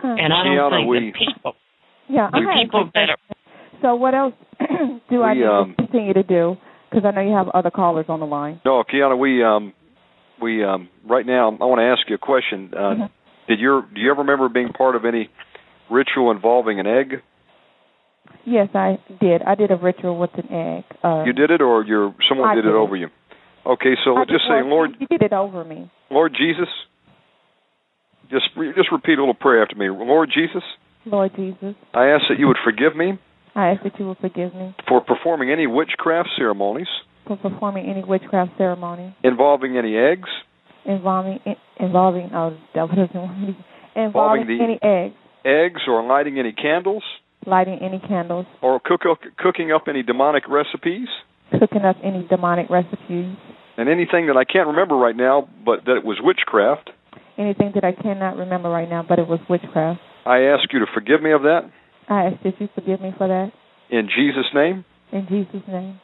Speaker 5: Huh.
Speaker 4: And I don't
Speaker 1: Kiana,
Speaker 4: think
Speaker 1: we-
Speaker 4: that people
Speaker 5: Yeah, I
Speaker 1: We-
Speaker 5: have
Speaker 4: people
Speaker 5: quick
Speaker 4: that are.
Speaker 5: So what else do I need
Speaker 1: um,
Speaker 5: to continue to do? Because I know you have other callers on the line.
Speaker 1: No, Kiana, we um we um right now I want to ask you a question. Uh
Speaker 5: Mhm.
Speaker 1: did you do you ever remember being part of any ritual involving an egg?
Speaker 5: Yes, I did. I did a ritual with an egg. Uh,
Speaker 1: You did it or your someone did
Speaker 5: did
Speaker 1: it
Speaker 5: it.
Speaker 1: over you? Okay, so
Speaker 5: I
Speaker 1: let's just say Lord
Speaker 5: You did it over me.
Speaker 1: Lord Jesus just just repeat a little prayer after me. Lord Jesus,
Speaker 5: Lord Jesus,
Speaker 1: I ask that you would forgive me
Speaker 5: I ask that you will forgive me
Speaker 1: for performing any witchcraft ceremonies
Speaker 5: for performing any witchcraft ceremony
Speaker 1: involving any eggs,
Speaker 5: involving involving oh devil doesn't want me
Speaker 1: Involving
Speaker 5: involving any eggs,
Speaker 1: eggs or lighting any candles
Speaker 5: lighting any candles,
Speaker 1: or cook cooking up any demonic recipes
Speaker 5: cooking up any demonic recipes,
Speaker 1: and anything that I can't remember right now but that it was witchcraft.
Speaker 5: Anything that I cannot remember right now, but it was witchcraft.
Speaker 1: I ask you to forgive me of that
Speaker 5: I ask that you forgive me for that
Speaker 1: in Jesus name.
Speaker 5: in Jesus' name.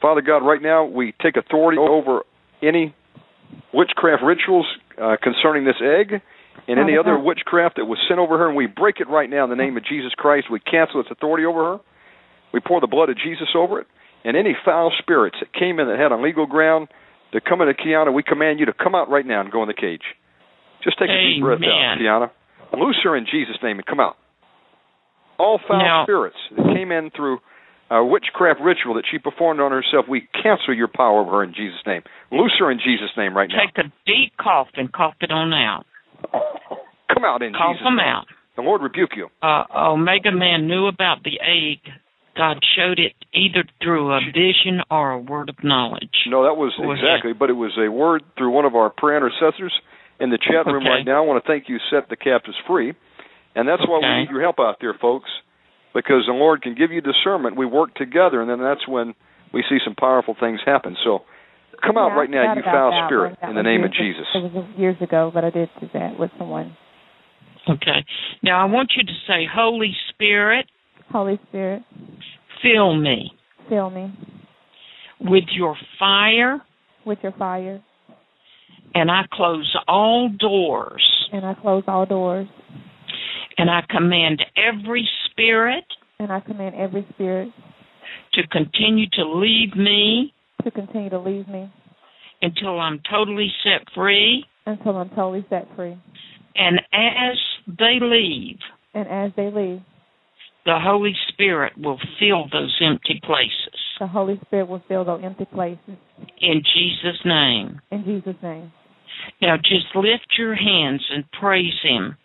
Speaker 1: Father God, right now we take authority over any witchcraft rituals uh, concerning this egg and any other
Speaker 5: God.
Speaker 1: witchcraft that was sent over her, and we break it right now in the name of Jesus Christ. We cancel its authority over her. We pour the blood of Jesus over it. And any foul spirits that came in that had on legal ground to come into Kiana, we command you to come out right now and go in the cage. Just take a deep breath out, Tiana. Loose her in Jesus' name and come out. All foul
Speaker 4: Now-
Speaker 1: spirits that came in through a witchcraft ritual that she performed on herself, we cancel your power over her in Jesus' name. Loose her in Jesus' name right now.
Speaker 4: take a deep cough and cough it on out.
Speaker 1: Come out in
Speaker 4: Cough
Speaker 1: Jesus'
Speaker 4: them
Speaker 1: name.
Speaker 4: out.
Speaker 1: The Lord rebuke you.
Speaker 4: Uh, Omega Man knew about the egg. God showed it either through a vision or a word of knowledge.
Speaker 1: No, that was
Speaker 4: Go ahead.
Speaker 1: exactly, but it was a word through one of our prayer intercessors in the chat room
Speaker 4: Okay.
Speaker 1: right now. I want to thank you, set the captives free, and that's why we need your help out there, folks, because the Lord can give you discernment. We work together, and then that's when we see some powerful things happen. So, come out
Speaker 5: Yeah, I
Speaker 1: right now, you foul
Speaker 5: that
Speaker 1: spirit.
Speaker 5: That
Speaker 1: in the name of Jesus.
Speaker 5: It was years ago, but I did do that with someone.
Speaker 4: Okay. Now I want you to say, Holy Spirit,
Speaker 5: Holy Spirit,
Speaker 4: fill me
Speaker 5: fill me
Speaker 4: with your fire,
Speaker 5: with your fire,
Speaker 4: and I close all doors,
Speaker 5: and I close all doors,
Speaker 4: and I command every spirit
Speaker 5: and I command every spirit
Speaker 4: to continue to leave me
Speaker 5: to continue to leave me
Speaker 4: until I'm totally set free.
Speaker 5: until I'm totally set free.
Speaker 4: And as they leave,
Speaker 5: And as they leave,
Speaker 4: the Holy Spirit will fill those empty places.
Speaker 5: the Holy Spirit will fill those empty places.
Speaker 4: In Jesus' name.
Speaker 5: In Jesus' name.
Speaker 4: Now just lift your hands and praise Him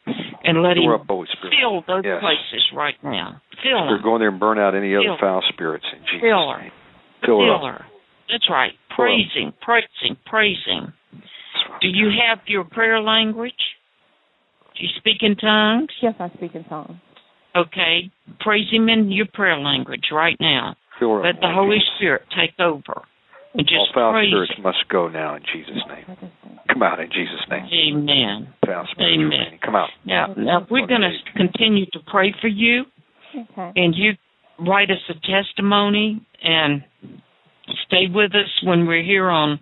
Speaker 4: and let
Speaker 1: Fill
Speaker 4: Him
Speaker 1: up, Holy Spirit.
Speaker 4: fill those
Speaker 1: Yes.
Speaker 4: places right now. Fill
Speaker 1: We're
Speaker 4: them.
Speaker 1: going there and burn out any other
Speaker 4: Fill-
Speaker 1: foul spirits in Jesus'
Speaker 4: Fill her.
Speaker 1: name. Fill her
Speaker 4: Fill
Speaker 1: up.
Speaker 4: her. That's right.
Speaker 1: Fill her
Speaker 4: Praise Him, praise Him, praise Him. Do you have your prayer language? Do you speak in tongues?
Speaker 5: Yes, I speak in tongues.
Speaker 4: Okay. Praise Him in your prayer language right now.
Speaker 1: Fill her up,
Speaker 4: Let the
Speaker 1: Lord
Speaker 4: Holy
Speaker 1: Jesus.
Speaker 4: Spirit take over. And
Speaker 1: All foul
Speaker 4: praise
Speaker 1: spirits
Speaker 4: Him.
Speaker 1: must go now in Jesus' name.
Speaker 5: I just think-
Speaker 1: Come out in Jesus' name.
Speaker 4: Amen.
Speaker 1: Foul spirits
Speaker 4: Amen.
Speaker 1: remaining. Come out.
Speaker 4: Now, now we're going to continue to pray for you.
Speaker 5: Okay.
Speaker 4: and you write us a testimony and stay with us when we're here on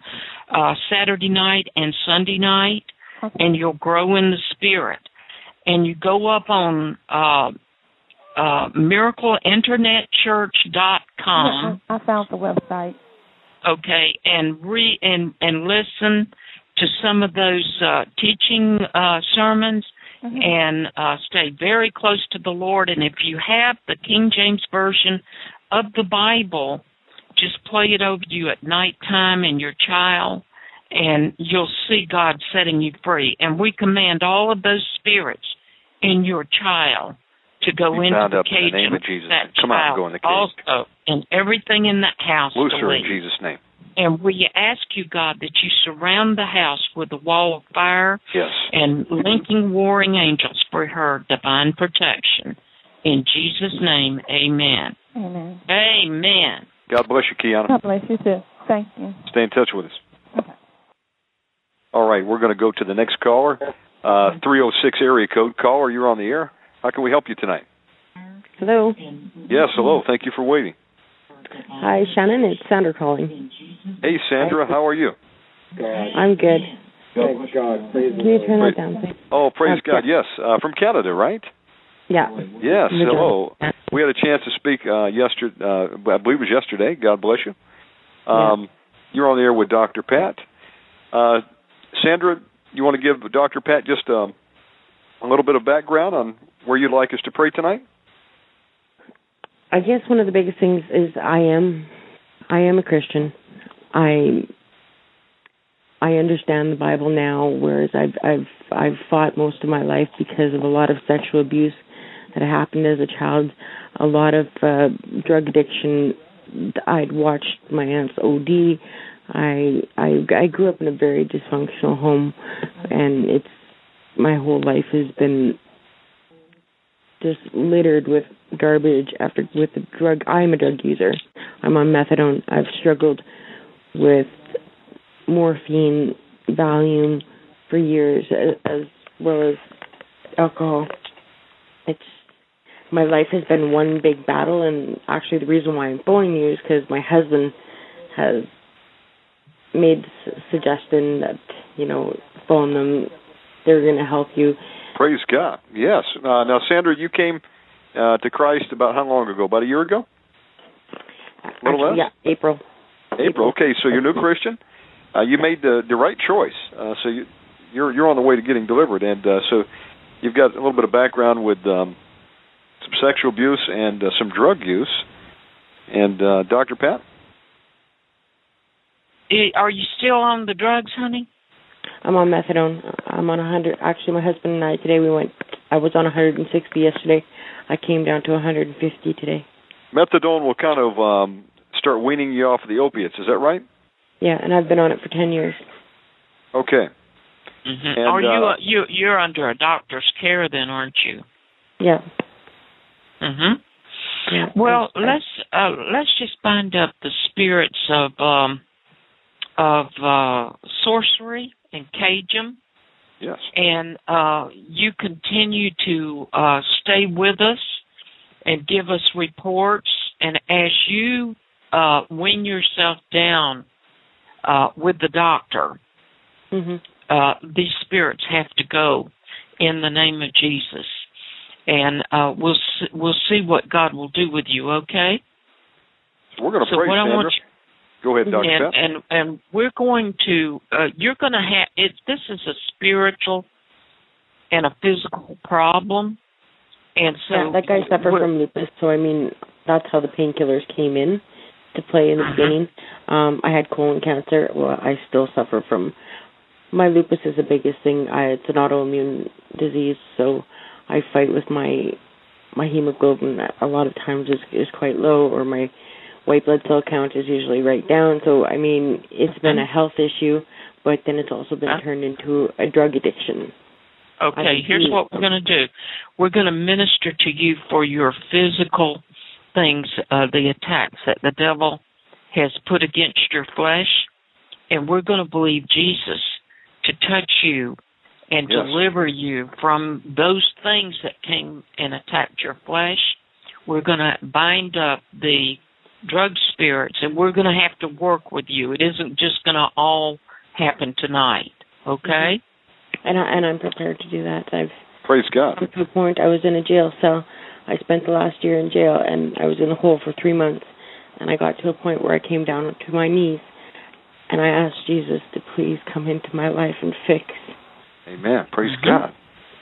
Speaker 4: uh, Saturday night and Sunday night,
Speaker 5: Okay.
Speaker 4: and you'll grow in the spirit. And you go up on uh, uh, miracleinternetchurch.com,
Speaker 5: Yeah, I, I found the website.
Speaker 4: Okay, and re and and listen to some of those uh, teaching uh, sermons
Speaker 5: Mhm.
Speaker 4: and uh, stay very close to the Lord. And if you have the King James Version of the Bible, just play it over you at nighttime and your child, and you'll see God setting you free. And we command all of those spirits in your child to go
Speaker 1: Be
Speaker 4: into
Speaker 1: bound
Speaker 4: the
Speaker 1: up in the
Speaker 4: cage
Speaker 1: name
Speaker 4: and
Speaker 1: of Jesus.
Speaker 4: that
Speaker 1: Come out and go in the cage.
Speaker 4: also, and everything in that house.
Speaker 1: Loose her in. Jesus' name.
Speaker 4: And we ask you, God, that you surround the house with a wall of fire
Speaker 1: Yes.
Speaker 4: and linking warring angels for her divine protection. In Jesus' name, amen.
Speaker 5: Amen.
Speaker 4: Amen.
Speaker 1: God bless you, Kiana.
Speaker 5: God bless you too. Thank you.
Speaker 1: Stay in touch with us.
Speaker 5: Okay.
Speaker 1: All right, we're going to go to the next caller. Uh, 306 area code. Caller, you're on the air. How can we help you tonight?
Speaker 6: Hello.
Speaker 1: Yes, hello. Thank you for waiting.
Speaker 6: Hi, Shannon. It's Sandra calling.
Speaker 1: Hey, Sandra, how are you?
Speaker 6: I'm good. God, Can you turn that down, please?
Speaker 1: Oh, praise
Speaker 6: Okay.
Speaker 1: God. Yes, uh, from Canada, right?
Speaker 6: Yeah.
Speaker 1: Yes. Hello. We had a chance to speak uh, yesterday. Uh, I believe it was yesterday. God bless you. Um, You're on the air with Dr. Pat. Uh, Sandra, you want to give Dr. Pat just um, a little bit of background on where you'd like us to pray tonight?
Speaker 6: I guess one of the biggest things is I am I am a Christian. I I understand the Bible now, whereas I've I've I've fought most of my life because of a lot of sexual abuse that happened as a child, a lot of uh, drug addiction. I'd watched my aunts OD. I I I grew up in a very dysfunctional home, and it's my whole life has been just littered with garbage after with the drug I'm a drug user. I'm on methadone. I've struggled with morphine, Valium for years as, well as alcohol. It's my life has been one big battle and actually the reason why I'm phoning you is because my husband has made suggestion that you know phone them they're going to help you
Speaker 1: Praise God. Yes. Uh, now, Sandra, you came uh, to Christ about how long ago? About a year ago? little
Speaker 6: Actually,
Speaker 1: less?
Speaker 6: yeah april
Speaker 1: April. Okay, so you're a new Christian. Uh, you made the the right choice. Uh, so you, you're you're on the way to getting delivered, and uh, so you've got a little bit of background with um, some sexual abuse and uh, some drug use. And uh, Dr. Pat,
Speaker 4: Are you still on the drugs, honey?
Speaker 6: I'm on methadone. I'm on 100. Actually, my husband and I today we went. I was on 160 yesterday. I came down to 150 today.
Speaker 1: methadone will kind of um, start weaning you off of the opiates. Is that right?
Speaker 6: Yeah, and I've been on it for 10 years.
Speaker 1: Okay.
Speaker 4: Mm-hmm.
Speaker 1: And,
Speaker 4: Are you
Speaker 1: uh,
Speaker 4: uh, you you're under a doctor's care then, aren't you?
Speaker 6: Yeah.
Speaker 4: Mhm.
Speaker 6: yeah.
Speaker 4: Well,
Speaker 6: I-
Speaker 4: let's uh, let's just bind up the spirits of um, of uh, sorcery and cajun,
Speaker 1: Yes.
Speaker 4: and uh, you continue to uh, stay with us and give us reports. And as you uh, wean yourself down uh, with the doctor,
Speaker 6: Mhm.
Speaker 4: uh, these spirits have to go in the name of Jesus, and uh, we'll see, we'll see what God will do with you. Okay.
Speaker 1: We're going to
Speaker 4: So
Speaker 1: pray,
Speaker 4: what I
Speaker 1: Sandra.
Speaker 4: Want you
Speaker 1: Go ahead, Dr.
Speaker 4: and
Speaker 1: Pat.
Speaker 4: and and we're going to uh, you're going to have it this is a spiritual and a physical problem and so
Speaker 6: yeah, like I suffer
Speaker 4: we're-
Speaker 6: from lupus, so I mean that's how the painkillers came in to play in the
Speaker 4: Uh-huh.
Speaker 6: beginning. Um, I had colon cancer. Well, I still suffer from my lupus is the biggest thing. I, it's an autoimmune disease, so I fight with my my hemoglobin. A lot of times is is quite low, or my white blood cell count is usually right down. So I mean, it's been a health issue, but then it's also been turned into a drug addiction.
Speaker 4: okay here's what we're going to do we're going to minister to you for your physical things uh, the attacks that the devil has put against your flesh and we're going to believe Jesus to touch you and
Speaker 1: Yes.
Speaker 4: deliver you from those things that came and attacked your flesh. We're going to bind up the drug spirits, and we're going to have to work with you. It isn't just going to all happen tonight, okay?
Speaker 6: And I, and I'm prepared to do that. I've
Speaker 7: Praise God.
Speaker 6: come to a point. I was in a jail cell. I spent the last year in jail, and I was in the hole for three months. And I got to a point where I came down to my knees, and I asked Jesus to please come into my life and fix
Speaker 7: Amen. Praise
Speaker 4: Mhm.
Speaker 7: God.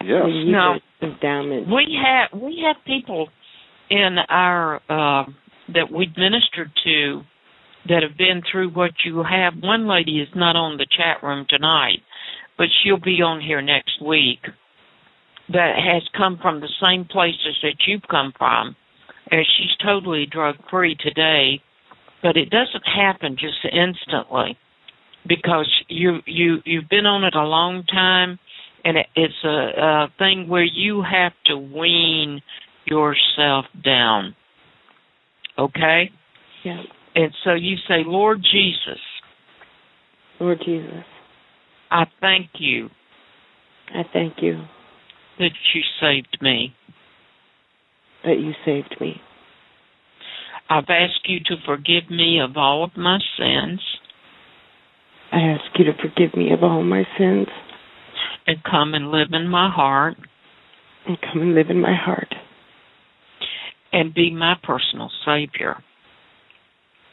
Speaker 7: Yes.
Speaker 6: years
Speaker 4: Now-
Speaker 6: damage.
Speaker 4: We have we have people in our uh, that we've ministered to that have been through what you have. One lady is not on the chat room tonight, but she'll be on here next week. That has come from the same places that you've come from, and she's totally drug free today. But it doesn't happen just instantly because you you you've been on it a long time and it, it's a, a thing where you have to wean yourself down. Okay?
Speaker 6: Yeah.
Speaker 4: And so you say, Lord Jesus,
Speaker 6: Lord Jesus,
Speaker 4: I thank you
Speaker 6: I thank you
Speaker 4: that you saved me.
Speaker 6: that you saved me.
Speaker 4: I've asked you to forgive me of all of my sins
Speaker 6: I ask you to forgive me of all my sins
Speaker 4: and come and live in my heart
Speaker 6: and come and live in my heart
Speaker 4: and be my personal Savior.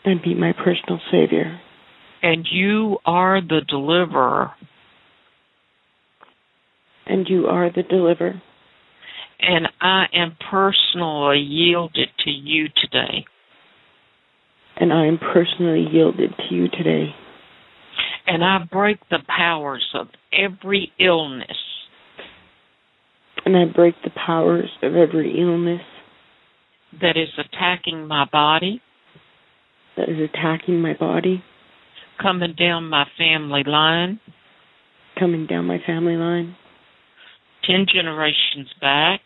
Speaker 6: and be my personal Savior.
Speaker 4: And you are the deliverer,
Speaker 6: And you are the deliverer.
Speaker 4: and I am personally yielded to you today.
Speaker 6: And I am personally yielded to you today.
Speaker 4: and I break the powers of every illness
Speaker 6: And I break the powers of every illness
Speaker 4: that is attacking my body,
Speaker 6: that is attacking my body,
Speaker 4: coming down my family line,
Speaker 6: coming down my family line,
Speaker 4: 10 generations back,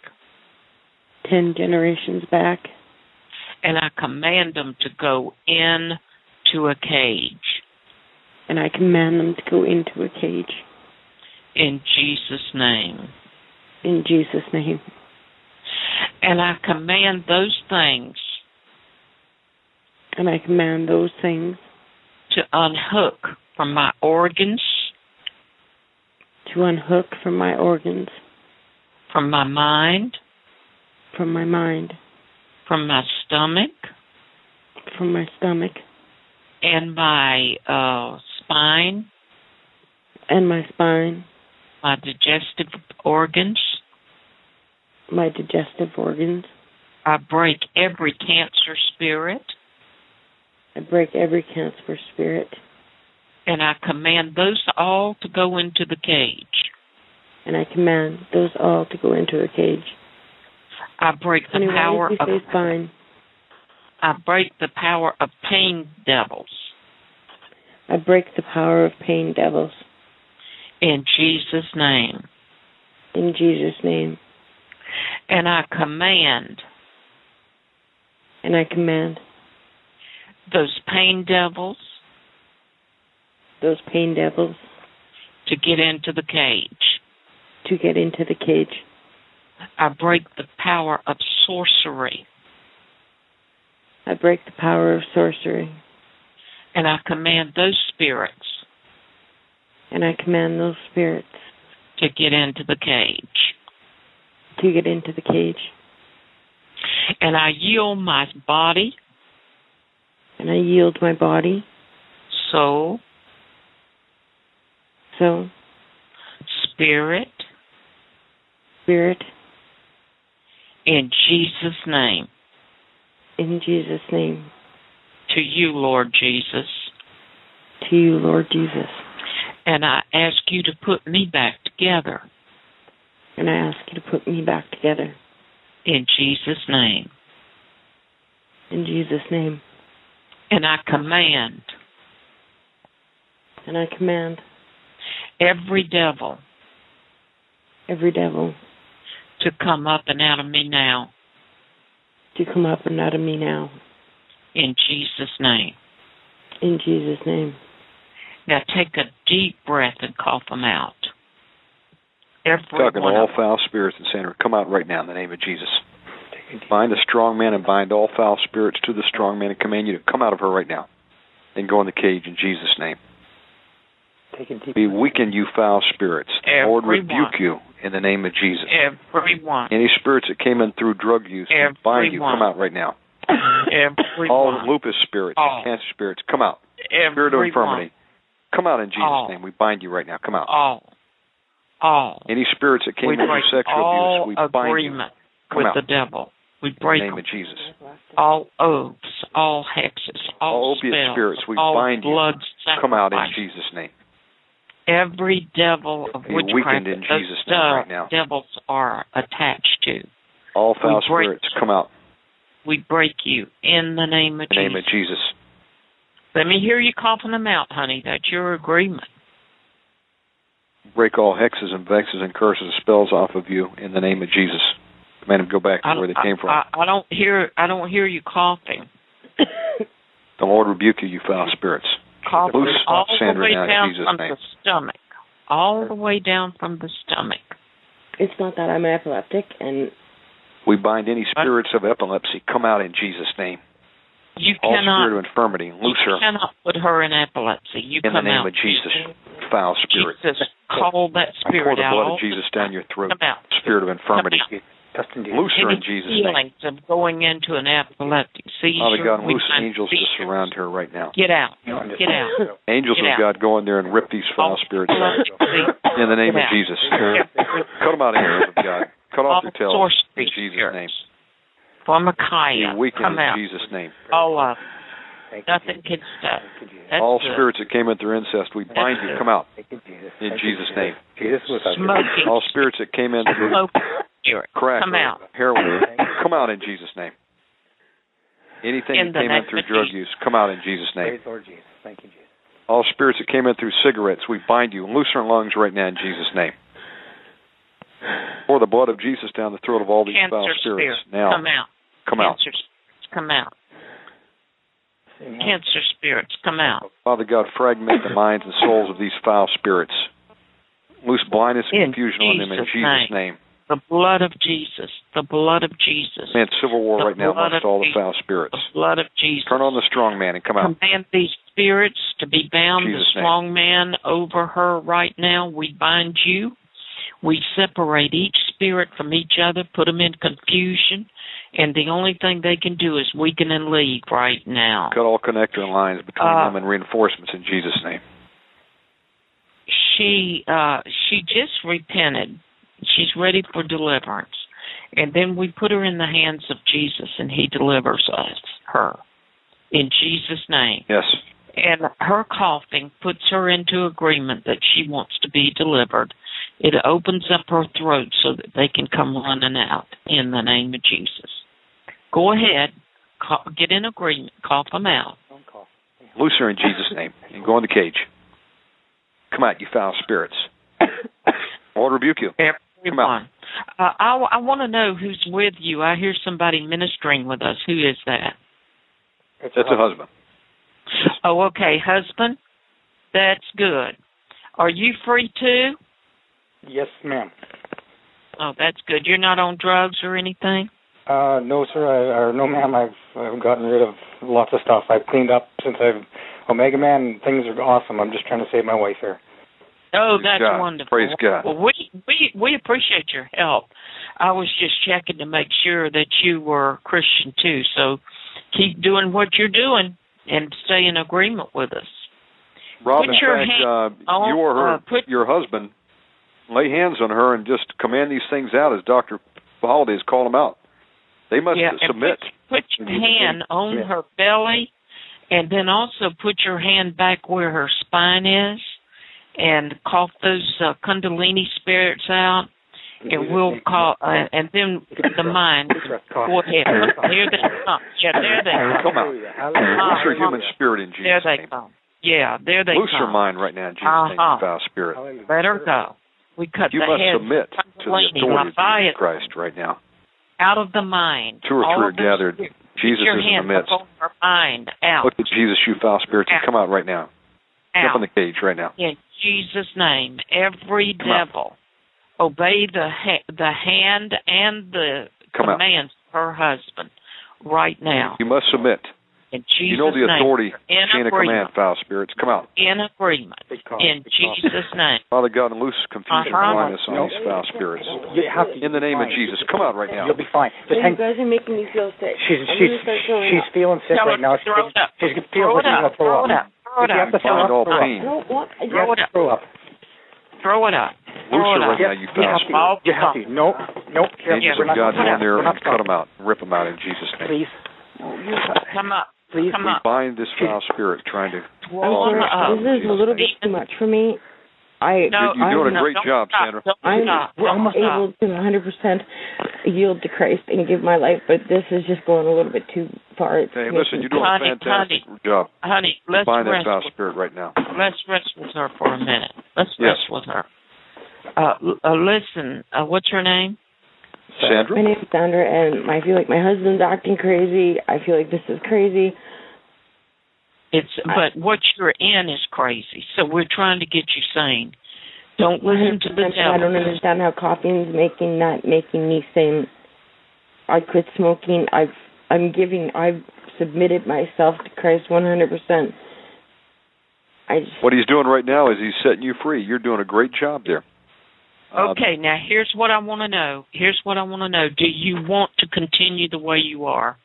Speaker 6: ten generations back.
Speaker 4: and I command them to go in to a cage
Speaker 6: And I command them to go into a cage.
Speaker 4: in Jesus' name.
Speaker 6: In Jesus' name.
Speaker 4: And I command those things
Speaker 6: And I command those things
Speaker 4: to unhook from my organs,
Speaker 6: to unhook from my organs,
Speaker 4: from my mind,
Speaker 6: from my mind,
Speaker 4: from my stomach,
Speaker 6: from my stomach,
Speaker 4: and my uh, spine,
Speaker 6: and my spine,
Speaker 4: my digestive organs.
Speaker 6: My digestive organs.
Speaker 4: I break every cancer spirit
Speaker 6: I break every cancer spirit.
Speaker 4: and I command those all to go into the cage.
Speaker 6: And I command those all to go into a cage.
Speaker 4: I break the
Speaker 6: Honey, why
Speaker 4: power of
Speaker 6: spine?
Speaker 4: I break the power of pain devils
Speaker 6: I break the power of pain devils.
Speaker 4: in Jesus' name.
Speaker 6: In Jesus' name.
Speaker 4: And I command
Speaker 6: And I command
Speaker 4: those pain devils
Speaker 6: those pain devils
Speaker 4: to get into the cage.
Speaker 6: to get into the cage.
Speaker 4: I break the power of sorcery
Speaker 6: I break the power of sorcery.
Speaker 4: and I command those spirits
Speaker 6: And I command those spirits
Speaker 4: to get into the cage.
Speaker 6: To get into the cage.
Speaker 4: And I yield my body,
Speaker 6: And I yield my body,
Speaker 4: soul,
Speaker 6: soul,
Speaker 4: spirit
Speaker 6: spirit,
Speaker 4: in Jesus' name
Speaker 6: in Jesus' name.
Speaker 4: to you, Lord Jesus.
Speaker 6: To you, Lord Jesus.
Speaker 4: And I ask you to put me back together
Speaker 6: And I ask you to put me back together.
Speaker 4: in Jesus' name.
Speaker 6: In Jesus' name.
Speaker 4: And I command
Speaker 6: And I command
Speaker 4: every devil
Speaker 6: every devil
Speaker 4: to come up and out of me now
Speaker 6: to come up and out of me now.
Speaker 4: in Jesus' name.
Speaker 6: In Jesus' name.
Speaker 4: Now take a deep breath and cough them out. Every
Speaker 7: Talking to all
Speaker 4: of them.
Speaker 7: foul spirits and sinner, come out right now in the name of Jesus.
Speaker 6: Take a
Speaker 1: bind the strong man and bind all foul spirits to the strong man and command you to come out of her right now and go in the cage in Jesus' name.
Speaker 8: Taking deep
Speaker 1: Be weakened, you foul spirits. The Lord rebuke you in the name of Jesus.
Speaker 4: Everyone.
Speaker 1: Any spirits that came in through drug use, we bind you. Come out right now.
Speaker 4: Everyone.
Speaker 1: All lupus spirits,
Speaker 4: All.
Speaker 1: cancer spirits, come out. Spirit of infirmity, come out in Jesus'
Speaker 4: All.
Speaker 1: name. We bind you right now. Come out.
Speaker 4: All. All.
Speaker 1: Any spirits that came
Speaker 4: we
Speaker 1: in sexual abuse, we bind you
Speaker 4: with
Speaker 1: out.
Speaker 4: the devil. We
Speaker 1: in the
Speaker 4: break
Speaker 1: name
Speaker 4: them.
Speaker 1: of Jesus.
Speaker 4: all oaths, all hexes, all,
Speaker 1: All opiate
Speaker 4: spells,
Speaker 1: spirits, we
Speaker 4: all
Speaker 1: bind you. Come out in. Jesus' name.
Speaker 4: Every devil of
Speaker 1: Be
Speaker 4: witchcraft
Speaker 1: in Jesus' name right now.
Speaker 4: devils are attached to,
Speaker 1: All foul
Speaker 4: We break-
Speaker 1: spirits, come out
Speaker 4: we break you in the name of
Speaker 1: in the name of Jesus.
Speaker 4: Let me hear you coughing them out, honey. That's your agreement.
Speaker 1: Break all hexes and vexes and curses and spells off of you in the name of Jesus. Command them to go back to where they came from.
Speaker 4: I, I, I don't hear. I don't hear you coughing.
Speaker 1: the Lord rebuke you, you foul spirits.
Speaker 4: Coughing
Speaker 1: Loose
Speaker 4: all the way down
Speaker 1: Jesus'
Speaker 4: from
Speaker 1: name.
Speaker 4: the stomach, all the way down from the stomach.
Speaker 6: It's not that I'm epileptic, and
Speaker 1: We bind any spirits of epilepsy. Come out in Jesus' name.
Speaker 4: You
Speaker 1: All
Speaker 4: cannot.
Speaker 1: spirit of infirmity, loose
Speaker 4: you
Speaker 1: her
Speaker 4: cannot put her in epilepsy. You
Speaker 1: in the name
Speaker 4: out.
Speaker 1: of Jesus. Foul spirit.
Speaker 4: Jesus, call that
Speaker 1: I pour
Speaker 4: spirit
Speaker 1: the
Speaker 4: out.
Speaker 1: blood of Jesus down your throat.
Speaker 4: Come out.
Speaker 1: Spirit of infirmity.
Speaker 8: Dustin,
Speaker 1: Loose her in Jesus' name.
Speaker 4: feelings of going into an epileptic seizure.
Speaker 1: Father God,
Speaker 4: we
Speaker 1: loose
Speaker 4: bind
Speaker 1: angels to
Speaker 4: seizures.
Speaker 1: surround her right now.
Speaker 4: Get out.
Speaker 8: know, I'm just-
Speaker 4: Get out.
Speaker 1: Angels
Speaker 4: Get
Speaker 1: of
Speaker 4: out.
Speaker 1: God, go in there and rip these foul
Speaker 4: All
Speaker 1: spirits out. In the name
Speaker 4: Get
Speaker 1: of
Speaker 4: out.
Speaker 1: Jesus. Cut them out, angels of God. Cut
Speaker 4: all
Speaker 1: off their tails
Speaker 4: sorcery
Speaker 1: in Jesus'
Speaker 4: spirits.
Speaker 1: name.
Speaker 4: From
Speaker 1: Be
Speaker 4: Micaiah.
Speaker 1: weakened
Speaker 4: Come
Speaker 1: in
Speaker 4: out.
Speaker 1: Jesus' name.
Speaker 4: All of
Speaker 8: Thank you,
Speaker 4: nothing can stop.
Speaker 8: You,
Speaker 1: All
Speaker 4: good.
Speaker 1: spirits that came in through incest, we bind you.
Speaker 4: good.
Speaker 1: Come out
Speaker 8: you, Jesus.
Speaker 1: in Jesus' name.
Speaker 8: Jesus was
Speaker 4: Smoking.
Speaker 1: All spirits that came in through
Speaker 4: Smoke
Speaker 1: crack
Speaker 4: Come out.
Speaker 1: heroin, come out in Jesus' name. Anything
Speaker 4: In
Speaker 1: that came in through drug
Speaker 4: Jesus.
Speaker 1: use, come out in Jesus' name.
Speaker 8: Praise Lord Jesus. Thank you, Jesus.
Speaker 1: All spirits that came in through cigarettes, we bind you and loose her lungs right now in Jesus' name. Pour the blood of Jesus down the throat of all these foul spirits.
Speaker 4: spirits.
Speaker 1: Now,
Speaker 4: Come out.
Speaker 1: come out.
Speaker 4: Cancer spirits. Come out.
Speaker 8: Amen.
Speaker 4: Cancer spirits. Come out.
Speaker 1: Father God, fragment the minds and souls of these foul spirits. Loose blindness and
Speaker 4: In
Speaker 1: confusion on them in
Speaker 4: Jesus'
Speaker 1: Jesus'
Speaker 4: name.
Speaker 1: name.
Speaker 4: The blood of Jesus. The blood of Jesus.
Speaker 1: Man, civil war
Speaker 4: The
Speaker 1: right now
Speaker 4: blood
Speaker 1: amongst
Speaker 4: of
Speaker 1: all the foul spirits.
Speaker 4: The blood of Jesus.
Speaker 1: Turn on the strong man and come out.
Speaker 4: Command these spirits to be bound.
Speaker 1: Jesus'
Speaker 4: the
Speaker 1: name.
Speaker 4: strong man over her right now. We bind you. We separate each spirit from each other, put them in confusion, and the only thing they can do is weaken and leave right now.
Speaker 1: Cut all connector lines between
Speaker 4: Uh,
Speaker 1: them and reinforcements in Jesus' name.
Speaker 4: She uh she just repented. She's ready for deliverance. And then we put her in the hands of Jesus and he delivers us her. In Jesus' name.
Speaker 1: Yes.
Speaker 4: and her coughing puts her into agreement that she wants to be delivered. It opens up her throat so that they can come running out in the name of Jesus. Go ahead, cough, get in agreement, cough them out.
Speaker 8: Phone.
Speaker 1: Loose her in Jesus' name and go in the cage. Come out, you foul spirits. Lord rebuke you.
Speaker 4: Everyone. Uh, I, I want to know who's with you. I hear somebody ministering with us. Who is that?
Speaker 8: It's
Speaker 1: That's a husband.
Speaker 4: Oh, okay, husband. That's good. Are you free too?
Speaker 8: Yes, ma'am.
Speaker 4: Oh, that's good. You're not on drugs or anything.
Speaker 8: Uh, no, sir. I, or no, ma'am. I've I've gotten rid of lots of stuff. I've cleaned up since I've Omega Man. Things are awesome. I'm just trying to save my wife here.
Speaker 4: Oh,
Speaker 1: Praise
Speaker 4: that's
Speaker 1: God.
Speaker 4: wonderful.
Speaker 1: Praise God.
Speaker 4: Well, we we we appreciate your help. I was just checking to make sure that you were Christian too. So keep doing what you're doing and stay in agreement with us.
Speaker 1: Rob,
Speaker 4: Put your
Speaker 1: fact,
Speaker 4: hand
Speaker 1: uh,
Speaker 4: on-
Speaker 1: you or her,
Speaker 4: uh, put-
Speaker 1: your husband, lay hands on her and just command these things out as Dr. Holliday's called them out. They must
Speaker 4: yeah, and
Speaker 1: submit.
Speaker 4: Put, put your hand on her belly, and then also put your hand back where her spine is, and cough those uh, Kundalini spirits out. And we'll call, uh, and then the mind. Go ahead. There they come. Yeah, there they come.
Speaker 1: Come out. Loose her human spirit in Jesus'
Speaker 4: There they
Speaker 1: name.
Speaker 4: come. Yeah, there they
Speaker 1: Loose
Speaker 4: come.
Speaker 1: her mind right now in Jesus' name,
Speaker 4: Uh-huh.
Speaker 1: you foul spirit.
Speaker 4: Let her go. We cut
Speaker 1: You
Speaker 4: the
Speaker 1: must submit to the authority of Jesus Christ right now.
Speaker 4: out of the mind.
Speaker 1: Two or three are gathered.
Speaker 4: spirits.
Speaker 1: Jesus is in the midst.
Speaker 4: mind. Out.
Speaker 1: Look at Jesus, you foul spirits,
Speaker 4: Out.
Speaker 1: come out right now. Jump
Speaker 4: out.
Speaker 1: in the cage right now.
Speaker 4: in Jesus' name. Every
Speaker 1: Come out.
Speaker 4: devil obey the ha- the hand and the
Speaker 1: Come out.
Speaker 4: commands her husband right now.
Speaker 7: You must submit.
Speaker 4: In Jesus'
Speaker 7: you know the authority
Speaker 4: in
Speaker 7: chain of command, foul spirits. Come out.
Speaker 4: In agreement. In. Jesus' name.
Speaker 7: Father God, and loose confusion
Speaker 4: Uh-huh.
Speaker 7: and blindness on
Speaker 8: No.
Speaker 7: these foul spirits.
Speaker 8: You have to.
Speaker 7: In the name of. Jesus. Come out right now.
Speaker 8: You'll be fine. Just
Speaker 6: you
Speaker 8: hang.
Speaker 6: guys are making me feel sick.
Speaker 8: She's she's
Speaker 6: gonna start throwing
Speaker 8: she's feeling sick
Speaker 4: Throw
Speaker 8: right
Speaker 4: it-
Speaker 8: now.
Speaker 4: throw it up.
Speaker 8: She's feels
Speaker 4: Throw
Speaker 8: like
Speaker 4: it
Speaker 8: she's gonna
Speaker 4: up.
Speaker 8: throw
Speaker 4: Throw it up. Throw it
Speaker 8: you have to
Speaker 4: up.
Speaker 8: throw
Speaker 7: Bind
Speaker 8: up, throw up.
Speaker 7: pain.
Speaker 6: I don't want. I
Speaker 8: You have
Speaker 4: Throw
Speaker 8: to
Speaker 4: it up.
Speaker 8: throw up.
Speaker 4: Throw it up.
Speaker 7: Loose her right now, you
Speaker 8: You
Speaker 7: foul
Speaker 8: have
Speaker 7: spirit.
Speaker 8: to. You have to. Nope. Nope.
Speaker 7: Angels of God go in there and cut them out. Rip them out in Jesus' name.
Speaker 8: Please.
Speaker 4: Come up.
Speaker 8: Please.
Speaker 4: Come
Speaker 7: We
Speaker 4: up.
Speaker 7: bind this foul spirit trying to.
Speaker 6: I'm sorry.
Speaker 4: them.
Speaker 6: This is a little bit too much for me. I
Speaker 4: No,
Speaker 7: You're doing a
Speaker 4: no,
Speaker 7: great
Speaker 4: don't
Speaker 7: job,
Speaker 4: stop.
Speaker 7: Sandra.
Speaker 6: I'm
Speaker 4: stop.
Speaker 8: we're almost
Speaker 6: able to 100% yield to Christ and give my life, but this is just going a little bit too far. It's
Speaker 7: Hey, listen, you're doing a
Speaker 4: Honey,
Speaker 7: fantastic job.
Speaker 4: Honey, let's
Speaker 7: Bind that
Speaker 4: rest.
Speaker 7: foul spirit right now.
Speaker 4: let's rest with her for a minute. Let's
Speaker 7: Yes.
Speaker 4: rest with her. Uh, uh, listen, uh, what's her name?
Speaker 7: Sandra?
Speaker 6: My name's Sandra, and I feel like my husband's acting crazy. I feel like this is crazy.
Speaker 4: It's but what you're in is crazy. So we're trying to get you sane. Don't listen to the
Speaker 6: 100%, I don't understand how caffeine's making that making me sane. I quit smoking. I've I'm giving. I've submitted myself to Christ 100%. I just
Speaker 7: What he's doing right now is he's setting you free. You're doing a great job there. Uh,
Speaker 4: Okay, now here's what I want to know. Here's what I want to know. Do you want to continue the way you are?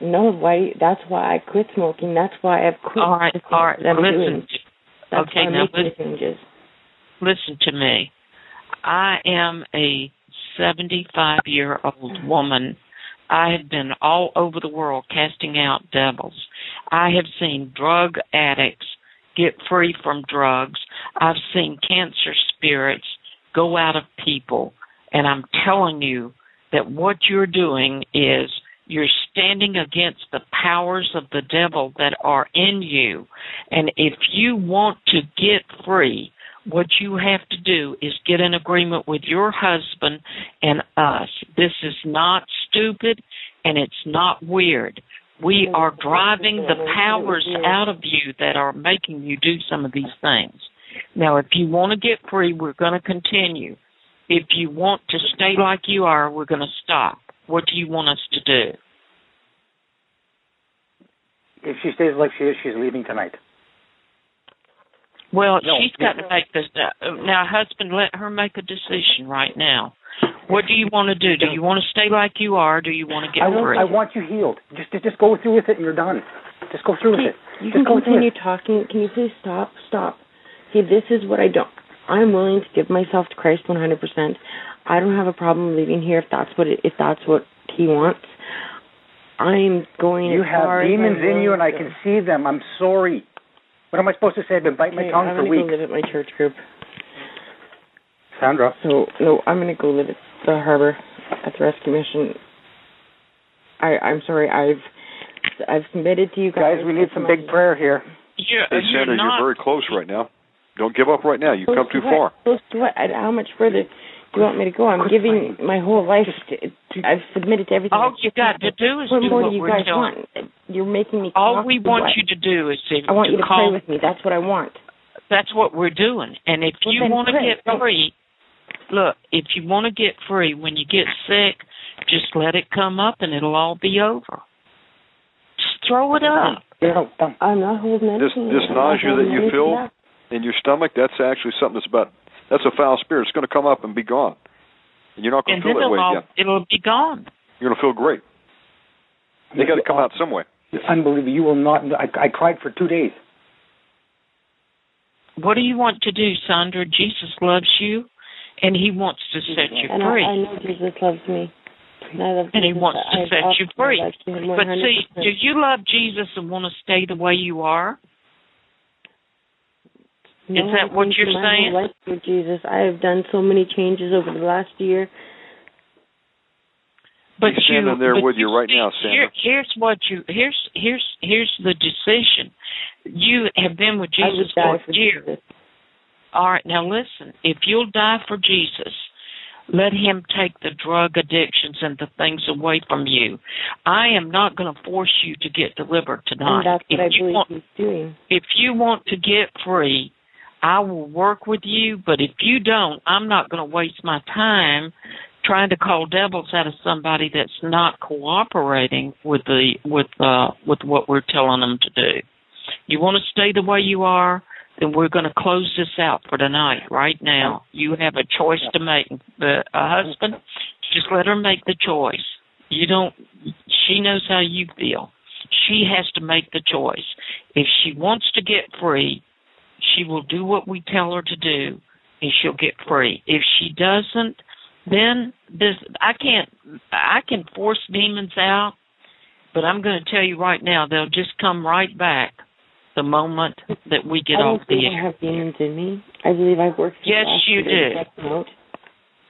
Speaker 6: no why. That's why I quit smoking. That's why I've quit.
Speaker 4: All right, all right. Listen, okay, now listen. listen to me. I am a 75 year old woman. I have been all over the world casting out devils. I have seen drug addicts get free from drugs. I've seen cancer spirits go out of people. And I'm telling you that what you're doing is you're standing against the powers of the devil that are in you. And if you want to get free, what you have to do is get an agreement with your husband and us. This is not stupid and it's not weird. We are driving the powers out of you that are making you do some of these things. Now, if you want to get free, we're going to continue. If you want to stay like you are, we're going to stop. What do you want us to do?
Speaker 8: If she stays like she is, she's leaving tonight.
Speaker 4: Well,
Speaker 8: No,
Speaker 4: she's got to make this. Uh, now, husband, let her make a decision right now. What do you want to do? Do you want to stay like you are? Or do you want to get
Speaker 8: I want,
Speaker 4: free?
Speaker 8: I want you healed. Just, just, just go through with it, and you're done. Just go through with it.
Speaker 6: You
Speaker 8: Just
Speaker 6: can
Speaker 8: go
Speaker 6: continue talking. Can you please stop? Stop. See, this is what I don't. I'm willing to give myself to Christ 100%. I don't have a problem leaving here if that's what it, if that's what He wants. I'm going.
Speaker 8: You have demons in you, and I
Speaker 6: willing
Speaker 8: can see them. I'm sorry. What am I supposed to say? I've been biting
Speaker 6: to.
Speaker 8: my
Speaker 6: Okay,
Speaker 8: tongue
Speaker 6: I'm
Speaker 8: for
Speaker 6: gonna
Speaker 8: weeks.
Speaker 6: go live at my church group.
Speaker 8: Sandra.
Speaker 6: So no, I'm gonna go live at the harbor at the rescue mission. I I'm sorry. I've I've submitted to you guys.
Speaker 8: Guys, we need some big prayer here.
Speaker 4: You're,
Speaker 7: Hey,
Speaker 4: you're
Speaker 7: Sandra,
Speaker 4: not.
Speaker 7: you're very close right now. Don't give up right now. You've
Speaker 6: Close
Speaker 7: come too
Speaker 6: what?
Speaker 7: far.
Speaker 6: Close to what? How much further do you want me to go? I'm giving my whole life. To, I've submitted to everything.
Speaker 4: all you got to do is
Speaker 6: What
Speaker 4: do
Speaker 6: more
Speaker 4: what
Speaker 6: do you
Speaker 4: we're
Speaker 6: guys
Speaker 4: doing.
Speaker 6: want? You're making me.
Speaker 4: All we want
Speaker 6: what?
Speaker 4: you to do is to,
Speaker 6: I want
Speaker 4: to
Speaker 6: you to
Speaker 4: call.
Speaker 6: pray with me. That's what I want.
Speaker 4: That's what we're doing. And if
Speaker 6: Well,
Speaker 4: you want to
Speaker 6: pray.
Speaker 4: get oh. free, look, if you want to get free, when you get sick, just let it come up and it'll all be over. Just throw it up.
Speaker 8: No, done.
Speaker 6: I'm not holding
Speaker 7: This
Speaker 6: anything.
Speaker 7: this
Speaker 6: I'm
Speaker 7: nausea that you feel
Speaker 6: back.
Speaker 7: In your stomach, that's actually something that's about that's a foul spirit. It's going to come up and be gone, and you're not going to feel that
Speaker 4: it'll,
Speaker 7: way
Speaker 4: all,
Speaker 7: again.
Speaker 4: it'll be gone.
Speaker 7: You're going to feel great. They got to come out some way.
Speaker 8: It's unbelievable. You will not. I, I cried for two days.
Speaker 4: What do you want to do, Sandra? Jesus loves you, and He wants to set you
Speaker 6: and
Speaker 4: free.
Speaker 6: I, I know Jesus loves me. And, I love
Speaker 4: And he wants to
Speaker 6: I've
Speaker 4: set you free.
Speaker 6: life to him
Speaker 4: But see, do you love Jesus and want to stay the way you are?
Speaker 6: No,
Speaker 4: Is that
Speaker 6: I've
Speaker 4: what you're
Speaker 6: my
Speaker 4: saying?
Speaker 6: whole life with Jesus. I have done so many changes over the last year.
Speaker 4: But
Speaker 7: He's standing
Speaker 4: you,
Speaker 7: there
Speaker 4: but
Speaker 7: with you right
Speaker 4: see,
Speaker 7: now,
Speaker 4: Here, here's what you here's here's here's the decision. You have been with Jesus
Speaker 6: die
Speaker 4: for
Speaker 6: for
Speaker 4: years.
Speaker 6: Jesus.
Speaker 4: All right, now listen. If you'll die for Jesus, let Him take the drug addictions and the things away from you. I am not going to force you to get delivered tonight.
Speaker 6: And that's what
Speaker 4: if
Speaker 6: I
Speaker 4: you
Speaker 6: believe
Speaker 4: want,
Speaker 6: he's doing.
Speaker 4: if you want to get free, I will work with you. But if you don't, I'm not going to waste my time trying to call devils out of somebody that's not cooperating with the with uh with what we're telling them to do. You want to stay the way you are, then we're going to close this out for tonight. Right now, you have a choice to make. The a husband, just let her make the choice. You don't. She knows how you feel. She has to make the choice. If she wants to get free, she will do what we tell her to do, and she'll get free. If she doesn't, then this I can't I can force demons out, but I'm going to tell you right now they'll just come right back the moment that we get
Speaker 6: I
Speaker 4: off the air.
Speaker 6: I have demons in me. I believe I've worked.
Speaker 4: Yes, you do.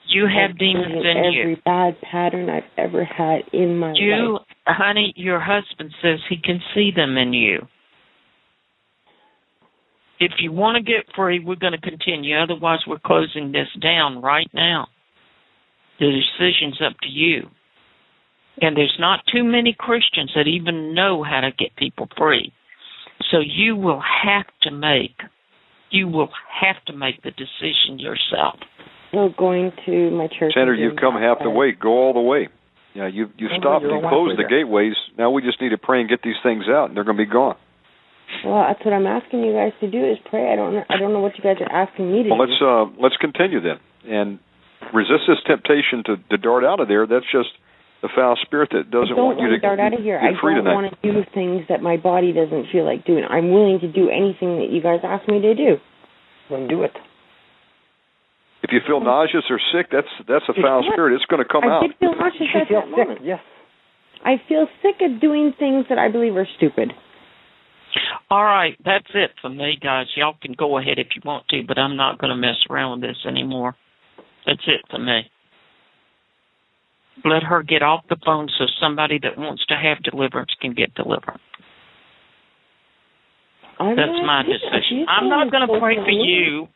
Speaker 4: You have
Speaker 6: I've
Speaker 4: demons in
Speaker 6: every
Speaker 4: you.
Speaker 6: bad pattern I've ever had in my
Speaker 4: You,
Speaker 6: life.
Speaker 4: honey, your husband says he can see them in you. If you want to get free, we're going to continue. Otherwise, we're closing this down right now. The decision's up to you. And there's not too many Christians that even know how to get people free. So you will have to make, you will have to make the decision yourself.
Speaker 6: So going to my church.
Speaker 1: Sandra,
Speaker 6: and
Speaker 1: you've come half the way. Go all the way. Yeah, you you stopped
Speaker 8: you're
Speaker 1: and closed the gateways. Now we just need to pray and get these things out, and they're going to be gone.
Speaker 6: Well, that's what I'm asking you guys to do is pray. I don't know. I don't know what you guys are asking me to
Speaker 1: Well,
Speaker 6: do.
Speaker 1: let's uh let's continue then, and resist this temptation to to dart out of there. That's just the foul spirit that doesn't
Speaker 6: I
Speaker 1: want you to
Speaker 6: want to dart out of here. I
Speaker 1: free
Speaker 6: don't
Speaker 1: tonight.
Speaker 6: want to do things that my body doesn't feel like doing. I'm willing to do anything that you guys ask me to do.
Speaker 8: Then do it.
Speaker 1: If you feel nauseous or sick, that's that's a foul
Speaker 6: can't.
Speaker 1: spirit. It's going to come
Speaker 6: I
Speaker 1: out.
Speaker 6: did feel nauseous
Speaker 8: She
Speaker 6: at
Speaker 8: feels
Speaker 6: that
Speaker 8: sick.
Speaker 6: moment.
Speaker 8: Yes.
Speaker 6: I feel sick of doing things that I believe are stupid.
Speaker 4: All right, that's it for me, guys. Y'all can go ahead if you want to, but I'm not going to mess around with this anymore. That's it for me. Let her get off the phone so somebody that wants to have deliverance can get deliverance.
Speaker 6: I'm
Speaker 4: That's my decision. I'm not going to pray for you.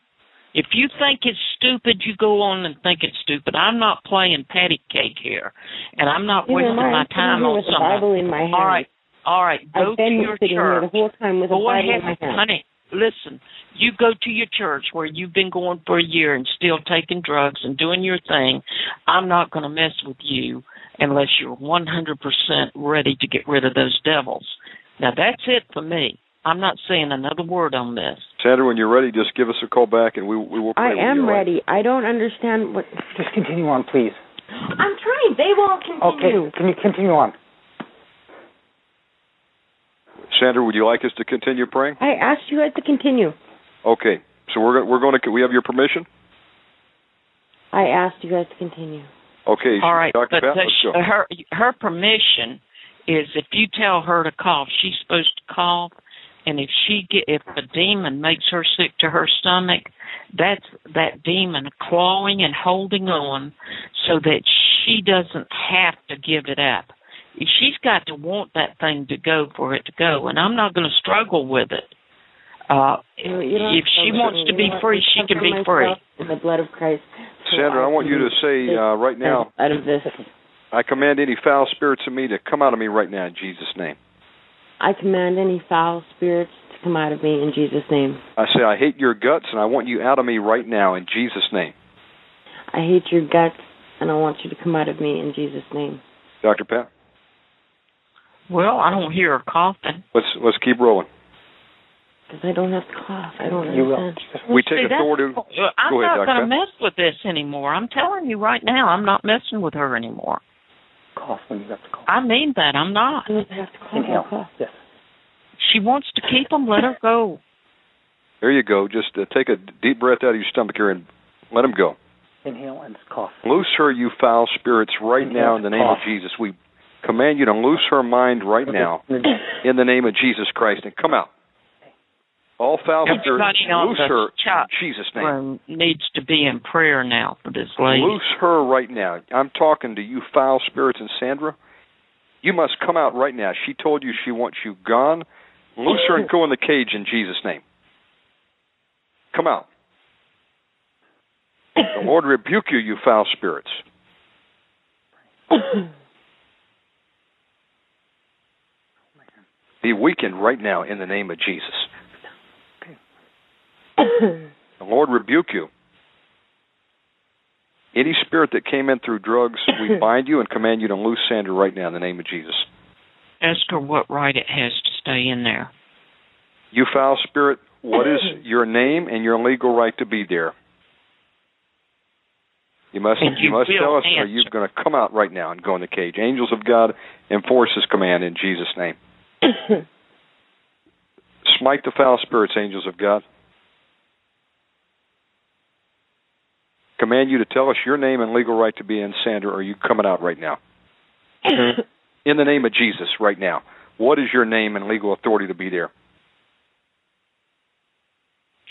Speaker 4: If you think it's stupid, you go on and think it's stupid. I'm not playing patty cake here, and I'm not
Speaker 6: Neither
Speaker 4: wasting my time on
Speaker 6: with the
Speaker 4: somebody.
Speaker 6: Bible in my hand.
Speaker 4: All right, all right. Go
Speaker 6: I've been
Speaker 4: to your
Speaker 6: sitting here
Speaker 4: church.
Speaker 6: the whole time with a
Speaker 4: Go
Speaker 6: Bible
Speaker 4: ahead,
Speaker 6: in my hand.
Speaker 4: honey. Listen, you go to your church where you've been going for a year and still taking drugs and doing your thing. I'm not going to mess with you unless you're 100% ready to get rid of those devils. Now that's it for me. I'm not saying another word on this.
Speaker 1: Sandra, when you're ready, just give us a call back, and we we will pray
Speaker 6: I
Speaker 1: with
Speaker 6: am
Speaker 1: all right?
Speaker 6: ready. I don't understand what.
Speaker 8: Just continue on, please.
Speaker 6: I'm trying. They won't continue.
Speaker 8: Okay. Can you continue on?
Speaker 1: Sandra, would you like us to continue praying?
Speaker 6: I asked you guys to continue.
Speaker 1: Okay. So we're go- we're going to we have your permission.
Speaker 6: I asked you guys to continue.
Speaker 1: Okay.
Speaker 4: All right,
Speaker 1: Dr.
Speaker 4: but
Speaker 1: Pat,
Speaker 4: the, her her permission is if you tell her to cough, she's supposed to cough, and if she get if a demon makes her sick to her stomach, that's that demon clawing and holding on so that she doesn't have to give it up. She's got to want that thing to go for it to go, and I'm not going to struggle with it. Uh,
Speaker 6: You, you don't
Speaker 4: if she wants to be free, she can be free.
Speaker 6: In the blood of Christ. so
Speaker 1: Sandra, I want you to say uh, right now,
Speaker 6: out of this.
Speaker 1: I command any foul spirits in me to come out of me right now in Jesus' name.
Speaker 6: I command any foul spirits to come out of me in Jesus' name.
Speaker 1: I say I hate your guts, and I want you out of me right now in Jesus' name.
Speaker 6: I hate your guts, and I want you to come out of me in Jesus' name.
Speaker 1: Dr. Pat,
Speaker 4: well, I don't hear her coughing.
Speaker 1: let's let's keep rolling.
Speaker 6: Because I don't have to cough. I don't
Speaker 8: You will.
Speaker 6: understand.
Speaker 8: Just
Speaker 1: We
Speaker 4: See,
Speaker 1: take
Speaker 4: that's-
Speaker 1: authority.
Speaker 4: I'm
Speaker 1: Go ahead,
Speaker 4: not
Speaker 1: Dr.
Speaker 4: going to mess with this anymore. I'm telling you right now, I'm not messing with her anymore.
Speaker 8: cough when you have to cough.
Speaker 4: I mean that. I'm not.
Speaker 6: I don't have to cough.
Speaker 8: Inhale.
Speaker 6: Cough.
Speaker 8: Yes.
Speaker 4: She wants to keep them. Let her go.
Speaker 1: There you go. Just uh, take a deep breath out of your stomach here and let them go.
Speaker 8: Inhale and cough.
Speaker 1: Loose her, you foul spirits, right now in the name of Jesus. We command you to loose her mind right now in the name of Jesus Christ and come out. All foul spirits, loose her in Jesus' name.
Speaker 4: needs to be in prayer now for this lady.
Speaker 1: Loose her right now. I'm talking to you, foul spirits, and Sandra. You must come out right now. She told you she wants you gone. Loose her and go in the cage in Jesus' name. Come out. The Lord rebuke you, you foul spirits. Be weakened right now in the name of Jesus. The Lord rebuke you. Any spirit that came in through drugs, we bind you and command you to loose Sandra right now in the name of Jesus.
Speaker 4: Ask her what right it has to stay in there.
Speaker 1: You foul spirit, what is your name and your legal right to be there? You must you
Speaker 4: you
Speaker 1: must tell us are
Speaker 4: answer.
Speaker 1: you going to come out right now and go in the cage. Angels of God enforce this command in Jesus' name. Smite the foul spirits, angels of God. Command you to tell us your name and legal right to be in Sandra, are you coming out right now? in the name of Jesus, right now. What is your name and legal authority to be there?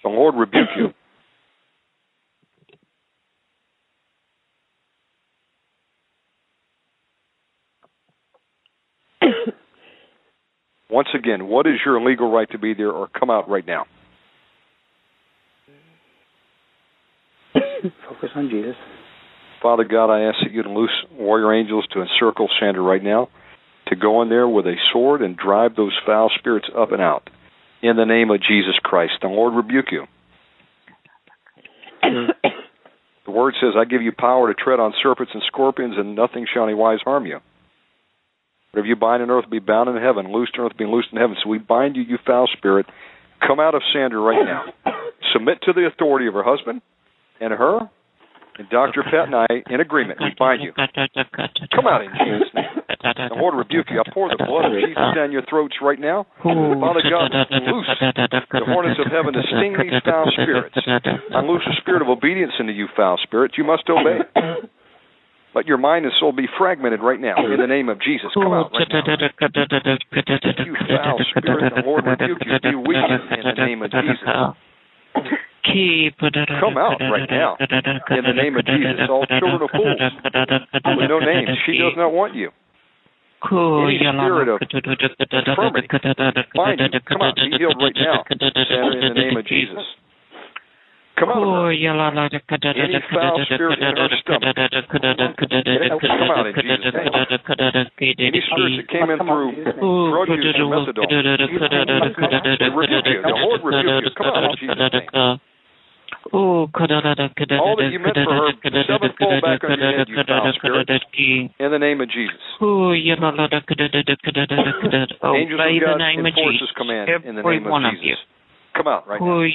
Speaker 1: The Lord rebuke you. Once again, what is your legal right to be there, or come out right now?
Speaker 8: Focus on Jesus.
Speaker 1: Father God, I ask that you to loose warrior angels to encircle Sandra right now, to go in there with a sword and drive those foul spirits up and out. In the name of Jesus Christ, the Lord rebuke you. the word says, I give you power to tread on serpents and scorpions, and nothing shall any wise harm you. Whatever you bind on earth will be bound in heaven, loosed on earth be loosed in heaven. So we bind you, you foul spirit. Come out of Sandra right now. Submit to the authority of her husband and her, and Dr. Pat and I, in agreement, we bind you. Come out in Jesus' name. The Lord rebuke you. I pour the blood of Jesus down your throats right now. Father God, loose the hornets of heaven to sting these foul spirits. I loose a spirit of obedience into you, foul spirits. You must obey. Let your mind and soul be fragmented right now in the name of Jesus. Come out right now. You foul spirit, the Lord rebuke you. Be weak in the name of Jesus. Come out right now in the name of Jesus. All children of fools with no name. She does not want you. Any spirit of infirmity, bind you. Come out. Be healed right now. In the name of Jesus. Come out of her. Any foul spirit in her stomach. Come out in Jesus' name. Any spirits that came in through drug use and methadone. Rebuke you. The Lord rebuke you. Come out in Jesus' name.
Speaker 4: All
Speaker 1: that you meant for her, sevenfold back on your head, you foul spirit. In the name of Jesus. Angels of God enforce this command in the name of Jesus. Come out right now. Drag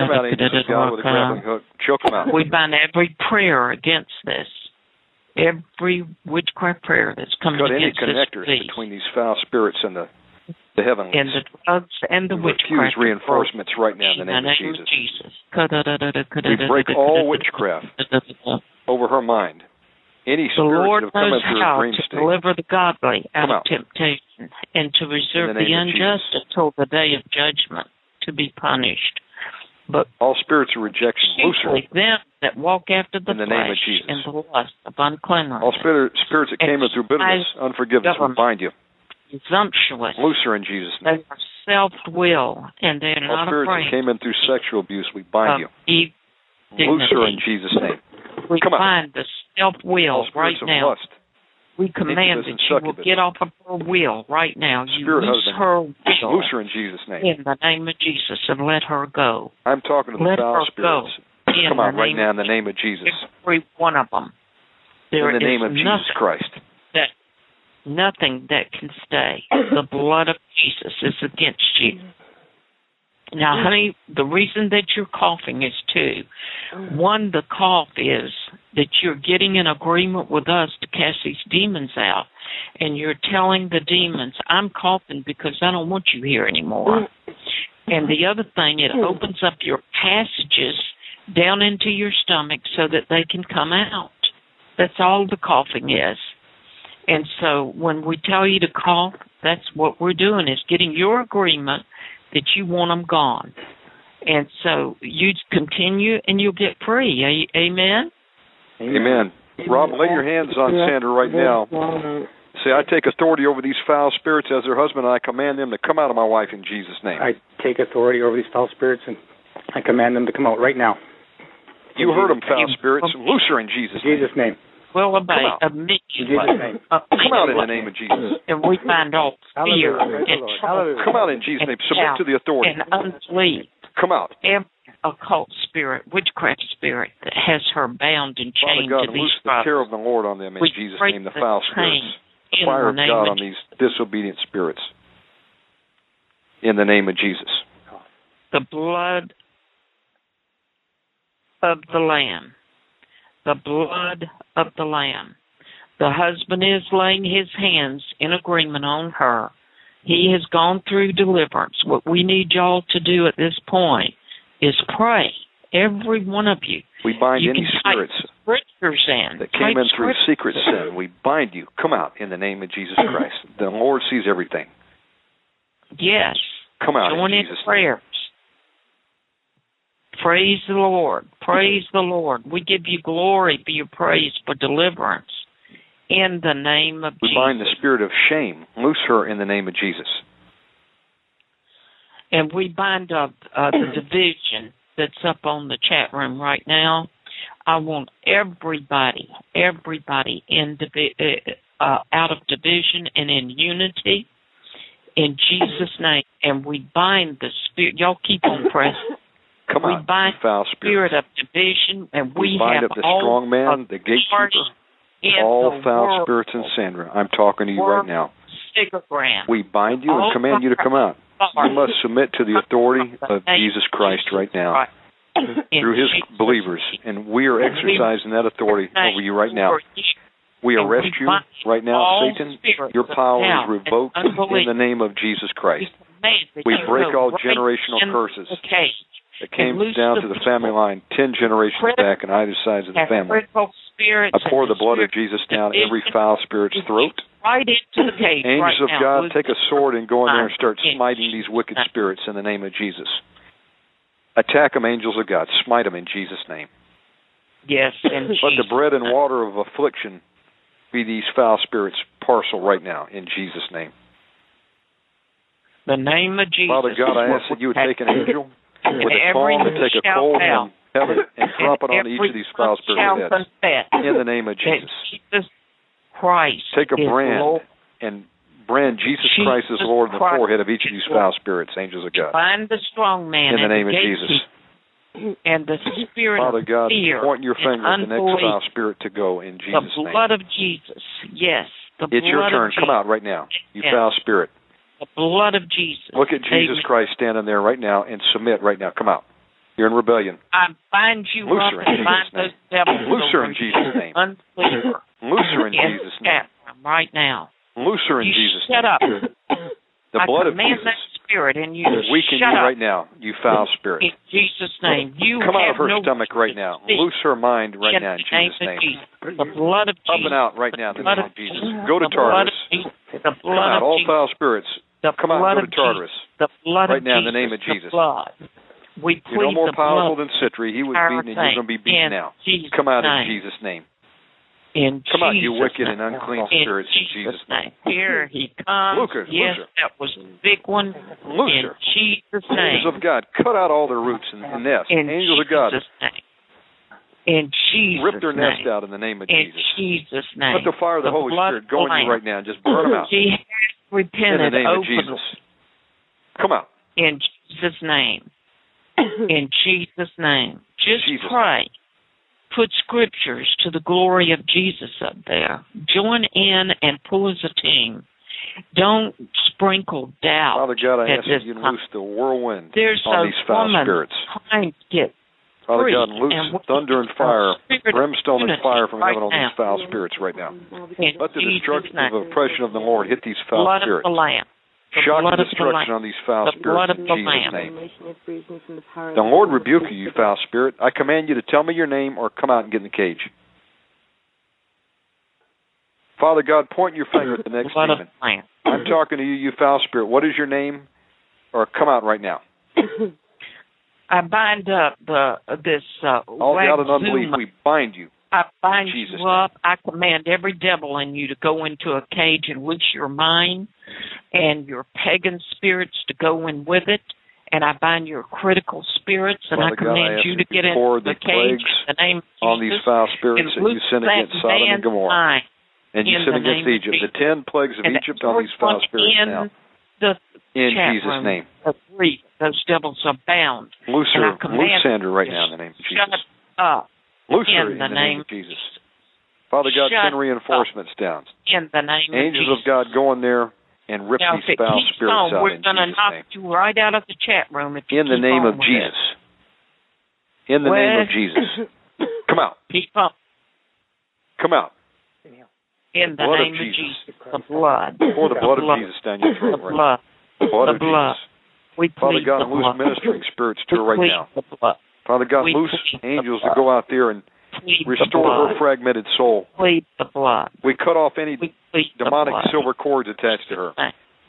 Speaker 1: him out, angels of God, with a grappling hook. Choke him out.
Speaker 4: We bind every prayer against this. Every witchcraft prayer that's coming
Speaker 1: Cut any
Speaker 4: against
Speaker 1: connectors between these foul spirits and the the heavenlies.
Speaker 4: and the drugs and the
Speaker 1: We
Speaker 4: witchcraft.
Speaker 1: refuse reinforcements right now in the name of Jesus. We break all witchcraft over her mind. Any
Speaker 4: The Lord knows how to
Speaker 1: state.
Speaker 4: deliver the godly out
Speaker 1: Come
Speaker 4: of temptation and to reserve the,
Speaker 1: the
Speaker 4: unjust until the day of judgment to be punished. But
Speaker 1: All spirits of rejection, loose her.
Speaker 4: them that walk after the
Speaker 1: In the name of
Speaker 4: flesh
Speaker 1: Jesus.
Speaker 4: and the lust of uncleanness,
Speaker 1: All spirit, spirits that came in through bitterness, unforgiveness, we
Speaker 4: government.
Speaker 1: bind you.
Speaker 4: presumptuous,
Speaker 1: Loose her in Jesus'
Speaker 4: they
Speaker 1: name.
Speaker 4: are self-will, and they're
Speaker 1: All
Speaker 4: not
Speaker 1: spirits that came in through sexual abuse, we bind you.
Speaker 4: evil
Speaker 1: Loose her in. Jesus' name.
Speaker 4: We
Speaker 1: Come on.
Speaker 4: find the self-will
Speaker 1: All
Speaker 4: right
Speaker 1: spirits
Speaker 4: now.
Speaker 1: lust.
Speaker 4: We command that she will get off of her will right now. You
Speaker 1: Spirit
Speaker 4: loose
Speaker 1: husband.
Speaker 4: her will
Speaker 1: Loose her in Jesus' name.
Speaker 4: in the name of Jesus and let her go.
Speaker 1: I'm talking to the
Speaker 4: Let
Speaker 1: foul
Speaker 4: her go. In
Speaker 1: Come out right
Speaker 4: name
Speaker 1: now
Speaker 4: of
Speaker 1: in the name of Jesus.
Speaker 4: Every one of them. There
Speaker 1: In the name of Jesus Christ.
Speaker 4: that nothing that can stay. The blood of Jesus is against you. Now, honey, the reason that you're coughing is two. One, the cough is that you're getting in agreement with us to cast these demons out, and you're telling the demons, I'm coughing because I don't want you here anymore. And the other thing, it opens up your passages down into your stomach so that they can come out. That's all the coughing is. And so when we tell you to cough, that's what we're doing is getting your agreement that you want them gone. And so you continue and you'll get free. A- Amen.
Speaker 1: Amen. Rob, lay your hands on Sandra right now. Say, I take authority over these foul spirits as her husband, and I command them to come out of my wife in Jesus' name.
Speaker 8: I take authority over these foul spirits and I command them to come out right now.
Speaker 1: you heard them, foul spirits. Loose her in Jesus' name.
Speaker 8: Jesus' name.
Speaker 4: Well, obey immediately.
Speaker 8: In Jesus' name.
Speaker 1: Come out in the name of Jesus.
Speaker 4: And we find all fear
Speaker 8: Hallelujah.
Speaker 4: And trouble
Speaker 1: Come out in Jesus' name. Submit to the authority.
Speaker 4: and unbelief.
Speaker 1: Come out.
Speaker 4: Every occult spirit, witchcraft spirit that has her bound and
Speaker 1: Father
Speaker 4: chained
Speaker 1: God,
Speaker 4: to these
Speaker 1: loose the terror of the Lord on them in
Speaker 4: We
Speaker 1: Jesus' name, the
Speaker 4: the
Speaker 1: foul spirits. The fire of God
Speaker 4: of
Speaker 1: on these disobedient spirits. In the name of Jesus.
Speaker 4: the blood of the Lamb. The blood of the Lamb. The husband is laying his hands in agreement on her. He has gone through deliverance. What we need y'all to do at this point is pray. Every one of you.
Speaker 1: We bind
Speaker 4: You
Speaker 1: any spirits
Speaker 4: Scriptures in.
Speaker 1: that came in through secret sin. We bind you. Come out in the name of Jesus Christ. The Lord sees everything.
Speaker 4: Yes.
Speaker 1: Come out
Speaker 4: Join
Speaker 1: in
Speaker 4: in
Speaker 1: Jesus' name.
Speaker 4: Praise the Lord. Praise the Lord. We give you glory for your praise for deliverance. In the name of
Speaker 1: We
Speaker 4: Jesus.
Speaker 1: bind the spirit of shame. Loose her in the name of Jesus.
Speaker 4: and we bind up uh, the division that's up on the chat room right now. I want everybody, everybody in divi- uh, uh, out of division and in unity in Jesus' name. And we bind the spirit. Y'all keep on pressing.
Speaker 1: Come
Speaker 4: we
Speaker 1: out,
Speaker 4: bind
Speaker 1: foul spirit.
Speaker 4: spirit of division, and we,
Speaker 1: We bind
Speaker 4: have
Speaker 1: up the
Speaker 4: all
Speaker 1: strong man, the gatekeeper, all
Speaker 4: the
Speaker 1: foul
Speaker 4: world.
Speaker 1: spirits in Sandra. I'm talking to you right now. We bind you and
Speaker 4: All
Speaker 1: command you to come out. You must submit to the authority of Jesus Christ right now through his believers, and we are exercising that authority over you right now. We arrest you right now, Satan. Your power is revoked in the name of Jesus Christ.
Speaker 4: We
Speaker 1: We
Speaker 4: command that you
Speaker 1: break all generational curses that came down
Speaker 4: the
Speaker 1: to the
Speaker 4: people.
Speaker 1: family line ten generations
Speaker 4: Critical-
Speaker 1: back on either sides of the family. I pour the blood of Jesus down every foul spirit's throat.
Speaker 4: right into the cage
Speaker 1: Angels
Speaker 4: right
Speaker 1: of
Speaker 4: now.
Speaker 1: God, take a sword and go in there and start
Speaker 4: In
Speaker 1: smiting these wicked spirits in the name of Jesus. Attack them, angels of God. Smite them in Jesus' name.
Speaker 4: Yes, and
Speaker 1: Let the bread and water of affliction be these foul spirits' parcel right now in Jesus' name.
Speaker 4: the name of Jesus.
Speaker 1: Father God, I ask that you would take an angel with a palm and take a coal from heaven and drop it on each of these foul spirits' heads in the name of Jesus.
Speaker 4: Jesus Christ.
Speaker 1: Take a brand
Speaker 4: Lord.
Speaker 1: and brand Jesus
Speaker 4: Jesus
Speaker 1: Christ as Lord in the forehead of each of these foul spirits, angels of God.
Speaker 4: Find the strong man
Speaker 1: In the
Speaker 4: and
Speaker 1: name of Jesus.
Speaker 4: and the spirit
Speaker 1: Father
Speaker 4: of
Speaker 1: God,
Speaker 4: fear
Speaker 1: point your finger at the next foul spirit to go in
Speaker 4: the
Speaker 1: Jesus' name.
Speaker 4: blood of Jesus. Yes, the
Speaker 1: It's your turn. Come
Speaker 4: Jesus.
Speaker 1: out right now, you
Speaker 4: Yes.
Speaker 1: foul spirit.
Speaker 4: The blood of Jesus.
Speaker 1: Look at Jesus
Speaker 4: Amen.
Speaker 1: Christ standing there right now and submit right now. Come out. You're in rebellion.
Speaker 4: I bind you
Speaker 1: Loose
Speaker 4: up and bind
Speaker 1: Jesus'
Speaker 4: those
Speaker 1: name.
Speaker 4: devils.
Speaker 1: Loose her in Jesus' name.
Speaker 4: Unbeliever.
Speaker 1: Loose her in Jesus' name.
Speaker 4: Right now.
Speaker 1: Loose her in
Speaker 4: you
Speaker 1: Jesus'
Speaker 4: shut
Speaker 1: name.
Speaker 4: up.
Speaker 1: The
Speaker 4: I
Speaker 1: blood of Jesus
Speaker 4: that spirit and you
Speaker 1: weaken
Speaker 4: shut
Speaker 1: you
Speaker 4: up
Speaker 1: right now, you foul spirit.
Speaker 4: in Jesus' name. You
Speaker 1: Come out
Speaker 4: have
Speaker 1: of her
Speaker 4: no
Speaker 1: stomach right now. Loose her mind right
Speaker 4: in
Speaker 1: now in Jesus' name.
Speaker 4: Jesus. The blood of Jesus.
Speaker 1: Up and out right now in the
Speaker 4: blood
Speaker 1: name
Speaker 4: of
Speaker 1: Jesus. Go to
Speaker 4: the blood of Jesus.
Speaker 1: All foul spirits.
Speaker 4: The
Speaker 1: Come out,
Speaker 4: blood
Speaker 1: go to
Speaker 4: of
Speaker 1: Tartarus.
Speaker 4: Jesus. The blood
Speaker 1: Right
Speaker 4: of
Speaker 1: now in the name of
Speaker 4: The
Speaker 1: Jesus.
Speaker 4: blood. We
Speaker 1: You're no more powerful than Citri. He was beaten and you're going to be beaten now.
Speaker 4: Jesus'
Speaker 1: Come out
Speaker 4: name.
Speaker 1: in Jesus' name.
Speaker 4: In
Speaker 1: Come out, you wicked
Speaker 4: name.
Speaker 1: and unclean
Speaker 4: in
Speaker 1: spirits in
Speaker 4: Jesus'
Speaker 1: Jesus'
Speaker 4: name. Here he comes.
Speaker 1: Lucas,
Speaker 4: yes,
Speaker 1: Lucas.
Speaker 4: that was a big one.
Speaker 1: Loose
Speaker 4: in. Jesus'
Speaker 1: Angels of God, cut out all their roots and, and nests.
Speaker 4: In
Speaker 1: Angels of God,
Speaker 4: Jesus' name. In Jesus'
Speaker 1: rip their
Speaker 4: name.
Speaker 1: nest out in the name of
Speaker 4: In
Speaker 1: Jesus.
Speaker 4: In Jesus' name.
Speaker 1: Let the fire of the, Holy Spirit go in you right now and just burn them out.
Speaker 4: Has
Speaker 1: In the
Speaker 4: repented
Speaker 1: name of
Speaker 4: openly
Speaker 1: Jesus. Come out.
Speaker 4: in Jesus' name. In Jesus' name. Just
Speaker 1: Jesus.
Speaker 4: pray. Put scriptures to the glory of Jesus up there. Join in and pull as a team. Don't sprinkle doubt.
Speaker 1: Father God, I ask that you
Speaker 4: time.
Speaker 1: loose the whirlwind
Speaker 4: There's
Speaker 1: on these foul
Speaker 4: woman
Speaker 1: spirits.
Speaker 4: trying to get
Speaker 1: Father God, loose
Speaker 4: and
Speaker 1: thunder and fire, brimstone and fire from
Speaker 4: right
Speaker 1: heaven on
Speaker 4: now.
Speaker 1: these foul spirits right now.
Speaker 4: In
Speaker 1: Let the
Speaker 4: Jesus'
Speaker 1: destructive
Speaker 4: name.
Speaker 1: oppression of the Lord hit these foul
Speaker 4: blood
Speaker 1: spirits.
Speaker 4: of the Lamb. The
Speaker 1: Shock
Speaker 4: blood
Speaker 1: and
Speaker 4: of the
Speaker 1: destruction
Speaker 4: Lamb.
Speaker 1: on these foul
Speaker 4: The blood
Speaker 1: spirits
Speaker 4: of
Speaker 1: in
Speaker 4: the
Speaker 1: Jesus'
Speaker 4: Lamb.
Speaker 1: name. The Lord rebuke you, you foul spirit. I command you to tell me your name or come out and get in the cage. Father God, point your finger at the next
Speaker 4: blood
Speaker 1: demon.
Speaker 4: of the Lamb.
Speaker 1: I'm talking to you, you foul spirit. What is your name? Or come out right now.
Speaker 4: I bind up the this uh,
Speaker 1: All doubt and unbelief, we bind you.
Speaker 4: I bind
Speaker 1: Jesus'
Speaker 4: you
Speaker 1: name.
Speaker 4: up. I command every devil in you to go into a cage and loose your mind and your pagan spirits to go in with it. And I bind your critical spirits and
Speaker 1: Father
Speaker 4: I
Speaker 1: God, I
Speaker 4: command you to get into the
Speaker 1: the
Speaker 4: cage in the name of
Speaker 1: On these
Speaker 4: Jesus
Speaker 1: foul spirits
Speaker 4: and
Speaker 1: that you sin against Sodom and Gomorrah. And you
Speaker 4: in
Speaker 1: sin against Egypt. The ten plagues of Egypt on these foul spirits
Speaker 4: in
Speaker 1: now.
Speaker 4: the
Speaker 1: In Jesus'
Speaker 4: room
Speaker 1: name.
Speaker 4: Those devils are bound.
Speaker 1: Loose
Speaker 4: And I
Speaker 1: her,
Speaker 4: command
Speaker 1: loose Sandra right now in the name of Jesus.
Speaker 4: Shut
Speaker 1: Jesus.
Speaker 4: up
Speaker 1: Loose
Speaker 4: in
Speaker 1: her in
Speaker 4: the
Speaker 1: the
Speaker 4: name
Speaker 1: name of Jesus. Father God,
Speaker 4: Shut
Speaker 1: send reinforcements down.
Speaker 4: in the name
Speaker 1: Angels
Speaker 4: of
Speaker 1: of God, go in there and rip
Speaker 4: Now,
Speaker 1: these foul spirits
Speaker 4: on,
Speaker 1: out
Speaker 4: we're going to knock
Speaker 1: name.
Speaker 4: you right out of the chat room if you
Speaker 1: In the name of Jesus.
Speaker 4: it.
Speaker 1: In the name of Jesus. Come out.
Speaker 4: Keep on.
Speaker 1: Come out.
Speaker 4: In the
Speaker 1: Blood of
Speaker 4: name of
Speaker 1: Jesus.
Speaker 4: Jesus. The blood.
Speaker 1: Pour the blood of. Jesus down your
Speaker 4: The
Speaker 1: throat right now.
Speaker 4: blood.
Speaker 1: Blood
Speaker 4: the
Speaker 1: of
Speaker 4: blood. We
Speaker 1: Father God,
Speaker 4: the
Speaker 1: loose ministering spirits to her right now. Father God,
Speaker 4: We
Speaker 1: loose angels to go out there and restore her fragmented soul.
Speaker 4: Plead the blood.
Speaker 1: We cut off any demonic silver cords attached to her.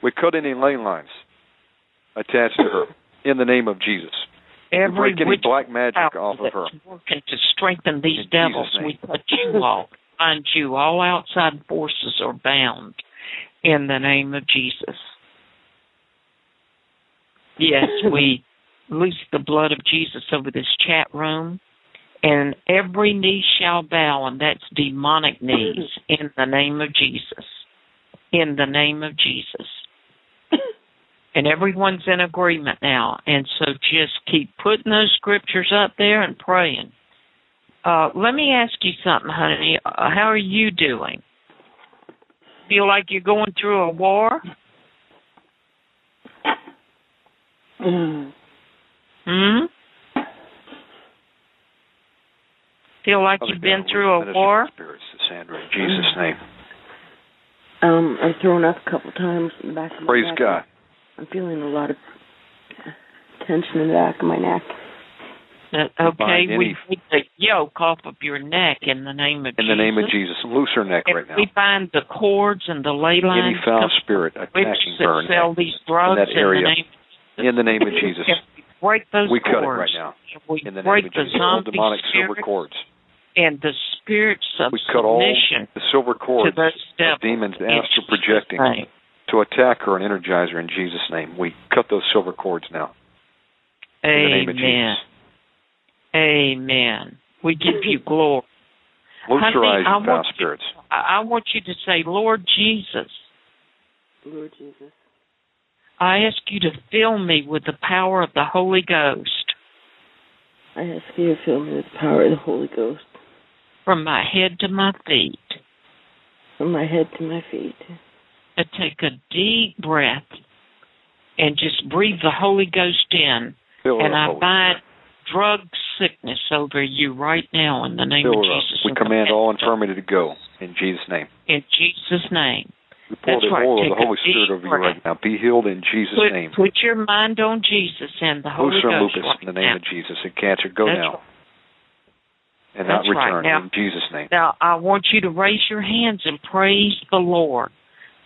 Speaker 1: We cut any ley lines attached to her in the name of Jesus.
Speaker 4: Every
Speaker 1: we break any black magic off of her.
Speaker 4: working to strengthen these
Speaker 1: In
Speaker 4: devils. We cut you off. Bind you. All outside forces are bound in the name of Jesus. Yes, we loose the blood of Jesus over this chat room, and every knee shall bow, and that's demonic knees, in the name of Jesus. In the name of Jesus. And everyone's in agreement now, and so just keep putting those scriptures up there and praying. Uh, let me ask you something, honey. Uh, how are you doing? Feel like you're going through a war?
Speaker 6: Mm.
Speaker 4: Hmm? Feel like
Speaker 1: Father
Speaker 4: you've been
Speaker 1: loose
Speaker 4: through a war?
Speaker 1: Spirits Sandra in Jesus' name.
Speaker 6: Um, I'm thrown up a couple times in the back of my
Speaker 1: Praise
Speaker 6: neck.
Speaker 1: God.
Speaker 6: I'm feeling a lot of tension in the back of my neck.
Speaker 4: Uh, okay,
Speaker 1: bind
Speaker 4: we
Speaker 1: any-
Speaker 4: take the yoke off of your neck in the name of
Speaker 1: In
Speaker 4: Jesus.
Speaker 1: the name of Jesus. Loose her neck
Speaker 4: And
Speaker 1: right now.
Speaker 4: we bind the cords and the ley lines.
Speaker 1: Any foul
Speaker 4: come
Speaker 1: spirit
Speaker 4: from
Speaker 1: attacking
Speaker 4: witches
Speaker 1: her
Speaker 4: that sell these drugs
Speaker 1: that area.
Speaker 4: in the name
Speaker 1: in the name of Jesus.
Speaker 4: We break those
Speaker 1: We cut it right now.
Speaker 4: We
Speaker 1: In the
Speaker 4: break
Speaker 1: name of
Speaker 4: the
Speaker 1: Jesus. All demonic silver cords.
Speaker 4: and the spirits of
Speaker 1: We cut all
Speaker 4: submission
Speaker 1: the silver
Speaker 4: to
Speaker 1: cords
Speaker 4: those
Speaker 1: of
Speaker 4: devils.
Speaker 1: demons
Speaker 4: in
Speaker 1: astral
Speaker 4: Jesus'
Speaker 1: projecting
Speaker 4: name.
Speaker 1: to attack her and energize her in Jesus' name. We cut those silver cords now. The name of
Speaker 4: Amen.
Speaker 1: Jesus.
Speaker 4: Amen. We give you glory.
Speaker 1: Loose her
Speaker 4: Honey,
Speaker 1: eyes,
Speaker 4: I
Speaker 1: you foul
Speaker 4: want you-
Speaker 1: spirits.
Speaker 4: I I want you to say, Lord Jesus,
Speaker 6: Lord Jesus.
Speaker 4: I ask you to fill me with the power of the Holy Ghost
Speaker 6: I ask you to fill me with the power of the Holy Ghost
Speaker 4: from my head to my feet.
Speaker 6: from my head to my feet.
Speaker 4: I take a deep breath and just breathe the Holy Ghost in.
Speaker 1: Fill
Speaker 4: and I
Speaker 1: Holy
Speaker 4: bind
Speaker 1: Spirit.
Speaker 4: drug sickness over you right now in the name
Speaker 1: Fill
Speaker 4: of
Speaker 1: her up.
Speaker 4: Jesus.
Speaker 1: We command all infirmity to go in Jesus' name.
Speaker 4: In Jesus' name.
Speaker 1: We pour
Speaker 4: That's
Speaker 1: the
Speaker 4: right.
Speaker 1: oil of the Holy Spirit over you right now. Be healed in Jesus'
Speaker 4: Put,
Speaker 1: name.
Speaker 4: put your mind on Jesus and the Holy
Speaker 1: Loose her
Speaker 4: Ghost
Speaker 1: lupus
Speaker 4: right
Speaker 1: in the name
Speaker 4: now.
Speaker 1: of Jesus. And cancer, go
Speaker 4: That's
Speaker 1: now.
Speaker 4: right.
Speaker 1: And not
Speaker 4: That's right.
Speaker 1: return
Speaker 4: Now-
Speaker 1: in Jesus' name.
Speaker 4: Now, I want you to raise your hands and praise the Lord.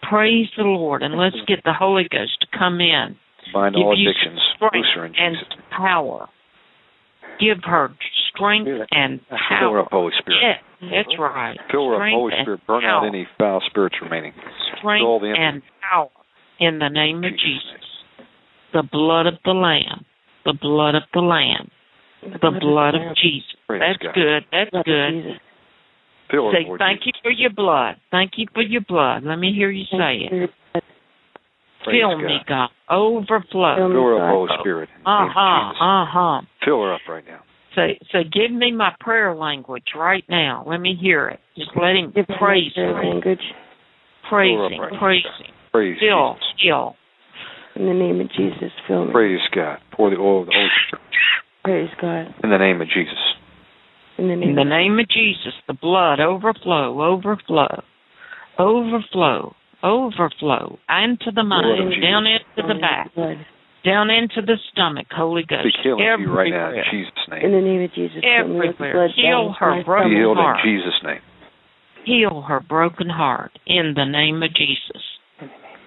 Speaker 4: Praise the Lord, and let's get the Holy Ghost to come in.
Speaker 1: Bind
Speaker 4: Give
Speaker 1: all
Speaker 4: you
Speaker 1: addictions.
Speaker 4: strength
Speaker 1: in
Speaker 4: and
Speaker 1: Jesus'
Speaker 4: power. Give her strength and
Speaker 1: Fill her
Speaker 4: power.
Speaker 1: up, Holy Spirit.
Speaker 4: Yes, that's right.
Speaker 1: Fill her up,
Speaker 4: Strength
Speaker 1: Holy Spirit. Burn out any foul spirits remaining.
Speaker 4: strength
Speaker 1: all the
Speaker 4: and power in the name of
Speaker 1: Jesus'
Speaker 4: Jesus. The blood of the Lamb. The blood of the Lamb. The blood of Jesus.
Speaker 1: Praise
Speaker 4: That's
Speaker 1: God.
Speaker 4: good. That's
Speaker 6: Blood
Speaker 4: good.
Speaker 1: Fill her,
Speaker 4: Say
Speaker 1: Lord
Speaker 4: thank
Speaker 1: Jesus.
Speaker 4: you for your blood. Thank you for your blood. Let me hear you say it. Fill
Speaker 1: God.
Speaker 4: me, God. Overflow.
Speaker 6: Fill
Speaker 1: her up,
Speaker 6: God.
Speaker 1: Holy Spirit. in the
Speaker 4: Uh
Speaker 1: name of
Speaker 4: huh.
Speaker 1: Jesus.
Speaker 4: Uh huh.
Speaker 1: Fill her up right now.
Speaker 4: So, so give me my prayer language right now. Let me hear it. Just let him
Speaker 6: Give
Speaker 4: praise
Speaker 6: your
Speaker 4: him.
Speaker 6: language
Speaker 4: Praise
Speaker 1: Fill her up
Speaker 4: him.
Speaker 1: right now.
Speaker 4: Praise.
Speaker 1: Praise
Speaker 4: Fill.
Speaker 1: Jesus.
Speaker 4: Fill.
Speaker 6: in the name of Jesus. Fill me.
Speaker 1: Praise God. Pour the oil of the Holy Spirit
Speaker 6: Praise God.
Speaker 1: in the name of Jesus.
Speaker 6: In the name.
Speaker 4: In the
Speaker 6: of
Speaker 4: name of Jesus, the blood overflow, overflow, overflow, overflow into the
Speaker 1: Blood of
Speaker 4: mind, down into the back,
Speaker 6: Blood.
Speaker 4: Down into the stomach. Holy Ghost,
Speaker 1: Speak healing to you right now in
Speaker 4: everywhere,
Speaker 1: Jesus'
Speaker 6: In the name of Jesus. Fill me the
Speaker 4: Everywhere.
Speaker 6: blood
Speaker 4: Heal her broken
Speaker 1: Be
Speaker 6: stomach.
Speaker 1: healed in. Jesus' name.
Speaker 4: heal her broken heart in the name of Jesus.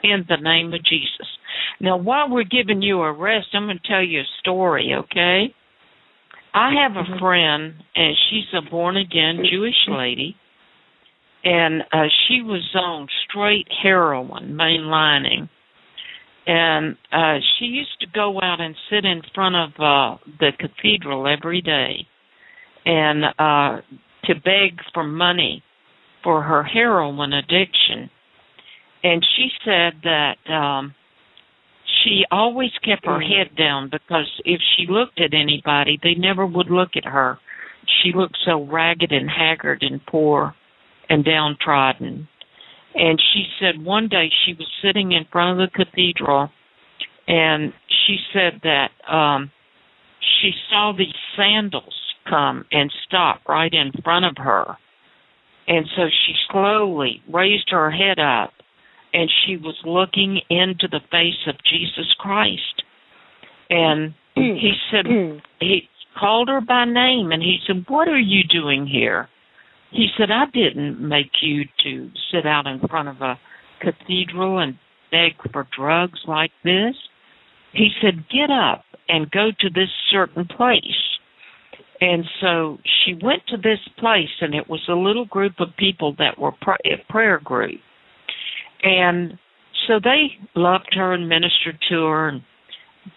Speaker 4: In the name of Jesus. Now, while we're giving you a rest, I'm going to tell you a story, okay? I have a friend, and she's a born again Jewish lady, and uh, she was on straight heroin, mainlining. And uh, she used to go out and sit in front of uh, the cathedral every day and uh, to beg for money for her heroin addiction. And she said that um, she always kept her head down because if she looked at anybody, they never would look at her. She looked so ragged and haggard and poor and downtrodden. And she said one day she was sitting in front of the cathedral and she said that um she saw these sandals come and stop right in front of her. And so she slowly raised her head up and she was looking into the face of Jesus Christ. And he said, he called her by name and he said, What are you doing here? He said, I didn't make you to sit out in front of a cathedral and beg for drugs like this. He said, Get up and go to this certain place. And so she went to this place, and it was a little group of people that were pr- a prayer group. And so they loved her and ministered to her and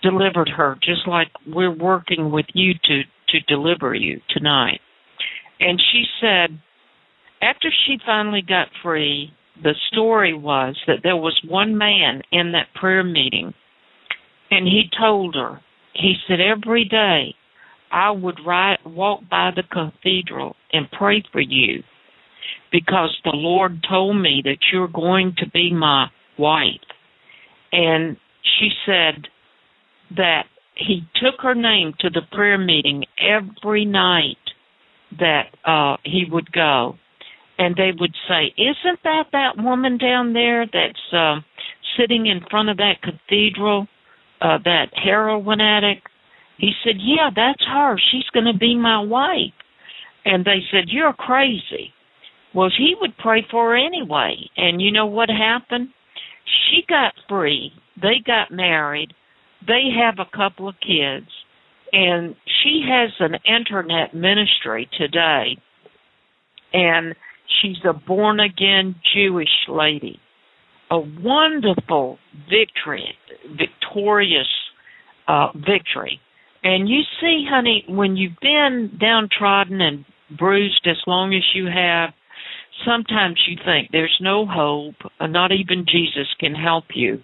Speaker 4: delivered her, just like we're working with you to to deliver you tonight. And she said, after she finally got free, the story was that there was one man in that prayer meeting, and he told her, he said, every day I would ride, walk by the cathedral and pray for you because the Lord told me that you're going to be my wife. And she said that he took her name to the prayer meeting every night that uh he would go. And they would say isn't that that woman down there that's uh sitting in front of that cathedral uh that heroin addict? He said yeah that's her. She's going to be my wife. And they said you're crazy. Well he would pray for her anyway. And you know what happened? She got free. They got married. They have a couple of kids and she has an internet ministry today and she's a born again jewish lady a wonderful victory victorious uh victory and you see honey when you've been downtrodden and bruised as long as you have sometimes you think there's no hope not even jesus can help you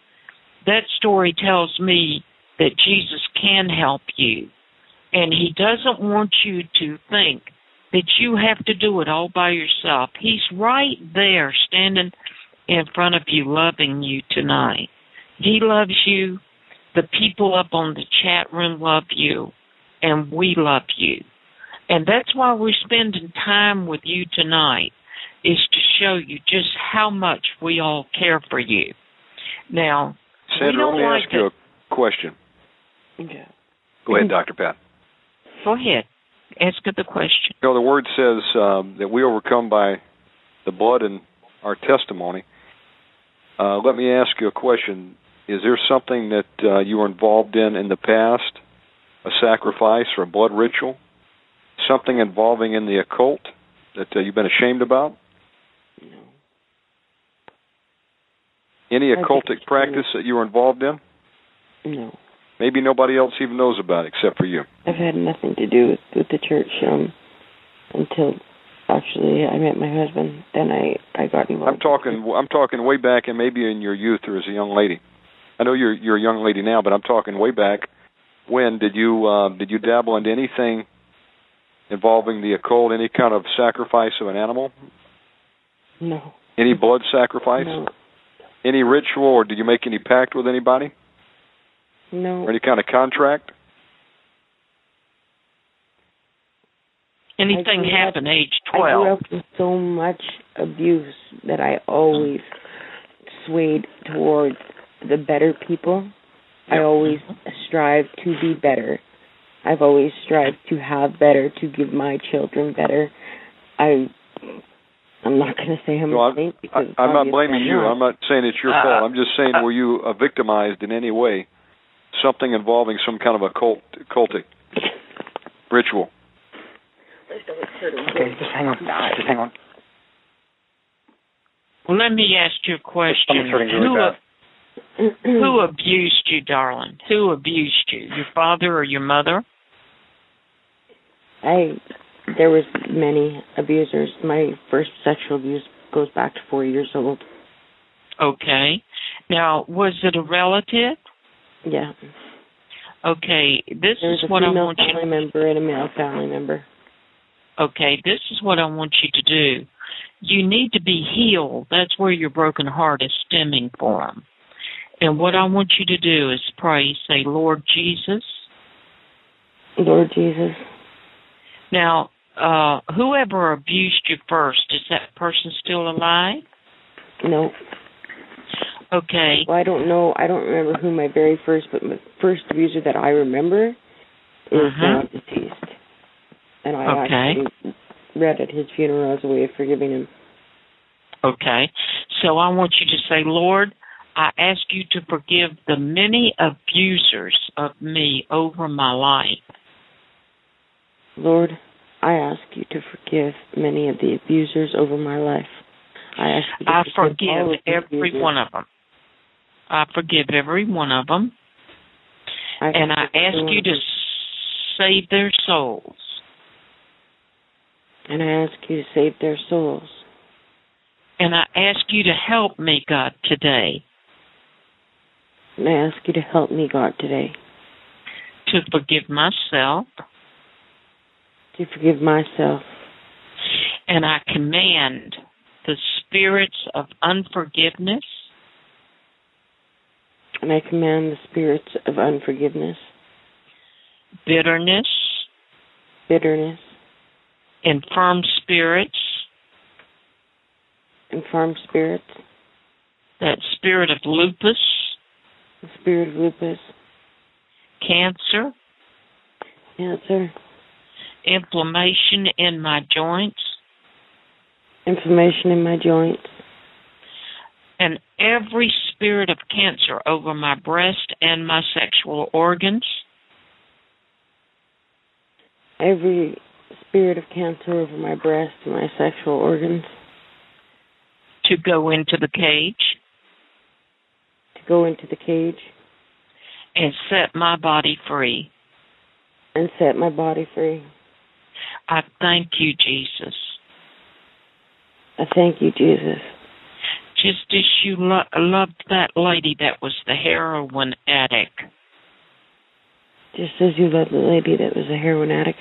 Speaker 4: that story tells me that Jesus can help you. And he doesn't want you to think that you have to do it all by yourself. He's right there standing in front of you, loving you tonight. He loves you. The people up on the chat room love you. And we love you. And that's why we're spending time with you tonight, is to show you just how much we all care for you. Now,
Speaker 1: Sandra, let me
Speaker 4: like
Speaker 1: ask you a question.
Speaker 6: Yeah.
Speaker 1: Go ahead, mm-hmm. Dr. Pat.
Speaker 4: Go ahead. Ask her the question.
Speaker 1: You know, the word says um, that we overcome by the blood and our testimony. Uh, let me ask you a question. Is there something that uh, you were involved in in the past, a sacrifice or a blood ritual, something involving in the occult that uh, you've been ashamed about?
Speaker 6: No.
Speaker 1: Any occultic practice that you were involved in?
Speaker 6: No.
Speaker 1: Maybe nobody else even knows about it except for you.
Speaker 6: I've had nothing to do with, with the church um until actually I met my husband. Then I I got involved.
Speaker 1: I'm talking. I'm talking way back, and maybe in your youth or as a young lady. I know you're you're a young lady now, but I'm talking way back. When did you uh, did you dabble into anything involving the occult? Any kind of sacrifice of an animal?
Speaker 6: No.
Speaker 1: Any blood sacrifice?
Speaker 6: No.
Speaker 1: Any ritual, or did you make any pact with anybody,
Speaker 6: No.
Speaker 1: or any kind of contract?
Speaker 4: Anything
Speaker 6: I
Speaker 4: happen
Speaker 6: up-
Speaker 4: age
Speaker 6: I grew
Speaker 4: 12?
Speaker 6: up with so much abuse that I always swayed towards the better people. I
Speaker 1: Yep.
Speaker 6: always strive to be better. I've always strived to have better, to give my children better. I I'm not going to say I'm
Speaker 1: No,
Speaker 6: a
Speaker 1: I'm,
Speaker 6: saint
Speaker 1: I,
Speaker 6: because
Speaker 1: I'm not blaming you.
Speaker 6: not.
Speaker 1: I'm not saying it's your
Speaker 4: Uh,
Speaker 1: fault. I'm just saying,
Speaker 4: uh,
Speaker 1: were you uh, victimized in any way? Something involving some kind of occult, cultic ritual.
Speaker 8: Okay, just hang on. Just hang on.
Speaker 4: Well, let me ask you a question.
Speaker 8: I'm starting to really
Speaker 4: Who,
Speaker 8: fast.
Speaker 4: who abused you, darling? Who abused you? Your father or your mother?
Speaker 6: I there was many abusers. My first sexual abuse goes back to four years old.
Speaker 4: Okay. Now, was it a relative?
Speaker 6: Yeah.
Speaker 4: Okay, this is what I want you.
Speaker 6: a family member and a male family member.
Speaker 4: Okay, this is what I want you to do. You need to be healed. That's where your broken heart is stemming from. And what I want you to do is pray, say, Lord Jesus.
Speaker 6: Lord Jesus.
Speaker 4: Now, uh, whoever abused you first, is that person still alive?
Speaker 6: No.
Speaker 4: Okay.
Speaker 6: Well, I don't know. I don't remember who my very first, but my first abuser that I remember is
Speaker 4: Mhm.
Speaker 6: now deceased. And I
Speaker 4: Okay.
Speaker 6: actually read at his funeral as a way of forgiving him.
Speaker 4: Okay. So I want you to say, Lord, I ask you to forgive the many abusers of me over my life.
Speaker 6: Lord, I ask you to forgive many of the abusers over my life. I ask you to
Speaker 4: I
Speaker 6: forgive
Speaker 4: forgive every
Speaker 6: abusers.
Speaker 4: one of them. I forgive every one of them.
Speaker 6: I
Speaker 4: and I ask you to save their souls.
Speaker 6: And I ask you to save their souls.
Speaker 4: And I ask you to help me, God, today
Speaker 6: And I ask you to help me, God, today
Speaker 4: to forgive myself.
Speaker 6: to forgive myself.
Speaker 4: And I command the spirits of unforgiveness,
Speaker 6: And I command the spirits of unforgiveness,
Speaker 4: bitterness,
Speaker 6: bitterness,
Speaker 4: infirm spirits,
Speaker 6: infirm spirits,
Speaker 4: that spirit of lupus,
Speaker 6: the spirit of lupus,
Speaker 4: cancer,
Speaker 6: cancer,
Speaker 4: inflammation in my joints,
Speaker 6: inflammation in my joints,
Speaker 4: and every spirit of cancer over my breast and my sexual organs,
Speaker 6: every spirit of cancer over my breast and my sexual organs,
Speaker 4: to go into the cage
Speaker 6: to go into the cage
Speaker 4: and set my body free.
Speaker 6: and set my body free.
Speaker 4: I thank you, Jesus.
Speaker 6: I thank you, Jesus.
Speaker 4: Just as you lo- loved that lady that was the heroin addict,
Speaker 6: Just as you loved the lady that was a heroin addict,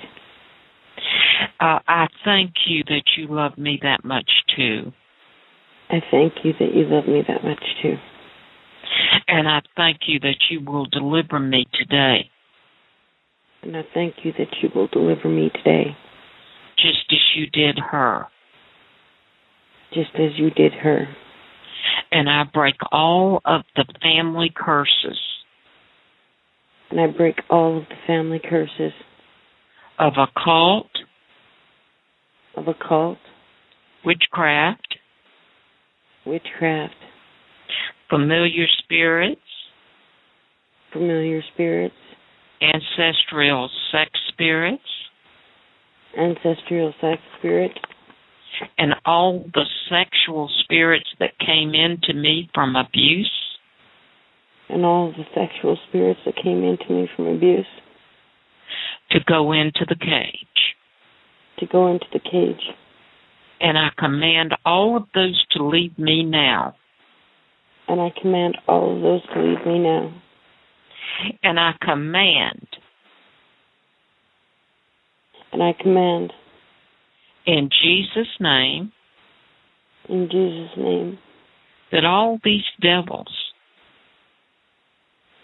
Speaker 4: uh, I thank you that you love me that much too.
Speaker 6: I thank you that you love me that much too.
Speaker 4: And I thank you that you will deliver me today,
Speaker 6: And I thank you that you will deliver me today,
Speaker 4: just as you did her.
Speaker 6: just as you did her.
Speaker 4: And I break all of the family curses.
Speaker 6: And I break all of the family curses.
Speaker 4: Of occult,
Speaker 6: of occult,
Speaker 4: witchcraft,
Speaker 6: witchcraft,
Speaker 4: familiar spirits,
Speaker 6: familiar spirits,
Speaker 4: ancestral sex spirits,
Speaker 6: ancestral sex spirit,
Speaker 4: and all the sexual spirits that came into me from abuse
Speaker 6: and all the sexual spirits that came into me from abuse
Speaker 4: to go into the cage.
Speaker 6: to go into the cage.
Speaker 4: And I command all of those to leave me now.
Speaker 6: And I command all of those to leave me now.
Speaker 4: And I command
Speaker 6: And I command
Speaker 4: in Jesus' name
Speaker 6: in Jesus' name
Speaker 4: that all these devils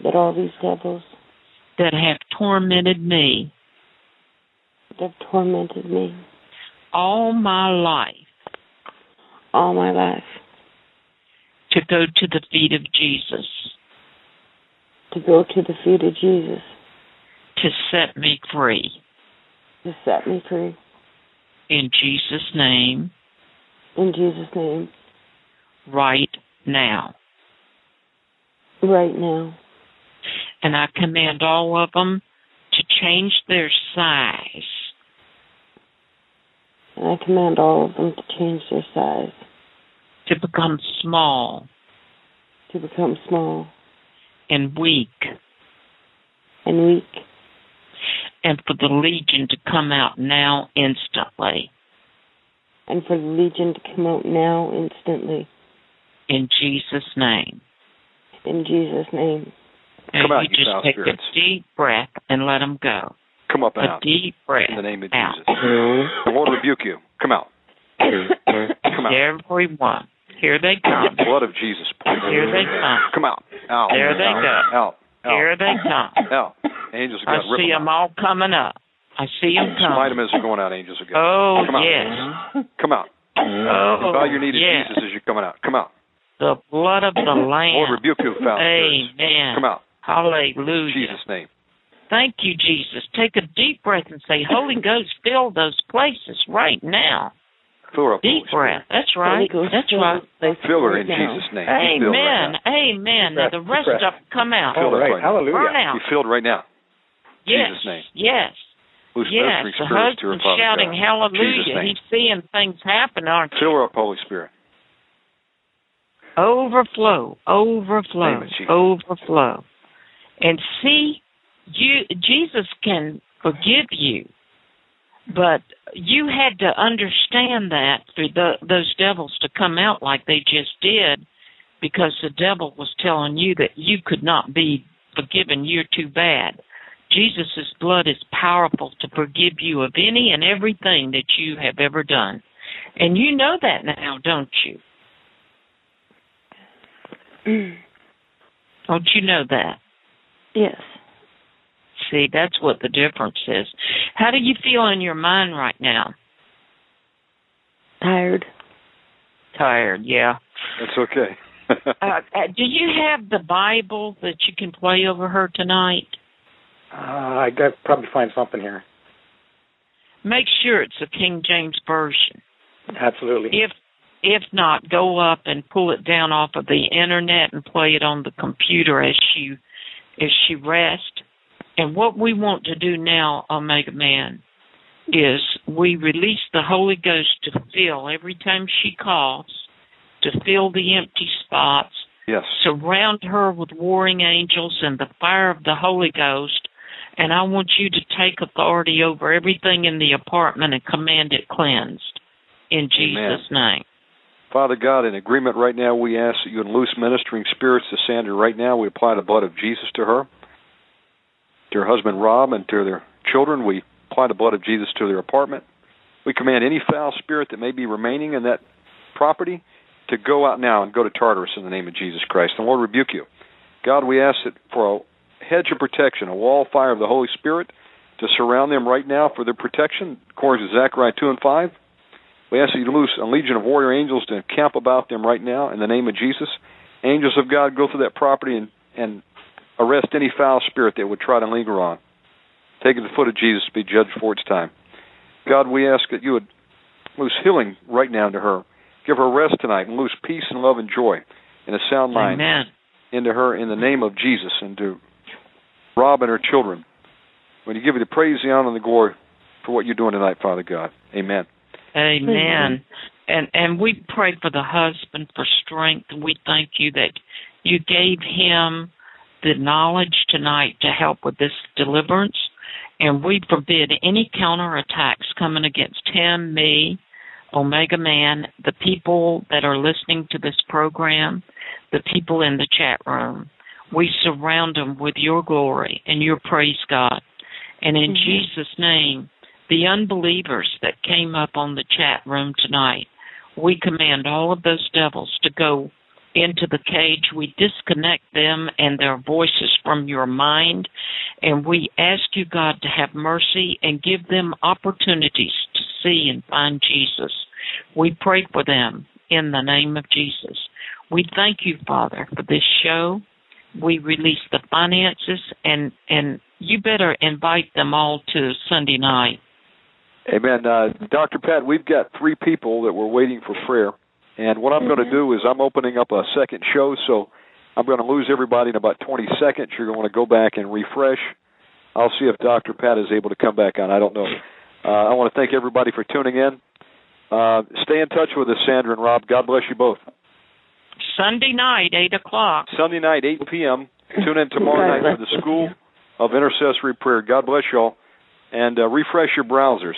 Speaker 6: that all these devils
Speaker 4: that have tormented me
Speaker 6: that have tormented me
Speaker 4: all my life
Speaker 6: all my life
Speaker 4: to go to the feet of Jesus
Speaker 6: to go to the feet of Jesus
Speaker 4: to set me free.
Speaker 6: to set me free.
Speaker 4: In Jesus' name,
Speaker 6: In Jesus' name,
Speaker 4: right now.
Speaker 6: right now.
Speaker 4: And I command all of them to change their size.
Speaker 6: And I command all of them to change their size,
Speaker 4: to become small.
Speaker 6: To become small.
Speaker 4: And weak,
Speaker 6: and weak,
Speaker 4: and for the legion to come out now instantly.
Speaker 6: and for the legion to come out now instantly.
Speaker 4: In Jesus' name.
Speaker 6: In Jesus' name.
Speaker 4: And
Speaker 1: Come out,
Speaker 4: you
Speaker 1: you
Speaker 4: just take
Speaker 1: spirits.
Speaker 4: a deep breath and let them go.
Speaker 1: Come up and
Speaker 4: A
Speaker 1: out
Speaker 4: deep breath
Speaker 1: in the name of
Speaker 4: out.
Speaker 1: Jesus. The Lord rebuke you. Come out. Come out.
Speaker 4: Everyone. Here they come.
Speaker 1: The blood of Jesus.
Speaker 4: Here they come.
Speaker 1: Come out. Out.
Speaker 4: There they
Speaker 1: out,
Speaker 4: go.
Speaker 1: Out.
Speaker 4: Here they come.
Speaker 1: Out. Angels God. rip
Speaker 4: see
Speaker 1: them
Speaker 4: them all coming up. I see them
Speaker 1: Smite
Speaker 4: coming.
Speaker 1: them as they're going out, angels of God.
Speaker 4: Oh,
Speaker 1: Come out.
Speaker 4: yes.
Speaker 1: Come out.
Speaker 4: Oh,
Speaker 1: Bow your knee to
Speaker 4: yes.
Speaker 1: Jesus as you're coming out. Come out.
Speaker 4: The blood of the
Speaker 1: Lord
Speaker 4: Lamb.
Speaker 1: rebuke you, foul spirits.
Speaker 4: Amen.
Speaker 1: Come out.
Speaker 4: Hallelujah.
Speaker 1: In Jesus' name.
Speaker 4: Thank you, Jesus. Take a deep breath and say, Holy Ghost, fill those places right now.
Speaker 1: Fill her up.
Speaker 4: Deep
Speaker 1: Holy
Speaker 4: breath. That's right.
Speaker 6: Holy Ghost,
Speaker 4: That's
Speaker 6: fill
Speaker 4: right.
Speaker 6: this.
Speaker 1: Fill her in
Speaker 6: now.
Speaker 1: Jesus' name. Be filled right
Speaker 4: Amen.
Speaker 1: now.
Speaker 4: Amen. Now the
Speaker 8: Deep
Speaker 4: rest of them come out.
Speaker 1: Fill
Speaker 8: All
Speaker 1: us
Speaker 8: right.
Speaker 1: right now.
Speaker 4: Burn
Speaker 8: Hallelujah.
Speaker 4: out.
Speaker 1: Be filled right now.
Speaker 4: Yes.
Speaker 1: Jesus' name.
Speaker 4: Yes.
Speaker 1: Loose
Speaker 4: Yes.
Speaker 1: ministering
Speaker 4: The
Speaker 1: spirits to
Speaker 4: husband's shouting
Speaker 1: God.
Speaker 4: Hallelujah. He's seeing things happen, aren't you?
Speaker 1: Fill her up, Holy Spirit.
Speaker 4: Overflow. Overflow.
Speaker 1: Name of Jesus.
Speaker 4: Overflow. And see, you Jesus can forgive you. But you had to understand that for the, those devils to come out like they just did because the devil was telling you that you could not be forgiven. You're too bad. Jesus' blood is powerful to forgive you of any and everything that you have ever done. And you know that now, don't you? Mm. Don't you know that?
Speaker 6: Yes.
Speaker 4: See, that's what the difference is. How do you feel in your mind right now?
Speaker 6: Tired.
Speaker 4: Tired, yeah.
Speaker 1: That's okay.
Speaker 4: Uh, uh, do you have the Bible that you can play over her tonight?
Speaker 8: Uh, I could probably find something here.
Speaker 4: Make sure it's a King James version.
Speaker 8: Absolutely.
Speaker 4: If if not, go up and pull it down off of the internet and play it on the computer as she as she rests. And what we want to do now, Omega Man, is we release the Holy Ghost to fill every time she calls, to fill the empty spots,
Speaker 1: yes.
Speaker 4: surround her with warring angels and the fire of the Holy Ghost. And I want you to take authority over everything in the apartment and command it cleansed. In Jesus' name.
Speaker 1: Father God, in agreement right now, we ask that you unloose ministering spirits to Sandra right now. We apply the blood of Jesus to her, to her husband Rob, and to their children. We apply the blood of Jesus to their apartment. We command any foul spirit that may be remaining in that property to go out now and go to Tartarus in the name of Jesus Christ. And Lord, rebuke you. God, we ask that for a hedge of protection, a wall of fire of the Holy Spirit to surround them right now for their protection, according to Zechariah 2 and 5. We ask that you loose a legion of warrior angels to camp about them right now in the name of Jesus. Angels of God, go through that property and, and arrest any foul spirit that would try to linger on. Take it to the foot of Jesus to be judged for its time. God, we ask that you would loose healing right now into her. Give her rest tonight and loose peace and love and joy and a sound mind
Speaker 4: Amen.
Speaker 1: into her in the name of Jesus and to Rob and her children. When you give you the praise, the honor, and the glory for what you're doing tonight, Father God. Amen.
Speaker 4: Amen. And and we pray for the husband for strength and we thank you that you gave him the knowledge tonight to help with this deliverance. And we forbid any counterattacks coming against him, me, Omega Man, the people that are listening to this program, the people in the chat room. We surround them with your glory and your praise, God. And in Jesus' name, the unbelievers that came up on the chat room tonight, we command all of those devils to go into the cage. We disconnect them and their voices from your mind. And we ask you, God, to have mercy and give them opportunities to see and find Jesus. We pray for them in the name of Jesus. We thank you, Father, for this show. We release the finances and, and you better invite them all to Sunday night.
Speaker 1: Amen. Uh, Dr. Pat, we've got three people that were waiting for prayer. And what I'm going to do is I'm opening up a second show, so I'm going to lose everybody in about 20 seconds. You're going to go back and refresh. I'll see if Dr. Pat is able to come back on. I don't know. Uh, I want to thank everybody for tuning in. Uh, stay in touch with us, Sandra and Rob. God bless you both.
Speaker 4: Sunday night, 8 o'clock.
Speaker 1: Sunday night, 8 p.m. Tune in tomorrow night for the School of Intercessory Prayer. God bless y'all. And uh, refresh your browsers.